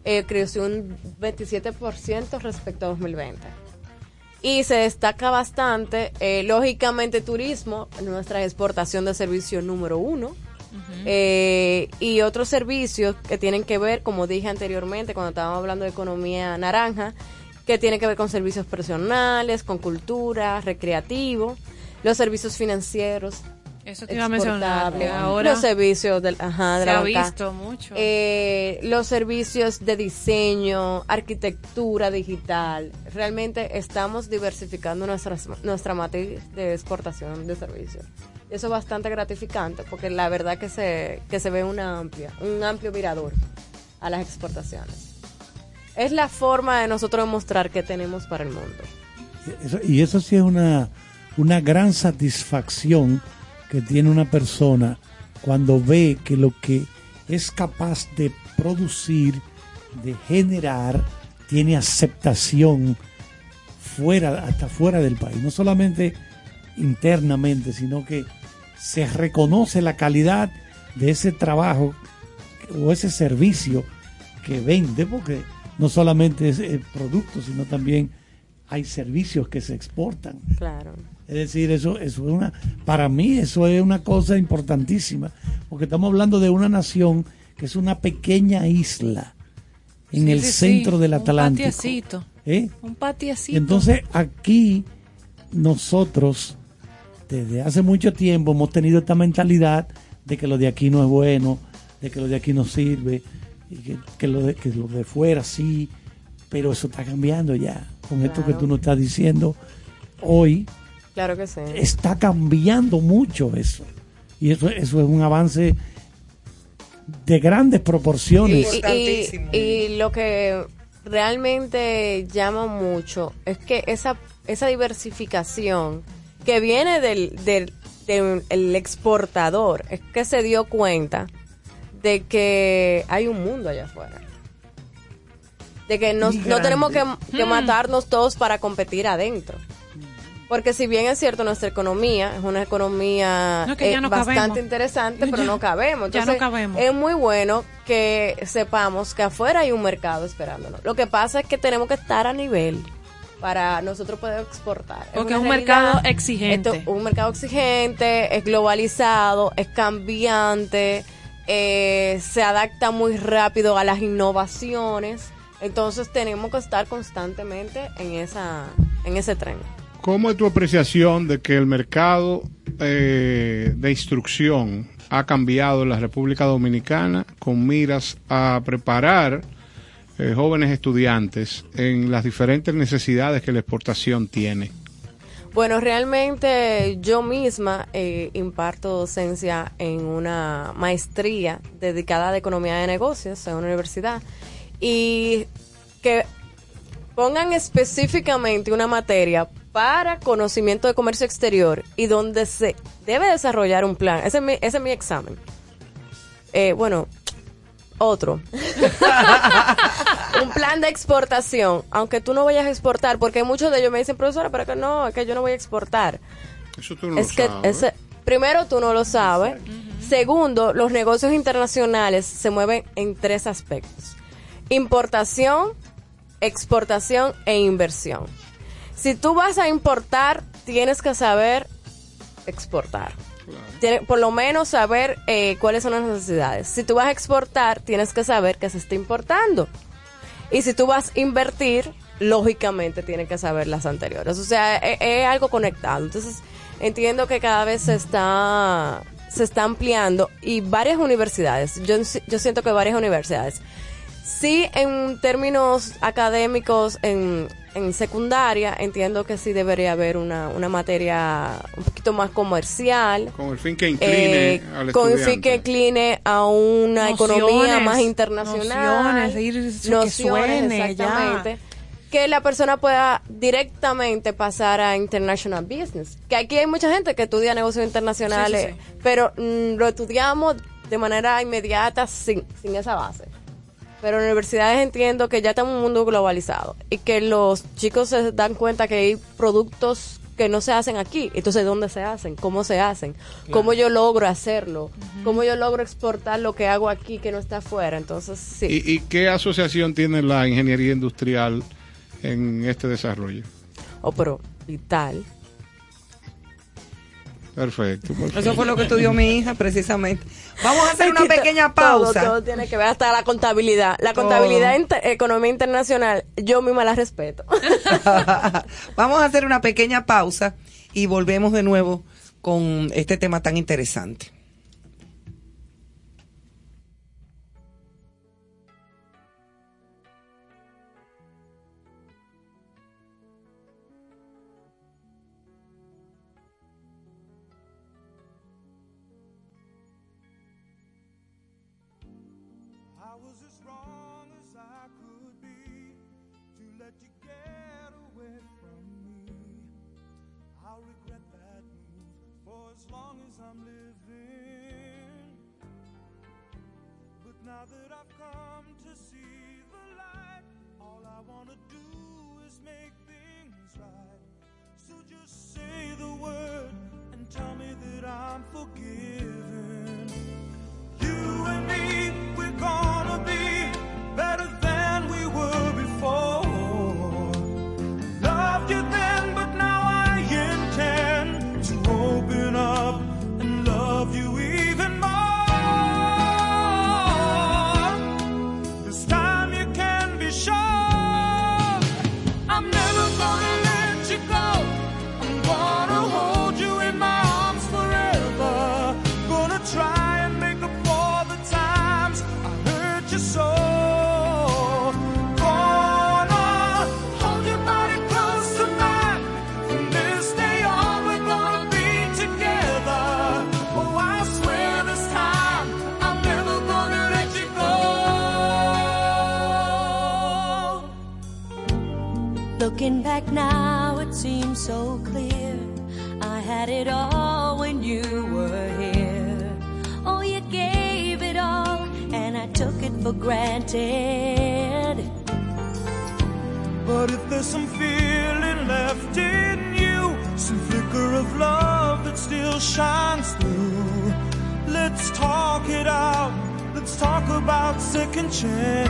Speaker 12: eh, creció un 27% respecto a 2020 y se destaca bastante eh, lógicamente turismo nuestra exportación de servicio número uno eh, y otros servicios que tienen que ver, como dije anteriormente, cuando estábamos hablando de economía naranja, que tiene que ver con servicios personales, con cultura, recreativo, los servicios financieros.
Speaker 5: Eso te iba a mencionar, ahora
Speaker 12: los servicios del, ajá, de
Speaker 5: se
Speaker 12: la
Speaker 5: ha
Speaker 12: banca.
Speaker 5: visto mucho.
Speaker 12: Eh, los servicios de diseño, arquitectura digital. Realmente estamos diversificando nuestras, nuestra matriz de exportación de servicios. Eso es bastante gratificante porque la verdad que se, que se ve una amplia, un amplio mirador a las exportaciones. Es la forma de nosotros demostrar que tenemos para el mundo.
Speaker 2: Eso- y eso sí es una, una gran satisfacción que tiene una persona cuando ve que lo que es capaz de producir, de generar, tiene aceptación fuera, hasta fuera del país. No solamente internamente, sino que se reconoce la calidad de ese trabajo o ese servicio que vende, porque no solamente es el producto, sino también hay servicios que se exportan.
Speaker 12: Claro.
Speaker 2: Es decir, eso, eso es una, para mí eso es una cosa importantísima, porque estamos hablando de una nación que es una pequeña isla en
Speaker 5: Sí,
Speaker 2: el
Speaker 5: sí, sí,
Speaker 2: centro del
Speaker 5: un
Speaker 2: Atlántico.
Speaker 5: patiecito.
Speaker 2: ¿Eh?
Speaker 5: Un patiecito.
Speaker 2: Y entonces aquí nosotros desde hace mucho tiempo hemos tenido esta mentalidad de que lo de aquí no es bueno, de que lo de aquí no sirve, y que, que lo, de, que lo de fuera sí, pero eso está cambiando ya. Con esto que tú nos estás diciendo hoy,
Speaker 12: Claro que sí.
Speaker 2: está cambiando mucho eso. Y eso, eso es un avance de grandes proporciones.
Speaker 12: Y, y- y lo que realmente llama mucho es que esa, esa diversificación que viene del, del, del- el exportador es que se dio cuenta de que hay un mundo allá afuera. De que nos- no tenemos que
Speaker 13: Mm.
Speaker 12: matarnos todos para competir adentro. Porque si bien es cierto, nuestra economía es una economía
Speaker 5: No,
Speaker 12: eh,
Speaker 5: no
Speaker 12: bastante
Speaker 5: cabemos.
Speaker 12: interesante, pero
Speaker 5: Ya-
Speaker 12: no cabemos.
Speaker 5: ya no
Speaker 12: Entonces,
Speaker 5: cabemos.
Speaker 12: Es muy bueno que sepamos que afuera hay un mercado esperándonos. Lo que pasa es que tenemos que estar a nivel para nosotros poder exportar.
Speaker 5: Porque es un
Speaker 12: realidad,
Speaker 5: mercado exigente.
Speaker 12: esto- un mercado exigente, es globalizado, es cambiante, eh, se adapta muy rápido a las innovaciones. Entonces tenemos que estar constantemente en esa en ese tren.
Speaker 3: ¿Cómo es tu apreciación de que el mercado eh, de instrucción ha cambiado en la República Dominicana con miras a preparar eh, jóvenes estudiantes en las diferentes necesidades que la exportación tiene?
Speaker 12: Bueno, realmente yo misma eh, imparto docencia en una maestría dedicada a la economía de negocios en una universidad y que pongan específicamente una materia para conocimiento de comercio exterior y donde se debe desarrollar un plan. Ese es mi, ese es mi examen. Eh, bueno, otro. un plan de exportación, aunque tú no vayas a exportar, porque muchos de ellos me dicen, profesora, pero que no, es que yo no voy a exportar.
Speaker 3: Eso tú no
Speaker 12: es
Speaker 3: lo
Speaker 12: que
Speaker 3: sabes.
Speaker 12: ese- primero tú no lo sabes. Segundo, los negocios internacionales se mueven en tres aspectos. importación, exportación e inversión. Si tú vas a importar, tienes que saber exportar. Tiene- por lo menos saber eh, cuáles son las necesidades. Si tú vas a exportar, tienes que saber que se está importando. Y si tú vas a invertir, lógicamente tienes que saber las anteriores. O sea, es, es algo conectado. Entonces, entiendo que cada vez se está se está ampliando y varias universidades, yo, yo siento que varias universidades, sí en términos académicos en, en secundaria, entiendo que sí debería haber una, una materia un poquito más comercial,
Speaker 3: Con el fin que incline
Speaker 12: eh,
Speaker 3: al
Speaker 12: con el fin que incline a una
Speaker 5: Nociones,
Speaker 12: economía más internacional.
Speaker 5: nociones, ir- que suene,
Speaker 12: exactamente. Que la persona pueda directamente pasar a international business. Que aquí hay mucha gente que estudia negocios internacionales,
Speaker 5: Sí,
Speaker 12: pero mm, lo estudiamos de manera inmediata sin, sin esa base. Pero en universidades entiendo que ya estamos en un mundo globalizado y que los chicos se dan cuenta que hay productos que no se hacen aquí. Entonces, ¿dónde se hacen? ¿Cómo se hacen? ¿Cómo yo logro hacerlo? ¿Cómo yo logro exportar lo que hago aquí que no está afuera? Entonces, sí.
Speaker 3: ¿Y, y qué asociación tiene la ingeniería industrial en este desarrollo?
Speaker 12: Oh, pero vital.
Speaker 3: Perfecto. perfecto.
Speaker 14: Eso fue lo que estudió mi hija precisamente. Vamos a hacer una pequeña pausa.
Speaker 12: Todo, tiene que ver hasta la contabilidad. La contabilidad, inter- economía internacional, yo misma la respeto.
Speaker 14: Vamos a hacer una pequeña pausa y volvemos de nuevo con este tema tan interesante.
Speaker 10: can
Speaker 4: change.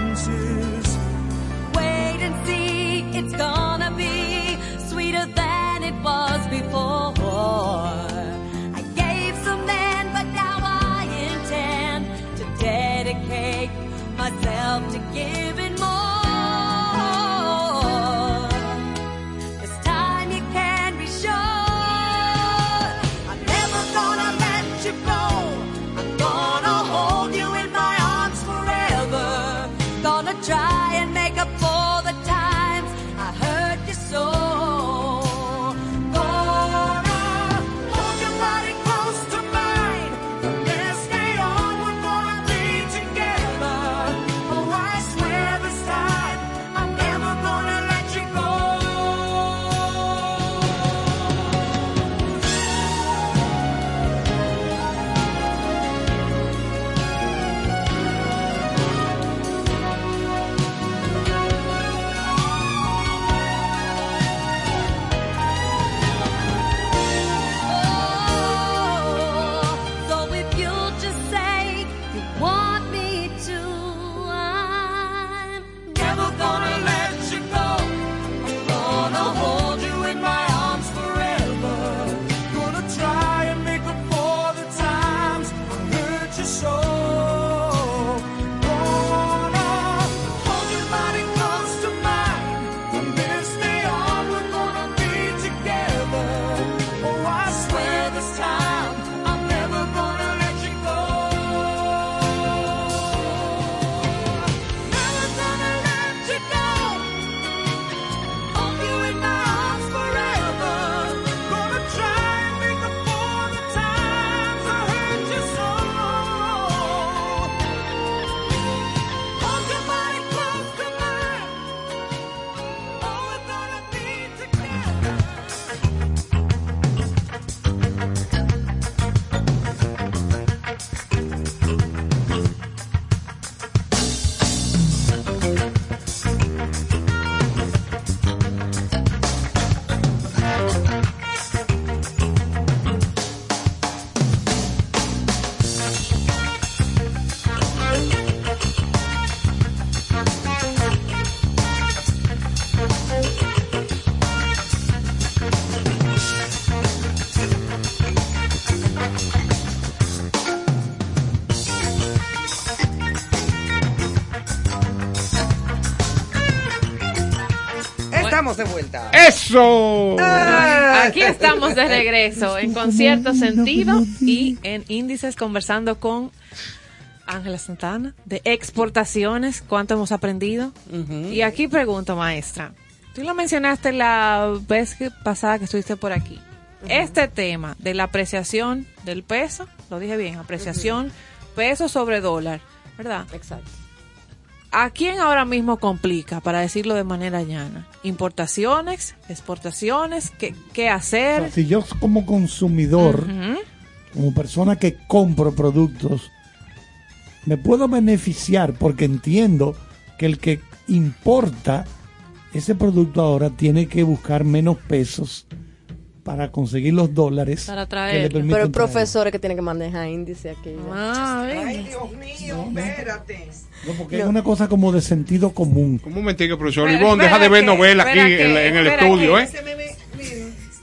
Speaker 3: ¡Eso!
Speaker 5: Aquí estamos de regreso en concierto sentido y en índices conversando con Ángela Santana de exportaciones. ¿Cuánto hemos aprendido? Y aquí pregunto, maestra. Tú lo mencionaste la vez que- pasada que estuviste por aquí. Este tema de la apreciación del peso, lo dije bien, apreciación peso sobre dólar, ¿verdad?
Speaker 12: Exacto.
Speaker 5: ¿A quién ahora mismo complica, para decirlo de manera llana? ¿Importaciones? ¿Exportaciones? ¿Qué, qué
Speaker 2: O
Speaker 5: hacer?
Speaker 2: sea, si yo como consumidor, como persona que compro productos, me puedo beneficiar porque entiendo que el que importa ese producto ahora tiene que buscar menos pesos para conseguir los dólares
Speaker 5: Para
Speaker 2: que le
Speaker 5: traerlo.
Speaker 2: permiten
Speaker 12: Pero el
Speaker 2: traer.
Speaker 12: profesor es que tiene que manejar índice aquí.
Speaker 5: Ah,
Speaker 4: Ay, Dios mío, espérate.
Speaker 2: No, porque es una cosa como de sentido común.
Speaker 3: Un momentico, profesor.
Speaker 5: Espera,
Speaker 3: Ivonne, deja de ver
Speaker 5: espera que-
Speaker 3: novela aquí en, el estudio,
Speaker 5: que-
Speaker 3: ¿eh?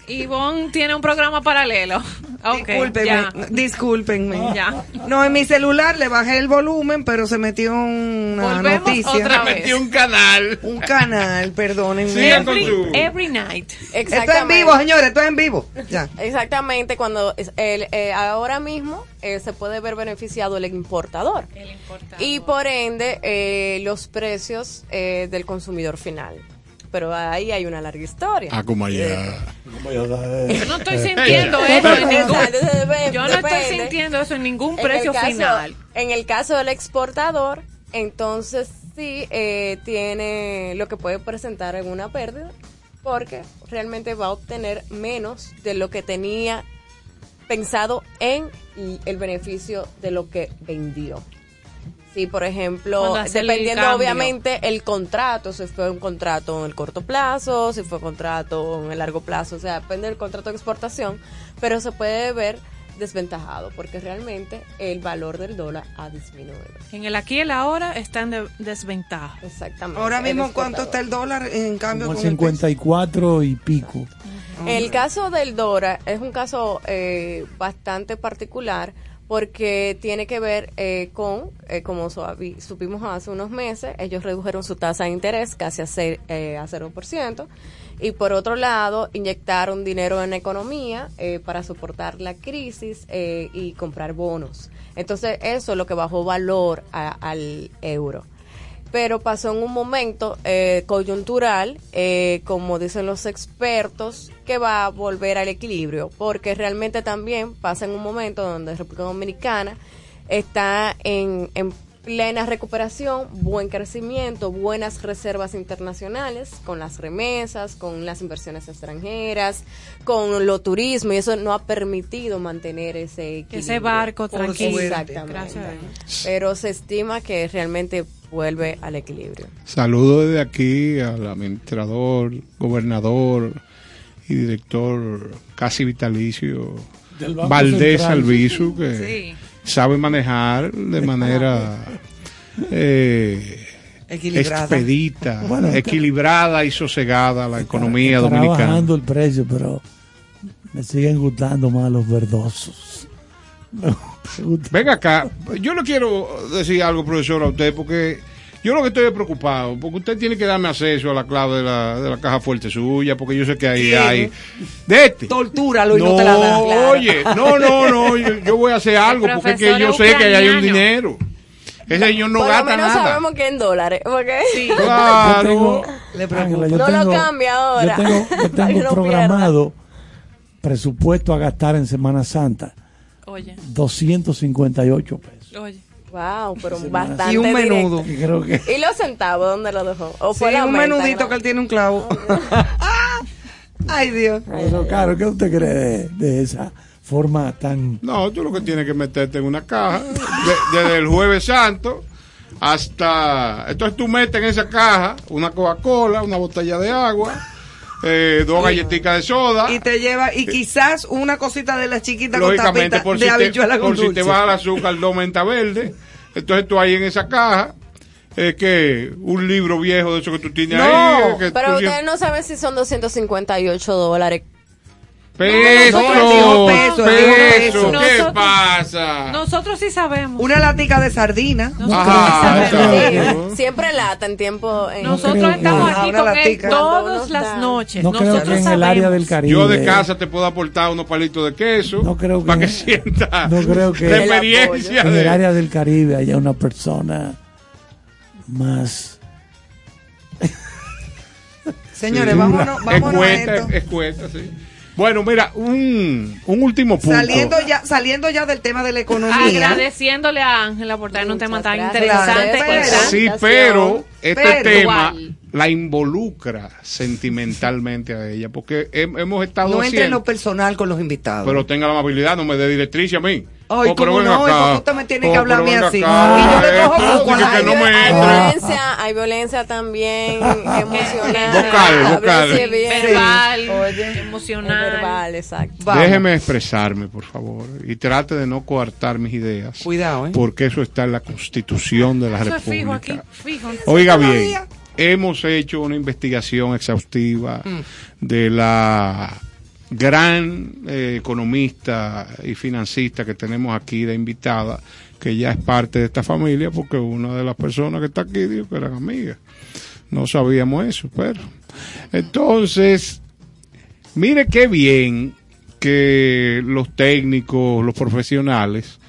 Speaker 5: Ivonne tiene un programa paralelo. Ok,
Speaker 4: Discúlpenme,
Speaker 5: ya.
Speaker 4: discúlpenme.
Speaker 5: Ya.
Speaker 4: No, en mi celular le bajé el volumen, pero se metió una
Speaker 5: Volvemos
Speaker 4: noticia.
Speaker 5: otra vez.
Speaker 3: Metí un canal.
Speaker 4: Un canal, perdónenme.
Speaker 3: Sigan con
Speaker 5: Every, every night.
Speaker 4: Esto es en vivo, señores, esto es en vivo. Ya.
Speaker 12: Exactamente, cuando el, eh, ahora mismo eh, se puede ver beneficiado el importador.
Speaker 5: El importador.
Speaker 12: Y por ende, eh, los precios eh, del consumidor final. Pero ahí hay una larga historia.
Speaker 3: Ah, como allá.
Speaker 5: Yo no estoy sintiendo eso en ningún, yo no estoy sintiendo eso en ningún
Speaker 12: En
Speaker 5: precio
Speaker 12: caso-
Speaker 5: final.
Speaker 12: En el caso del exportador, entonces sí eh, tiene lo que puede presentar en una pérdida, porque realmente va a obtener menos de lo que tenía pensado en y el beneficio de lo que vendió. Sí, por ejemplo,
Speaker 5: el
Speaker 12: dependiendo obviamente el contrato, si fue un contrato en el corto plazo, si fue un contrato en el largo plazo, o sea, depende del contrato de exportación, pero se puede ver desventajado porque realmente el valor del dólar ha disminuido.
Speaker 5: En el aquí y el ahora está en de- desventaja.
Speaker 12: Exactamente.
Speaker 4: Ahora
Speaker 12: el
Speaker 4: mismo, ¿cuánto está el dólar en cambio
Speaker 2: Como
Speaker 4: con el peso?
Speaker 2: 54 y pico.
Speaker 12: El caso del Dora es un caso eh, bastante particular porque tiene que ver eh, con, eh, como supimos hace unos meses, ellos redujeron su tasa de interés casi a, eh, a 0%. Y por otro lado, inyectaron dinero en la economía eh, para soportar la crisis eh, y comprar bonos. Entonces, eso es lo que bajó valor al euro pero pasó en un momento eh, coyuntural, eh, como dicen los expertos, que va a volver al equilibrio, porque realmente también pasa en un momento donde República Dominicana está en, en plena recuperación, buen crecimiento, buenas reservas internacionales, con las remesas, con las inversiones extranjeras, con lo turismo, y eso no ha permitido mantener ese equilibrio.
Speaker 5: Ese barco tranquilo.
Speaker 12: Exactamente. Pero se estima que realmente vuelve al equilibrio.
Speaker 3: Saludo desde aquí al administrador, gobernador y director casi vitalicio
Speaker 2: Del Banco
Speaker 3: Valdés. Albizu, que
Speaker 5: Sí.
Speaker 3: sabe manejar de manera eh,
Speaker 4: Equilibrada.
Speaker 3: expedita,
Speaker 2: Bueno,
Speaker 3: equilibrada y sosegada la economía
Speaker 2: Estará
Speaker 3: dominicana.
Speaker 2: bajando el precio, pero me siguen gustando más los verdosos.
Speaker 3: Venga acá, yo le quiero decir algo, profesor, a usted, porque yo lo que estoy es preocupado, porque usted tiene que darme acceso a la clave de la, de la caja fuerte suya, porque yo sé que ahí hay... De este.
Speaker 4: Tortúralo y no, te la da.
Speaker 3: No, oye, no, no, no, yo, yo voy a hacer algo, porque es que yo sé que ahí hay un dinero. Ese señor no
Speaker 12: Por lo
Speaker 3: gasta
Speaker 12: menos
Speaker 3: nada.
Speaker 12: sabemos que en dólares. porque
Speaker 3: Claro.
Speaker 2: tengo,
Speaker 4: Le preocupa.
Speaker 2: Ángela, yo
Speaker 12: No lo cambie ahora.
Speaker 2: Yo tengo, yo
Speaker 12: Para que
Speaker 2: tengo
Speaker 12: no
Speaker 2: programado presupuesto a gastar en Semana Santa
Speaker 5: Oye,
Speaker 2: 258 pesos.
Speaker 5: oye.
Speaker 12: Wow, pero
Speaker 2: Sí,
Speaker 12: bastante
Speaker 4: Y un menudo.
Speaker 2: Y creo que
Speaker 12: ¿Y los centavos dónde lo dejó? ¿O
Speaker 4: Sí,
Speaker 12: fue la
Speaker 4: un
Speaker 12: menta,
Speaker 4: menudito
Speaker 12: no?
Speaker 4: que él tiene un clavo. Ay, Dios.
Speaker 2: Pero claro, ¿qué usted cree de, de esa forma tan...
Speaker 3: No, tú lo que tienes que meterte en una caja, de- desde el jueves santo hasta... Entonces tú metes en esa caja una Coca-Cola, una botella de agua, eh, dos galletitas de soda.
Speaker 4: Y te lleva, y quizás una cosita de la chiquita con
Speaker 3: lógicamente
Speaker 4: tapita
Speaker 3: por
Speaker 4: de
Speaker 3: si, te,
Speaker 4: habichuela con
Speaker 3: por si te baja el azúcar, dos menta verde. Entonces tú ahí en esa caja, es que un libro viejo de eso que tú tienes
Speaker 4: No,
Speaker 3: ahí. que
Speaker 12: Pero ustedes no saben si son 258 dólares
Speaker 3: Peso,
Speaker 4: No, dijo peso,
Speaker 3: peso,
Speaker 4: peso.
Speaker 3: ¿qué
Speaker 5: Nosotros-
Speaker 3: pasa?
Speaker 5: Nosotros sí sabemos.
Speaker 4: Una latica de sardina.
Speaker 3: Ajá,
Speaker 12: Sí,
Speaker 3: exacto.
Speaker 12: siempre lata en tiempo. En
Speaker 5: Nosotros
Speaker 2: creo que-
Speaker 5: estamos aquí con él todas las
Speaker 12: está-
Speaker 5: noches.
Speaker 2: No creo
Speaker 5: Nosotros
Speaker 2: que en el
Speaker 5: sabemos.
Speaker 2: área del Caribe.
Speaker 3: Yo de casa te puedo aportar unos palitos de queso
Speaker 2: No creo que-
Speaker 3: para que sienta
Speaker 2: no creo que-
Speaker 3: la
Speaker 2: El
Speaker 3: experiencia
Speaker 2: En el
Speaker 3: de
Speaker 2: área del Caribe haya una persona más.
Speaker 4: Señores,
Speaker 3: Sí.
Speaker 4: vámonos, vámonos a
Speaker 3: Escueta,
Speaker 4: esto.
Speaker 3: escueta, sí. Bueno, mira, un, un último punto.
Speaker 4: Saliendo ya, saliendo ya del tema de la economía.
Speaker 5: Agradeciéndole a Ángela por traer un tema tan
Speaker 12: gracias.
Speaker 5: interesante.
Speaker 4: Claro,
Speaker 5: tan-
Speaker 3: Sí, pero este
Speaker 4: Pero-
Speaker 3: tema
Speaker 5: Igual.
Speaker 3: la involucra sentimentalmente a ella, porque hem- hemos estado
Speaker 4: No entre en
Speaker 3: haciendo,
Speaker 4: lo personal con los invitados.
Speaker 3: pero tenga la amabilidad, no me dé directriz a mí.
Speaker 4: Ay,
Speaker 3: Oh, pero
Speaker 4: ¿cómo
Speaker 3: ven
Speaker 4: no?
Speaker 3: acá.
Speaker 4: ¿Y por qué usted me tiene que
Speaker 3: Oh,
Speaker 4: hablar a
Speaker 3: pero
Speaker 4: mí
Speaker 3: ven
Speaker 4: así?
Speaker 3: acá.
Speaker 4: Y yo le cojo
Speaker 3: Eh,
Speaker 4: como
Speaker 3: que
Speaker 4: ay,
Speaker 3: no me
Speaker 12: hay violencia, hay violencia también emocional.
Speaker 3: Vocal, vocal.
Speaker 5: verbal,
Speaker 12: Oye,
Speaker 5: emocional.
Speaker 12: verbal, exacto.
Speaker 4: Vamos.
Speaker 3: Déjeme expresarme, por favor, y trate de no coartar mis ideas.
Speaker 4: Cuidado, ¿eh?
Speaker 3: Porque eso está en la Constitución de la
Speaker 5: Eso es fijo
Speaker 3: República.
Speaker 5: aquí, fijo.
Speaker 3: Oiga bien, hemos hecho una investigación exhaustiva
Speaker 4: Mm.
Speaker 3: de la gran eh, economista y financista que tenemos aquí de invitada, que ya es parte de esta familia, porque una de las personas que está aquí dijo que eran amigas. No sabíamos eso, pero. Entonces, mire qué bien que los técnicos, los profesionales,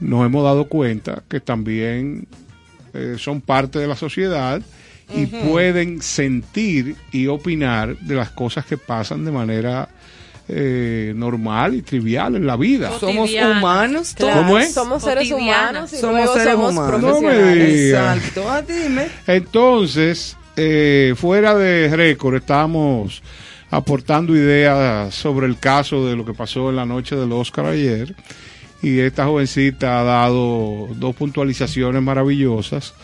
Speaker 3: nos hemos dado cuenta que también eh, son parte de la sociedad y pueden sentir y opinar de las cosas que pasan de manera eh, normal y trivial en la vida.
Speaker 4: Somos humanos todos.
Speaker 12: Claro,
Speaker 3: ¿Cómo es?
Speaker 12: Somos seres
Speaker 5: Cotidiana.
Speaker 12: humanos y
Speaker 4: Somos
Speaker 12: luego
Speaker 4: seres
Speaker 12: somos
Speaker 4: humanos.
Speaker 3: No me
Speaker 12: profesionales.
Speaker 3: diga.
Speaker 4: Exacto. Ah, dime.
Speaker 3: Entonces, eh, fuera de récord, estábamos aportando ideas sobre el caso de lo que pasó en la noche del Oscar ayer. Y esta jovencita ha dado dos puntualizaciones maravillosas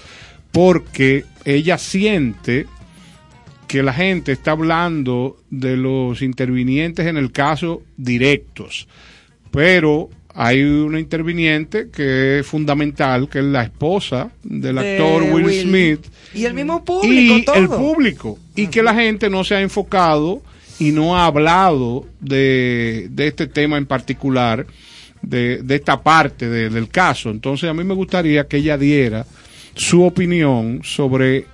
Speaker 3: porque ella siente que la gente está hablando de los intervinientes en el caso directos, pero hay una interviniente que es fundamental, que es la esposa del
Speaker 4: De
Speaker 3: actor Will,
Speaker 4: Will.
Speaker 3: Smith.
Speaker 4: Y el mismo público,
Speaker 3: y
Speaker 4: todo.
Speaker 3: el público. Y que la gente no se ha enfocado y no ha hablado de, de este tema en particular de, de esta parte de- del caso. Entonces a mí me gustaría que ella diera su opinión sobre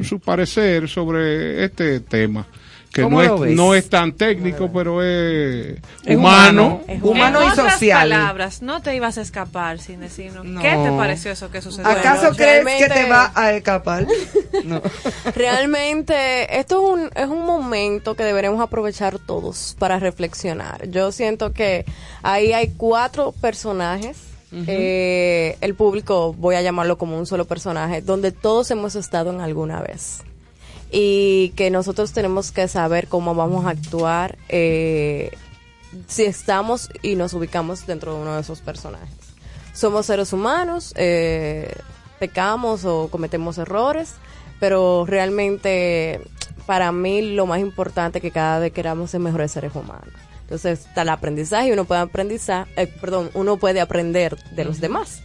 Speaker 3: su parecer sobre este tema que
Speaker 4: ¿Cómo
Speaker 3: no es, no es tan técnico pero es,
Speaker 4: Es
Speaker 3: humano,
Speaker 4: humano. Humano
Speaker 5: en
Speaker 4: y
Speaker 5: otras
Speaker 4: social.
Speaker 5: palabras, no te ibas a escapar sin decirnos.
Speaker 4: No.
Speaker 5: ¿Qué te pareció eso que sucedió?
Speaker 4: ¿Acaso
Speaker 12: Bueno,
Speaker 4: crees que te va a escapar? No.
Speaker 12: Realmente, esto es un, es un momento que deberemos aprovechar todos para reflexionar. Yo siento que ahí hay cuatro personajes. Eh, el público, voy a llamarlo como un solo personaje, donde todos hemos estado en alguna vez. Y que nosotros tenemos que saber cómo vamos a actuar eh, si estamos y nos ubicamos dentro de uno de esos personajes. Somos seres humanos, eh, pecamos o cometemos errores, pero realmente para mí lo más importante es que cada vez queramos ser mejores seres humanos. Entonces está el aprendizaje y uno puede aprendizar, eh, perdón, uno puede aprender de los demás.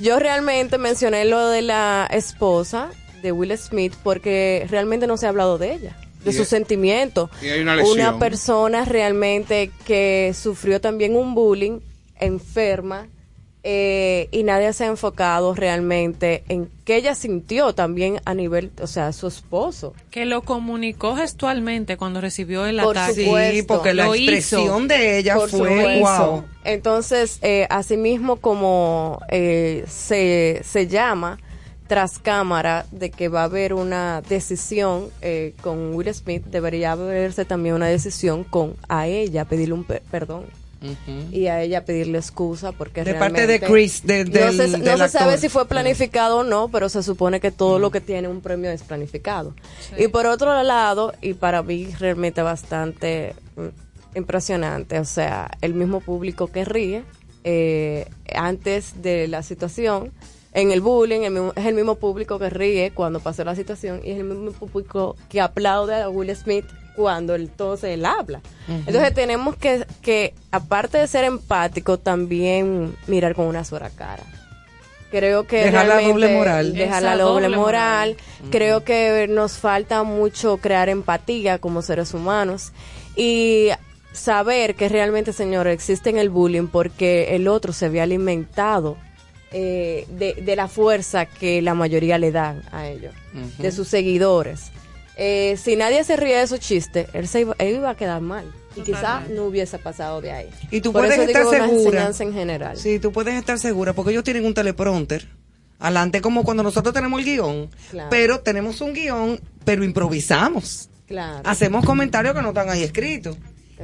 Speaker 12: Yo realmente mencioné lo de la esposa de Will Smith porque realmente no se ha hablado de ella, de sus
Speaker 3: es-
Speaker 12: sentimientos.
Speaker 3: y hay una lesión.
Speaker 12: persona realmente que sufrió también un bullying, enferma, eh, y nadie se ha enfocado realmente en qué ella sintió también a nivel, o sea, su esposo.
Speaker 5: Que lo comunicó gestualmente cuando recibió el
Speaker 12: Por
Speaker 5: ataque.
Speaker 12: supuesto.
Speaker 4: Sí, porque la expresión
Speaker 5: hizo.
Speaker 4: de ella
Speaker 12: Por
Speaker 4: fue wow.
Speaker 12: Entonces, eh, asimismo como eh, se, se llama tras cámara de que va a haber una decisión eh, con Will Smith, debería haberse también una decisión con a ella pedirle un pe- perdón. Y a ella pedirle excusa porque
Speaker 4: De parte de Chris, de-
Speaker 12: no
Speaker 4: del-
Speaker 12: se, no
Speaker 4: del
Speaker 12: se sabe
Speaker 4: actor.
Speaker 12: si fue planificado o no, pero se supone que todo lo que tiene un premio es planificado. Y por otro lado, y para mí realmente bastante mm, impresionante, o sea, el mismo público que ríe eh, antes de la situación, en el bullying, el mismo- es el mismo público que ríe cuando pasó la situación y es el mismo público que aplaude a Will Smith cuando entonces él habla. Entonces tenemos que, que, aparte de ser empático, también mirar con una sola cara. Creo que
Speaker 4: Dejar la doble moral.
Speaker 12: dejar la doble
Speaker 5: doble
Speaker 12: moral.
Speaker 5: moral.
Speaker 12: Creo que nos falta mucho crear empatía como seres humanos y saber que realmente, señores, existe en el bullying porque el otro se había alimentado eh, de, de la fuerza que la mayoría le dan a ellos, de sus seguidores. Eh, si nadie se ríe de esos chistes, él, se iba, él iba a quedar mal. Y quizás no hubiese pasado de ahí.
Speaker 4: Y tú
Speaker 12: Por
Speaker 4: puedes
Speaker 12: eso
Speaker 4: estar
Speaker 12: digo una
Speaker 4: segura.
Speaker 12: enseñanza en general.
Speaker 4: Sí, tú puedes estar segura porque ellos tienen un teleprompter. Adelante como cuando nosotros tenemos el guion,
Speaker 12: Claro.
Speaker 4: pero tenemos un guion, pero improvisamos.
Speaker 12: Claro.
Speaker 4: Hacemos comentarios que no están ahí escritos.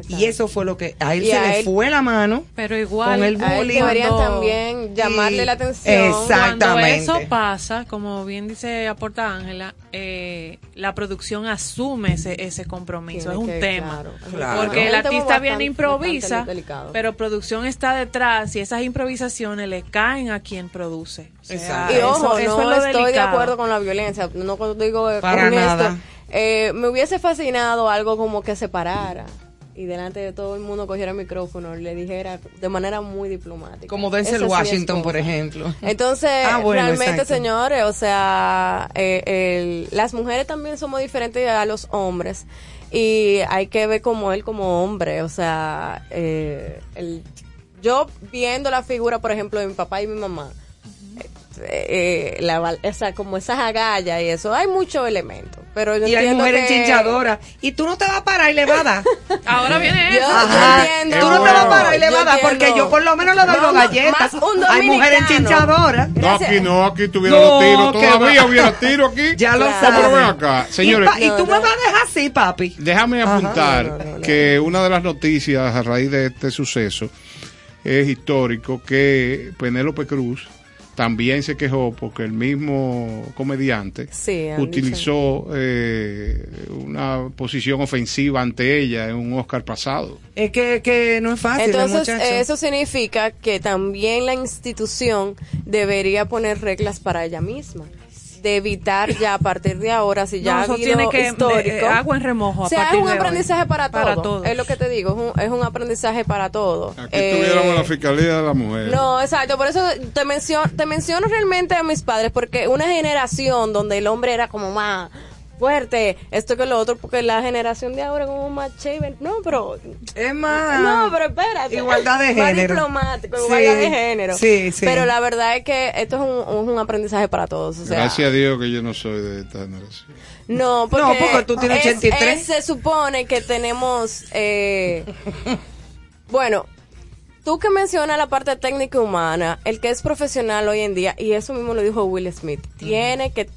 Speaker 4: Y eso fue lo que a él
Speaker 12: Y
Speaker 4: se
Speaker 12: a
Speaker 4: le
Speaker 12: él-
Speaker 4: fue la mano.
Speaker 5: Pero igual
Speaker 4: con el
Speaker 12: a él
Speaker 4: bullying.
Speaker 12: deberían
Speaker 5: Cuando-
Speaker 12: también llamarle
Speaker 4: Y-
Speaker 12: la atención.
Speaker 5: Cuando
Speaker 4: Exactamente.
Speaker 5: eso pasa, como bien dice aporta Ángela, eh, la producción asume ese, ese compromiso.
Speaker 12: Tiene
Speaker 5: es un
Speaker 12: que,
Speaker 5: tema.
Speaker 12: claro.
Speaker 4: Claro.
Speaker 5: Porque el artista viene improvisa, pero producción está detrás y esas improvisaciones le caen a quien produce. O sea,
Speaker 4: Exacto.
Speaker 12: Y ojo,
Speaker 5: eso
Speaker 12: no
Speaker 5: es lo
Speaker 12: estoy de acuerdo con la violencia. No cuando digo eh,
Speaker 4: Para
Speaker 12: con
Speaker 4: nada.
Speaker 12: esto. Eh, me hubiese fascinado algo como que se parara y delante de todo el mundo cogiera el micrófono y le dijera de manera muy diplomática.
Speaker 4: Como Denzel
Speaker 12: sí
Speaker 4: Washington, por ejemplo.
Speaker 12: Entonces,
Speaker 4: Ah, bueno,
Speaker 12: realmente,
Speaker 4: exacto.
Speaker 12: señores, o sea, eh, el- las mujeres también somos diferentes a los hombres y hay que ver como él como hombre, o sea, eh, el- yo viendo la figura, por ejemplo, de mi papá y mi mamá, eh, la, val- esa, como esas agallas y eso, hay muchos elementos, pero yo
Speaker 4: Y hay mujeres
Speaker 12: que-
Speaker 4: chinchadoras. Y tú no te vas a parar y le vas a dar.
Speaker 5: Ahora viene eso.
Speaker 12: yo.
Speaker 4: Tú no te vas a parar y le vas a dar porque yo por lo menos le doy dos
Speaker 12: Vamos,
Speaker 4: galletas.
Speaker 12: más un
Speaker 4: Hay mujeres chinchadoras.
Speaker 3: No, aquí no, aquí tuviera
Speaker 4: No,
Speaker 3: los tiros. Todavía hubiera tiro aquí.
Speaker 4: Ya lo
Speaker 3: No, pero ven
Speaker 4: sabes. Y,
Speaker 3: señores.
Speaker 4: pa- y tú me vas a dejar así, papi.
Speaker 3: Déjame apuntar
Speaker 12: No, no, no, no.
Speaker 3: que una de las noticias a raíz de este suceso es histórico que Penélope Cruz también se quejó porque el mismo comediante
Speaker 12: Sí,
Speaker 3: utilizó eh, una posición ofensiva ante ella en un Oscar pasado.
Speaker 4: Es que, que no es fácil,
Speaker 12: Entonces, eso significa que también la institución debería poner reglas para ella misma. De evitar ya a partir de ahora, si ya
Speaker 5: No,
Speaker 12: ha
Speaker 5: tiene que-
Speaker 12: histórico.
Speaker 5: de- eh, agua en remojo a
Speaker 12: O sea, es un
Speaker 5: de hoy.
Speaker 12: aprendizaje para todo.
Speaker 5: Para todos.
Speaker 12: Es lo que te digo, es un, es un aprendizaje para todo.
Speaker 3: Aquí
Speaker 12: Eh,
Speaker 3: tuviéramos la Fiscalía de la Mujer.
Speaker 12: no, exacto, por eso te menciono, te menciono realmente a mis padres, porque una generación donde el hombre era como más fuerte, esto que lo otro, porque la generación de ahora como más chévere, no, pero
Speaker 4: Es más.
Speaker 12: no, pero espérate.
Speaker 4: Igualdad de
Speaker 12: Más
Speaker 4: género.
Speaker 12: diplomático,
Speaker 4: Sí,
Speaker 12: igualdad de género.
Speaker 4: sí, sí.
Speaker 12: Pero la verdad es que esto es un, un aprendizaje para todos. O sea,
Speaker 3: Gracias a Dios que yo no soy de esta generación.
Speaker 12: No, porque,
Speaker 4: No, porque tú tienes
Speaker 12: es-
Speaker 4: 83.
Speaker 12: es- se supone que tenemos. Eh, bueno, tú que mencionas la parte técnica humana, el que es profesional hoy en día, y eso mismo lo dijo Will Smith, tiene que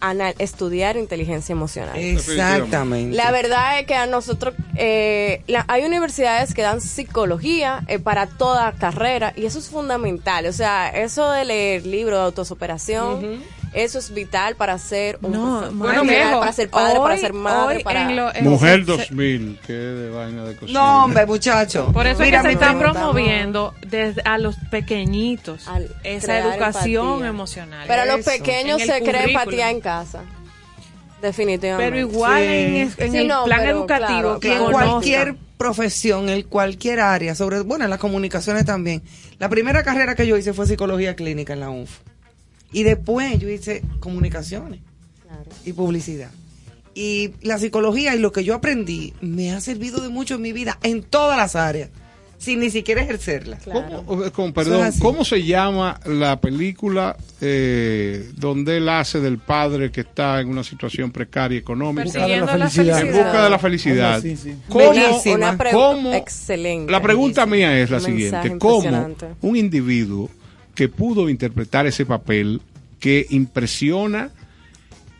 Speaker 12: ana- estudiar inteligencia emocional.
Speaker 4: Exactamente.
Speaker 12: La verdad es que a nosotros eh, la- hay universidades que dan psicología eh, para toda carrera y eso es fundamental. O sea, eso de leer libros de autosuperación, eso es vital para ser un
Speaker 5: No, bueno,
Speaker 12: para ser padre, para ser madre, para
Speaker 5: en lo- en-
Speaker 3: Mujer
Speaker 5: se-
Speaker 3: 2000, qué de vaina de cocina.
Speaker 4: No, hombre, muchacho.
Speaker 5: Por eso
Speaker 4: Mira,
Speaker 5: es que se está promoviendo desde a los pequeñitos
Speaker 12: Al
Speaker 5: esa educación
Speaker 12: empatía.
Speaker 5: emocional.
Speaker 12: Pero a los pequeños se
Speaker 5: el
Speaker 12: crea
Speaker 5: currículum.
Speaker 12: empatía en casa. Definitivamente.
Speaker 5: Pero igual
Speaker 4: Sí.
Speaker 5: en, es- en
Speaker 12: Sí,
Speaker 5: el
Speaker 12: no,
Speaker 5: plan
Speaker 12: pero
Speaker 5: educativo
Speaker 12: claro,
Speaker 5: que
Speaker 4: en cualquier profesión, en cualquier área, sobre, bueno, en las comunicaciones también. La primera carrera que yo hice fue psicología clínica en la UNF. Y después yo hice comunicaciones
Speaker 12: Claro.
Speaker 4: y publicidad. Y la psicología y lo que yo aprendí me ha servido de mucho en mi vida, en todas las áreas, sin ni siquiera ejercerla.
Speaker 12: Claro.
Speaker 3: ¿Cómo, eh, con- perdón. ¿cómo se llama la película eh, donde él hace del padre que está en una situación precaria económica?
Speaker 5: Persiguiendo
Speaker 2: Busca de la
Speaker 5: la
Speaker 2: felicidad.
Speaker 3: En busca de la felicidad.
Speaker 2: Así, sí.
Speaker 3: ¿Cómo,
Speaker 12: excelente.
Speaker 3: La pregunta mía es la
Speaker 12: mensaje
Speaker 3: siguiente. ¿Cómo un individuo que pudo interpretar ese papel que impresiona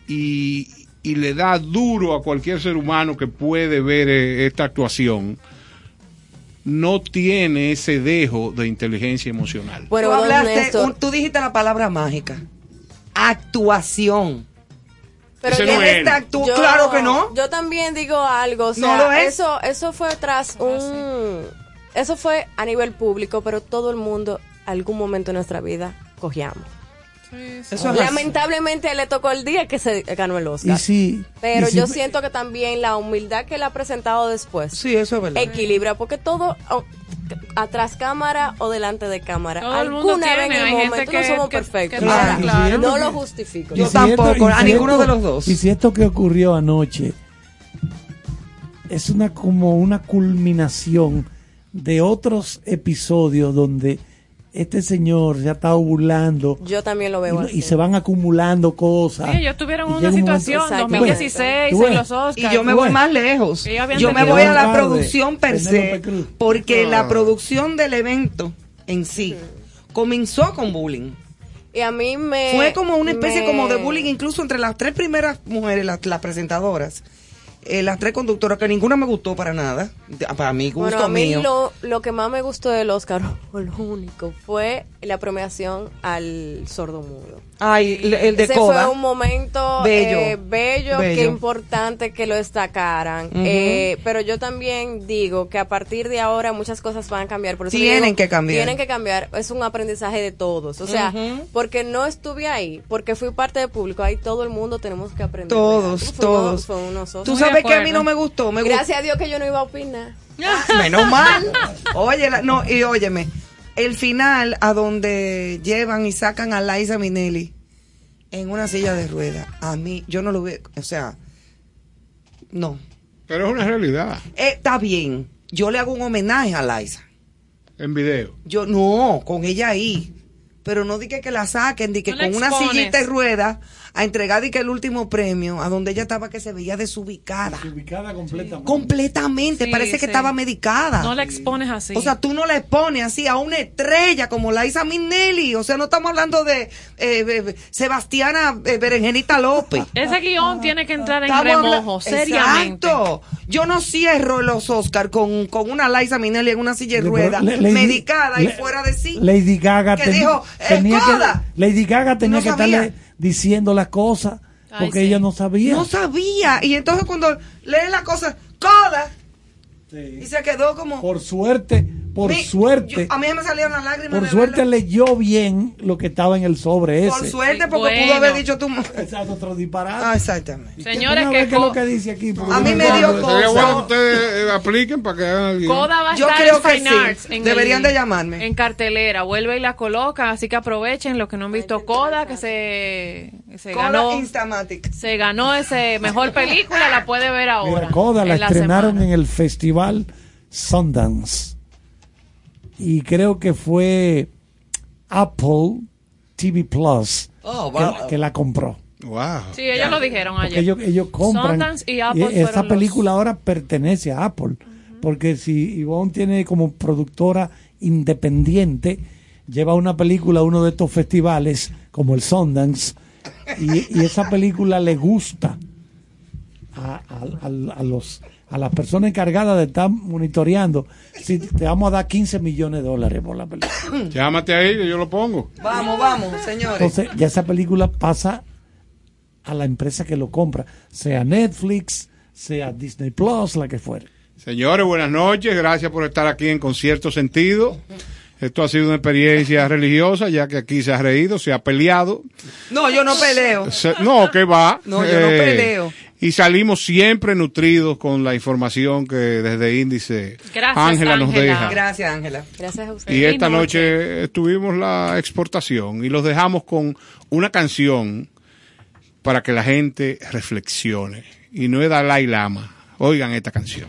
Speaker 3: y, y le da duro a cualquier ser humano que puede ver eh, esta actuación, no tiene ese dejo de inteligencia emocional?
Speaker 12: Bueno,
Speaker 4: tú, hablaste, un- tú dijiste la palabra mágica. Actuación.
Speaker 12: pero
Speaker 3: Ese
Speaker 12: yo-
Speaker 3: no es él.
Speaker 4: Esta actu- claro que no.
Speaker 12: Yo también digo algo, o sea,
Speaker 4: No lo es.
Speaker 12: eso eso fue tras un eso fue a nivel público, pero todo el mundo algún momento de nuestra vida cogíamos.
Speaker 4: Eso es así.
Speaker 12: Lamentablemente le tocó el día que se ganó el Oscar.
Speaker 2: Y si,
Speaker 12: Pero
Speaker 2: y
Speaker 12: yo siento que también la humildad que él ha presentado después
Speaker 4: Sí, eso es verdad.
Speaker 12: equilibra, porque todo o, atrás cámara o delante de cámara,
Speaker 5: Todo el mundo
Speaker 12: alguna vez
Speaker 5: tiene,
Speaker 12: en el momento
Speaker 5: que-
Speaker 12: no somos
Speaker 5: que-
Speaker 12: perfectos.
Speaker 5: que
Speaker 2: Claro,
Speaker 12: Ahora,
Speaker 2: claro.
Speaker 12: No lo justifico.
Speaker 4: Yo
Speaker 2: si
Speaker 4: tampoco, a ninguno de los dos.
Speaker 2: Y si esto que ocurrió anoche es una como una culminación de otros episodios donde este señor ya está burlando
Speaker 12: Yo también lo veo
Speaker 2: y,
Speaker 12: así.
Speaker 2: y se van acumulando cosas.
Speaker 5: Sí, ellos tuvieron
Speaker 2: Y
Speaker 5: una situación
Speaker 2: Exacto.
Speaker 5: 2016
Speaker 2: Tú ves,
Speaker 5: en los Oscars.
Speaker 4: Y yo me voy más lejos. Yo me voy a la
Speaker 2: Tarde,
Speaker 4: producción per se, porque
Speaker 2: Ah.
Speaker 4: la producción del evento en sí comenzó con bullying.
Speaker 12: Y a mí me...
Speaker 4: Fue como una especie
Speaker 12: me-
Speaker 4: como de bullying incluso entre las tres primeras mujeres, las, las presentadoras, eh, las tres conductoras, que ninguna me gustó para nada, para mi gusto
Speaker 12: Bueno, a mí
Speaker 4: mío.
Speaker 12: lo, lo que más me gustó del Oscar, o lo único, fue la premiación al sordomudo.
Speaker 4: Ay, el, de
Speaker 12: Ese fue un momento
Speaker 4: Bello.
Speaker 12: eh, bello,
Speaker 4: Bello.
Speaker 12: que importante que lo destacaran. Eh, pero yo también digo que a partir de ahora muchas cosas van a cambiar. Por eso
Speaker 4: Tienen
Speaker 12: digo,
Speaker 4: que cambiar.
Speaker 12: Tienen que cambiar. Es un aprendizaje de todos. O sea, porque no estuve ahí, porque fui parte del público, ahí todo el mundo tenemos que aprender.
Speaker 4: Todos,
Speaker 12: Fue
Speaker 4: todos.
Speaker 12: uno- fue unos osos.
Speaker 4: Tú sabes que a mí no me gustó. Me
Speaker 12: Gracias a Dios que yo no iba a opinar.
Speaker 4: Menos mal. Oye, la- no, y óyeme, el final a donde llevan y sacan a Liza Minnelli en una silla de ruedas, a mí, yo no lo veo, o sea, no.
Speaker 3: Pero es una realidad.
Speaker 4: Eh, está bien, yo le hago un homenaje a Liza.
Speaker 3: En video.
Speaker 4: Yo no, con ella ahí. Pero no dije que la saquen, di que
Speaker 5: No la
Speaker 4: con una
Speaker 5: expones.
Speaker 4: sillita de ruedas a entregar di que el último premio, a donde ella estaba que se veía desubicada.
Speaker 2: Ubicada completamente.
Speaker 4: Completamente,
Speaker 5: Sí,
Speaker 4: parece que estaba medicada.
Speaker 5: No la expones así.
Speaker 4: O sea, tú no le pones así a una estrella como la Isa Minnelli. O sea, no estamos hablando de eh, eh, Sebastiana eh, Berenjenita López.
Speaker 5: Ese guion tiene que entrar en remojo, seriamente.
Speaker 4: Exacto. Yo no cierro los Oscar con, con una Liza Minnelli en una silla de ruedas, medicada y
Speaker 2: Le-
Speaker 4: fuera de sí.
Speaker 2: Lady Gaga
Speaker 4: que
Speaker 2: ten-
Speaker 4: dijo, "Eh,
Speaker 2: tenía
Speaker 4: coda".
Speaker 2: que Lady Gaga tenía
Speaker 4: No
Speaker 2: que
Speaker 4: sabía.
Speaker 2: estarle diciendo las cosas
Speaker 5: Ay,
Speaker 2: porque
Speaker 5: sí.
Speaker 2: ella no sabía.
Speaker 4: No sabía. Y entonces cuando lee la cosa, coda. Y se quedó como...
Speaker 2: Por suerte, por
Speaker 4: Mi-
Speaker 2: suerte,
Speaker 4: yo- a mí me salieron las lágrimas.
Speaker 2: por suerte leyó bien lo que estaba en el sobre ese.
Speaker 4: Por suerte, porque pudo haber dicho tú...
Speaker 2: Exacto, otro disparate.
Speaker 4: Ah, exactamente.
Speaker 5: Señores, que
Speaker 2: es lo
Speaker 5: Co-
Speaker 2: que dice aquí.
Speaker 4: A mí me dio
Speaker 2: eso.
Speaker 3: Sería
Speaker 4: cosa.
Speaker 3: bueno que ustedes eh, apliquen para que hagan el guion.
Speaker 5: Coda va a
Speaker 4: Yo
Speaker 5: estar
Speaker 4: creo
Speaker 5: en
Speaker 4: que
Speaker 5: Fine
Speaker 4: sí.
Speaker 5: Arts. en
Speaker 4: Deberían
Speaker 5: el-
Speaker 4: de llamarme.
Speaker 5: En cartelera. Vuelve y la colocan. Así que aprovechen los que no han visto Coda, que se, se
Speaker 4: Coda
Speaker 5: ganó.
Speaker 4: Instamatic.
Speaker 5: Se ganó ese mejor película, la puede ver ahora.
Speaker 2: Mira, Coda la
Speaker 5: en
Speaker 2: estrenaron
Speaker 5: semana.
Speaker 2: en el festival Sundance. Y creo que fue Apple TV Plus
Speaker 4: Oh,
Speaker 2: que,
Speaker 4: wow.
Speaker 2: que la compró.
Speaker 3: Wow.
Speaker 5: Sí, ellos lo dijeron
Speaker 2: Porque
Speaker 5: ayer.
Speaker 2: ellos, ellos compran.
Speaker 5: Sundance y Apple
Speaker 2: y
Speaker 5: los-
Speaker 2: película ahora pertenece a Apple. Porque si Ivonne tiene como productora independiente, lleva una película a uno de estos festivales como el Sundance y, y esa película le gusta a, a- a- a los a las personas encargadas de estar monitoreando si te vamos a dar 15 millones de dólares por la película
Speaker 3: Llámate ahí que yo lo pongo.
Speaker 4: Vamos, vamos, señores.
Speaker 2: entonces ya esa película pasa a la empresa que lo compra sea Netflix sea Disney Plus la que fuere
Speaker 3: Señores, buenas noches. Gracias por estar aquí en Concierto Sentido. Esto ha sido una experiencia religiosa, ya que aquí se ha reído, se ha peleado.
Speaker 4: No, yo no peleo.
Speaker 3: Se- no, que va. Eh,
Speaker 4: No, yo no peleo.
Speaker 3: Y salimos siempre nutridos con la información que desde Índice Ángela nos deja.
Speaker 4: Gracias, Ángela.
Speaker 12: Gracias a usted.
Speaker 3: Y esta
Speaker 5: noche.
Speaker 3: noche tuvimos la exportación y los dejamos con una canción para que la gente reflexione. Y no es Dalai Lama. Oigan esta canción.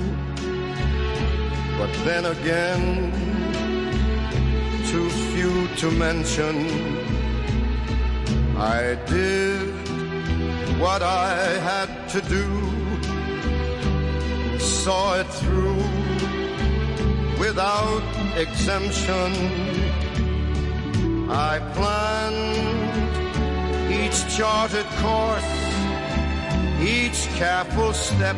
Speaker 6: but then again, too few to mention. I did what I had to do. saw it through without exemption. I planned each charted course, each careful step